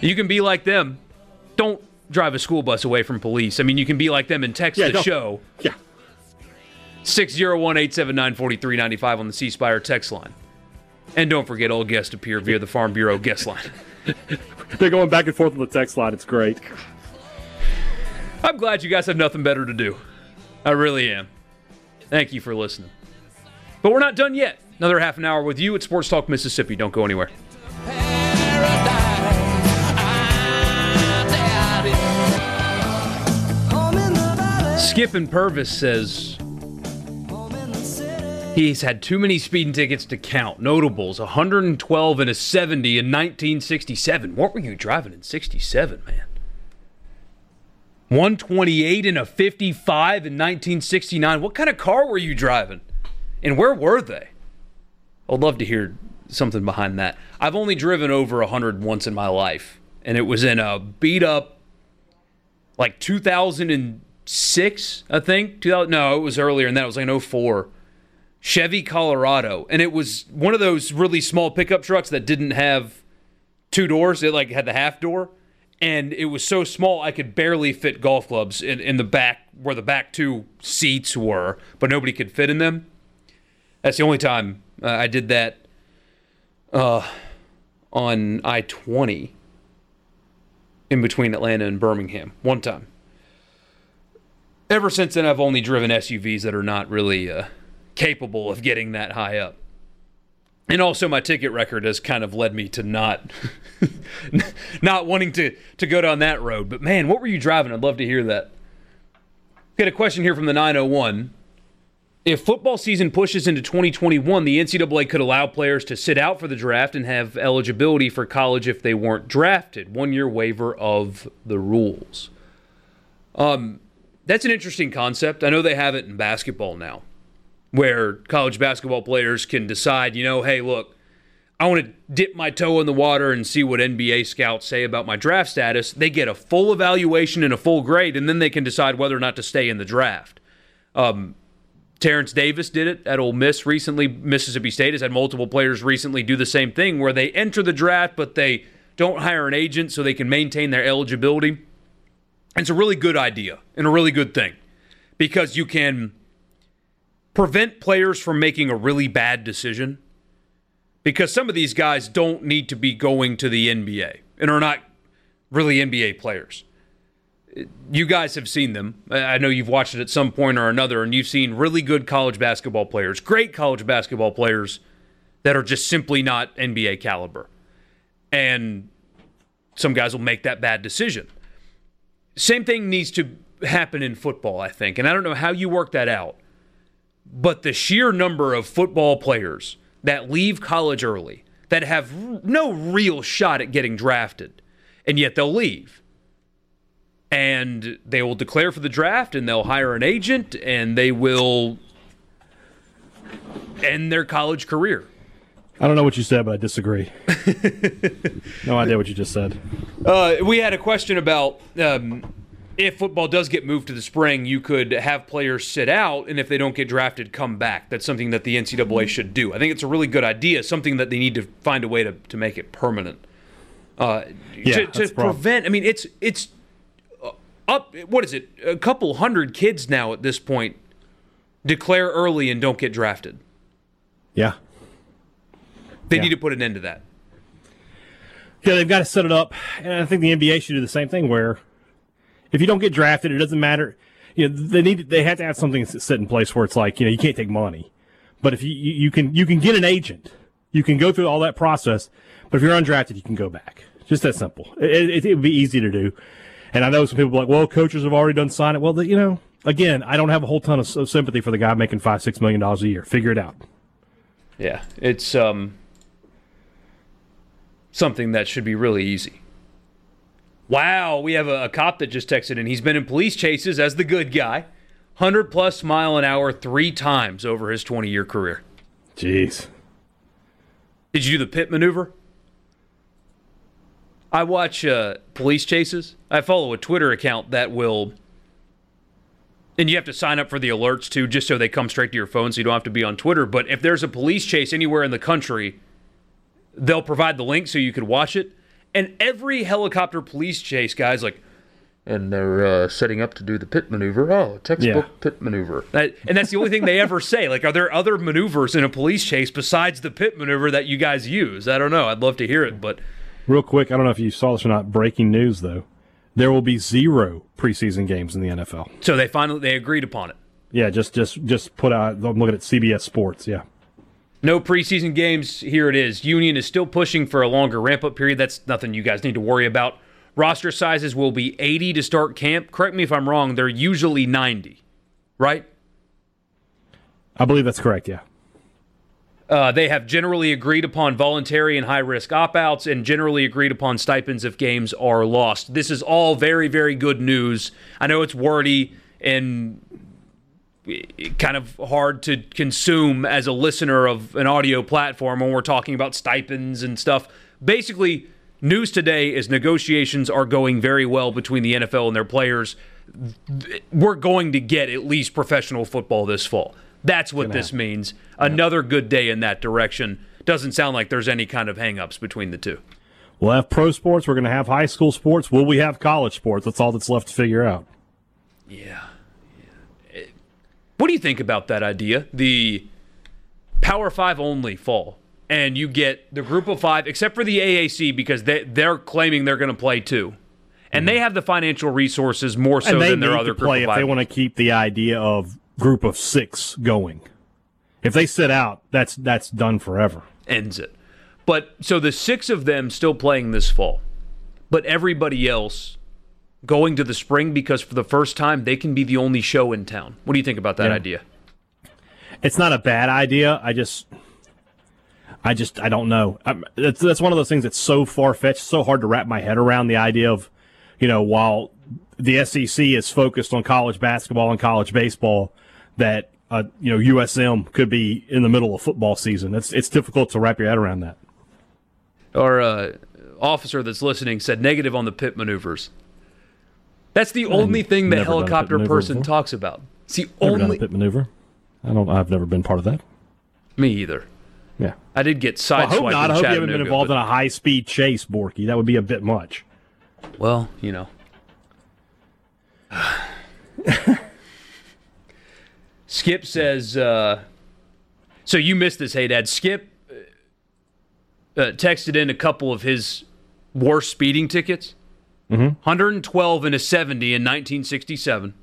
Speaker 2: You can be like them. Don't drive a school bus away from police. I mean, you can be like them and text
Speaker 3: Yeah,
Speaker 2: the show
Speaker 3: Yeah.
Speaker 2: 601 879 4395 on the C Spire text line. And don't forget, all guests appear via the Farm Bureau guest line. (laughs)
Speaker 3: They're going back and forth on the text line. It's great.
Speaker 2: I'm glad you guys have nothing better to do. I really am. Thank you for listening. But we're not done yet. Another half an hour with you at Sports Talk Mississippi. Don't go anywhere. Skip and Purvis says he's had too many speeding tickets to count. Notables 112 and a 70 in 1967. What were you driving in 67, man? 128 and a 55 in 1969. What kind of car were you driving? And where were they? I'd love to hear something behind that. I've only driven over 100 once in my life, and it was in a beat up, like 2006, I think. 2000, no, it was earlier than that. It was like an 04 Chevy Colorado, and it was one of those really small pickup trucks that didn't have two doors. It like had the half door, and it was so small I could barely fit golf clubs in, in the back where the back two seats were, but nobody could fit in them. That's the only time uh, I did that uh, on I 20 in between Atlanta and Birmingham. One time. Ever since then, I've only driven SUVs that are not really uh, capable of getting that high up. And also, my ticket record has kind of led me to not (laughs) not wanting to, to go down that road. But man, what were you driving? I'd love to hear that. Got a question here from the 901. If football season pushes into 2021, the NCAA could allow players to sit out for the draft and have eligibility for college if they weren't drafted. One year waiver of the rules. Um, that's an interesting concept. I know they have it in basketball now, where college basketball players can decide, you know, hey, look, I want to dip my toe in the water and see what NBA scouts say about my draft status. They get a full evaluation and a full grade, and then they can decide whether or not to stay in the draft. Um, Terence Davis did it at Ole Miss recently. Mississippi State has had multiple players recently do the same thing where they enter the draft, but they don't hire an agent so they can maintain their eligibility. It's a really good idea and a really good thing because you can prevent players from making a really bad decision because some of these guys don't need to be going to the NBA and are not really NBA players you guys have seen them. I know you've watched it at some point or another, and you've seen really good college basketball players, great college basketball players that are just simply not NBA caliber. And some guys will make that bad decision. Same thing needs to happen in football, I think. And I don't know how you work that out, but the sheer number of football players that leave college early that have no real shot at getting drafted, and yet they'll leave and they will declare for the draft and they'll hire an agent and they will end their college career.
Speaker 3: I don't know what you said, but I disagree. (laughs) no idea what you just said.
Speaker 2: Uh, we had a question about um, if football does get moved to the spring, you could have players sit out, and if they don't get drafted, come back. That's something that the NCAA should do. I think it's a really good idea, something that they need to find a way to, to make it permanent. Uh,
Speaker 3: Yeah,
Speaker 2: to, to prevent, I mean, it's it's up what is it a couple hundred kids now at this point declare early and don't get drafted
Speaker 3: Yeah.
Speaker 2: they
Speaker 3: Yeah.
Speaker 2: need to put an end to that
Speaker 3: Yeah, they've got to set it up, and I think the NBA should do the same thing. Where if you don't get drafted, it doesn't matter. You know, they need they have to have something set in place where it's like you know you can't take money, but if you you, can you can get an agent, you can go through all that process. But if you're undrafted, you can go back. Just that simple. It, it, it would be easy to do. And I know some people are like, well, coaches have already done sign it. Well, the, you know, again, I don't have a whole ton of, s- sympathy for the guy making five six million dollars a year. Figure it out.
Speaker 2: yeah it's um something that should be really easy wow we have a, a cop that just texted in he's been in police chases as the good guy 100 plus mile an hour three times over his 20 year career
Speaker 3: Jeez.
Speaker 2: Did you do the pit maneuver? I watch uh, police chases. I follow a Twitter account that will, and you have to sign up for the alerts too, just so they come straight to your phone, so you don't have to be on Twitter. But if there's a police chase anywhere in the country, they'll provide the link so you could watch it. And every helicopter police chase guy's like, and they're uh, setting up to do the pit maneuver. Oh, textbook
Speaker 3: Yeah.
Speaker 2: pit maneuver. That, and that's the only thing they ever say. Like, are there other maneuvers in a police chase besides the pit maneuver that you guys use? I don't know. I'd love to hear it, but
Speaker 3: Real quick, I don't know if you saw this or not. Breaking news, though. There will be zero preseason games in the NFL.
Speaker 2: So they finally they agreed upon it.
Speaker 3: Yeah, just just just put out. I'm looking at CBS Sports. Yeah.
Speaker 2: No preseason games. Here it is. Union is still pushing for a longer ramp up period. That's nothing you guys need to worry about. Roster sizes will be 80 to start camp. Correct me if I'm wrong. They're usually 90, right?
Speaker 3: I believe that's correct. Yeah.
Speaker 2: Uh, they have generally agreed upon voluntary and high risk opt outs and generally agreed upon stipends if games are lost. This is all very, very good news. I know it's wordy and kind of hard to consume as a listener of an audio platform when we're talking about stipends and stuff. Basically, news today is negotiations are going very well between the NFL and their players. We're going to get at least professional football this fall. That's what this means. Another good day in that direction. Doesn't sound like there's any kind of hangups between the two.
Speaker 3: We'll have pro sports. We're going to have high school sports. Will we have college sports? That's all that's left to figure out.
Speaker 2: Yeah. What do you think about that idea? The Power Five only fall, and you get the Group of Five, except for the AAC, because they they're claiming they're going to play too, and they mm-hmm. have the financial resources more so
Speaker 3: and they
Speaker 2: than their other
Speaker 3: to play if they want to keep the idea of group of six going. If they sit out, that's that's done forever.
Speaker 2: ends it. But so the six of them still playing this fall, but everybody else going to the spring because for the first time they can be the only show in town. What do you think about that
Speaker 3: Yeah.
Speaker 2: idea?
Speaker 3: It's not a bad idea. I just, I just, I don't know. I'm, that's that's one of those things that's so far fetched, so hard to wrap my head around. The idea of, you know, while the SEC is focused on college basketball and college baseball, that uh, you know USM could be in the middle of football season. It's it's difficult to wrap your head around that.
Speaker 2: Our uh, officer that's listening said negative on the pit maneuvers. That's the only thing that
Speaker 3: never done
Speaker 2: helicopter person
Speaker 3: before.
Speaker 2: talks about. It's the
Speaker 3: Never done a
Speaker 2: only
Speaker 3: pit maneuver. I don't. I've never been part of that.
Speaker 2: me either.
Speaker 3: Yeah.
Speaker 2: I did get
Speaker 3: I hope not.
Speaker 2: in
Speaker 3: I hope you haven't been involved
Speaker 2: but-
Speaker 3: in a high speed chase, Borky. That would be a bit much.
Speaker 2: Well, you know. (sighs) Skip says, uh, so you missed this, hey, Dad. Skip uh, uh, texted in a couple of his worst speeding tickets 112 and a 70 in 1967,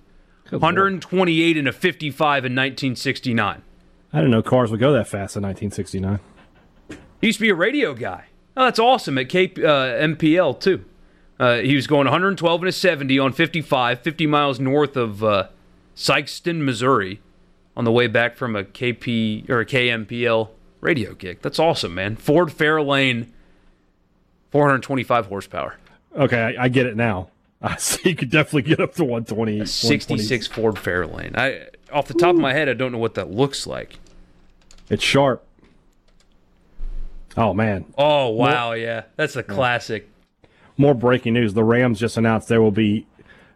Speaker 2: 128 and a 55 in 1969.
Speaker 3: I didn't know cars would go that fast in 1969.
Speaker 2: He used to be a radio guy. Oh, that's awesome at Cape uh, MPL too. Uh, he was going 112 and a 70 on 55, 50 miles north of uh, Sikeston, Missouri, on the way back from a KP or a KMPL radio gig. That's awesome, man. Ford Fairlane, 425 horsepower,
Speaker 3: Okay, I, I get it now. (laughs) I see you could definitely get up to 120. 120.
Speaker 2: 66 Ford Fairlane. I off the top of my head, I don't know what that looks like.
Speaker 3: It's sharp. Oh man,
Speaker 2: Oh wow, yeah, that's a classic.
Speaker 3: more breaking news. The Rams just announced there will be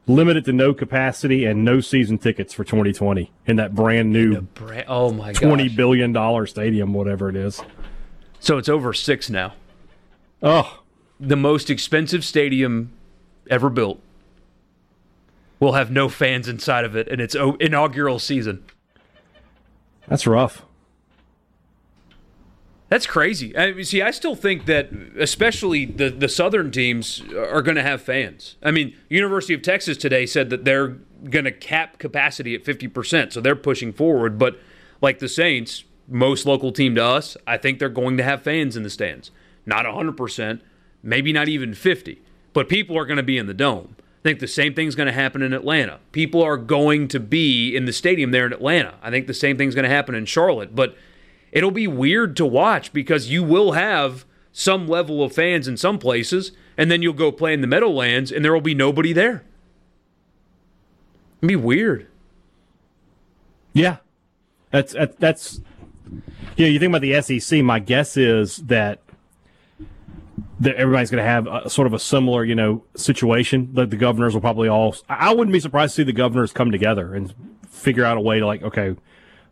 Speaker 3: limited to no capacity and no season tickets for 2020 in that brand new
Speaker 2: Oh my god,
Speaker 3: 20 billion dollar stadium, whatever it is.
Speaker 2: So it's over six now.
Speaker 3: Oh,
Speaker 2: the most expensive stadium ever built will have no fans inside of it in its inaugural season.
Speaker 3: that's rough.
Speaker 2: That's crazy. I, mean, see, I still think that, especially the the southern teams, are going to have fans. I mean, University of Texas today said that they're going to cap capacity at fifty percent, so they're pushing forward. But like the Saints, most local team to us, I think they're going to have fans in the stands. Not hundred percent, maybe not even fifty, but people are going to be in the dome. I think the same thing's going to happen in Atlanta. People are going to be in the stadium there in Atlanta. I think the same thing's going to happen in Charlotte, but it'll be weird to watch because you will have some level of fans in some places, and then you'll go play in the Meadowlands, and there will be nobody there. It'll be weird.
Speaker 3: Yeah, that's that's. Yeah, you think about the SEC. My guess is that that everybody's going to have a, sort of a similar, you know, situation. That the governors will probably all. I wouldn't be surprised to see the governors come together and figure out a way to like, okay,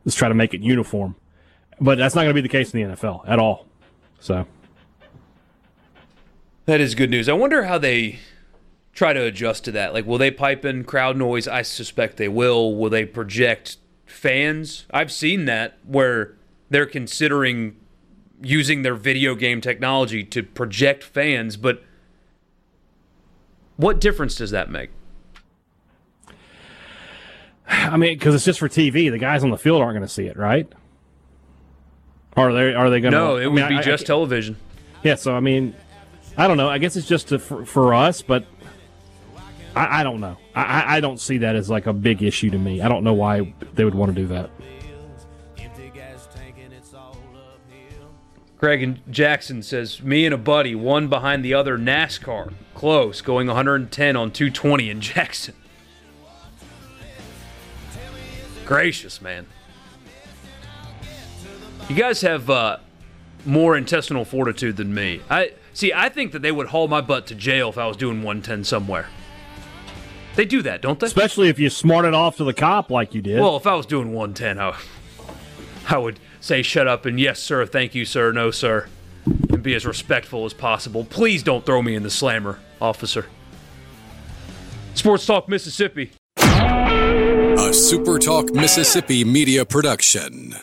Speaker 3: let's try to make it uniform. But that's not going to be the case in the NFL at all. So
Speaker 2: That is good news. I wonder how they try to adjust to that. Like, will they pipe in crowd noise? I suspect they will. Will they project fans? I've seen that where they're considering using their video game technology to project fans, but What difference does that make?
Speaker 3: I mean, because it's just for TV. The guys on the field aren't going to see it, right? Are they? Are they going to?
Speaker 2: No, it would be just television.
Speaker 3: Yeah. So I mean, I don't know. I guess it's just to, for, for us, but I, I don't know. I, I don't see that as like a big issue to me. I don't know why they would want to do that.
Speaker 2: Craig and Jackson says, Me and a buddy, one behind the other NASCAR. Close, going 110 on 220 in Jackson. Gracious, man. You guys have uh, more intestinal fortitude than me. I see. I think that they would haul my butt to jail if I was doing 110 somewhere. They do that, don't they?
Speaker 3: Especially if you smart it off to the cop like you did.
Speaker 2: Well, if I was doing 110, I, I would say shut up and yes, sir, thank you, sir, no, sir, and be as respectful as possible. Please don't throw me in the slammer, officer. Sports Talk Mississippi.
Speaker 1: A Super Talk Mississippi media production.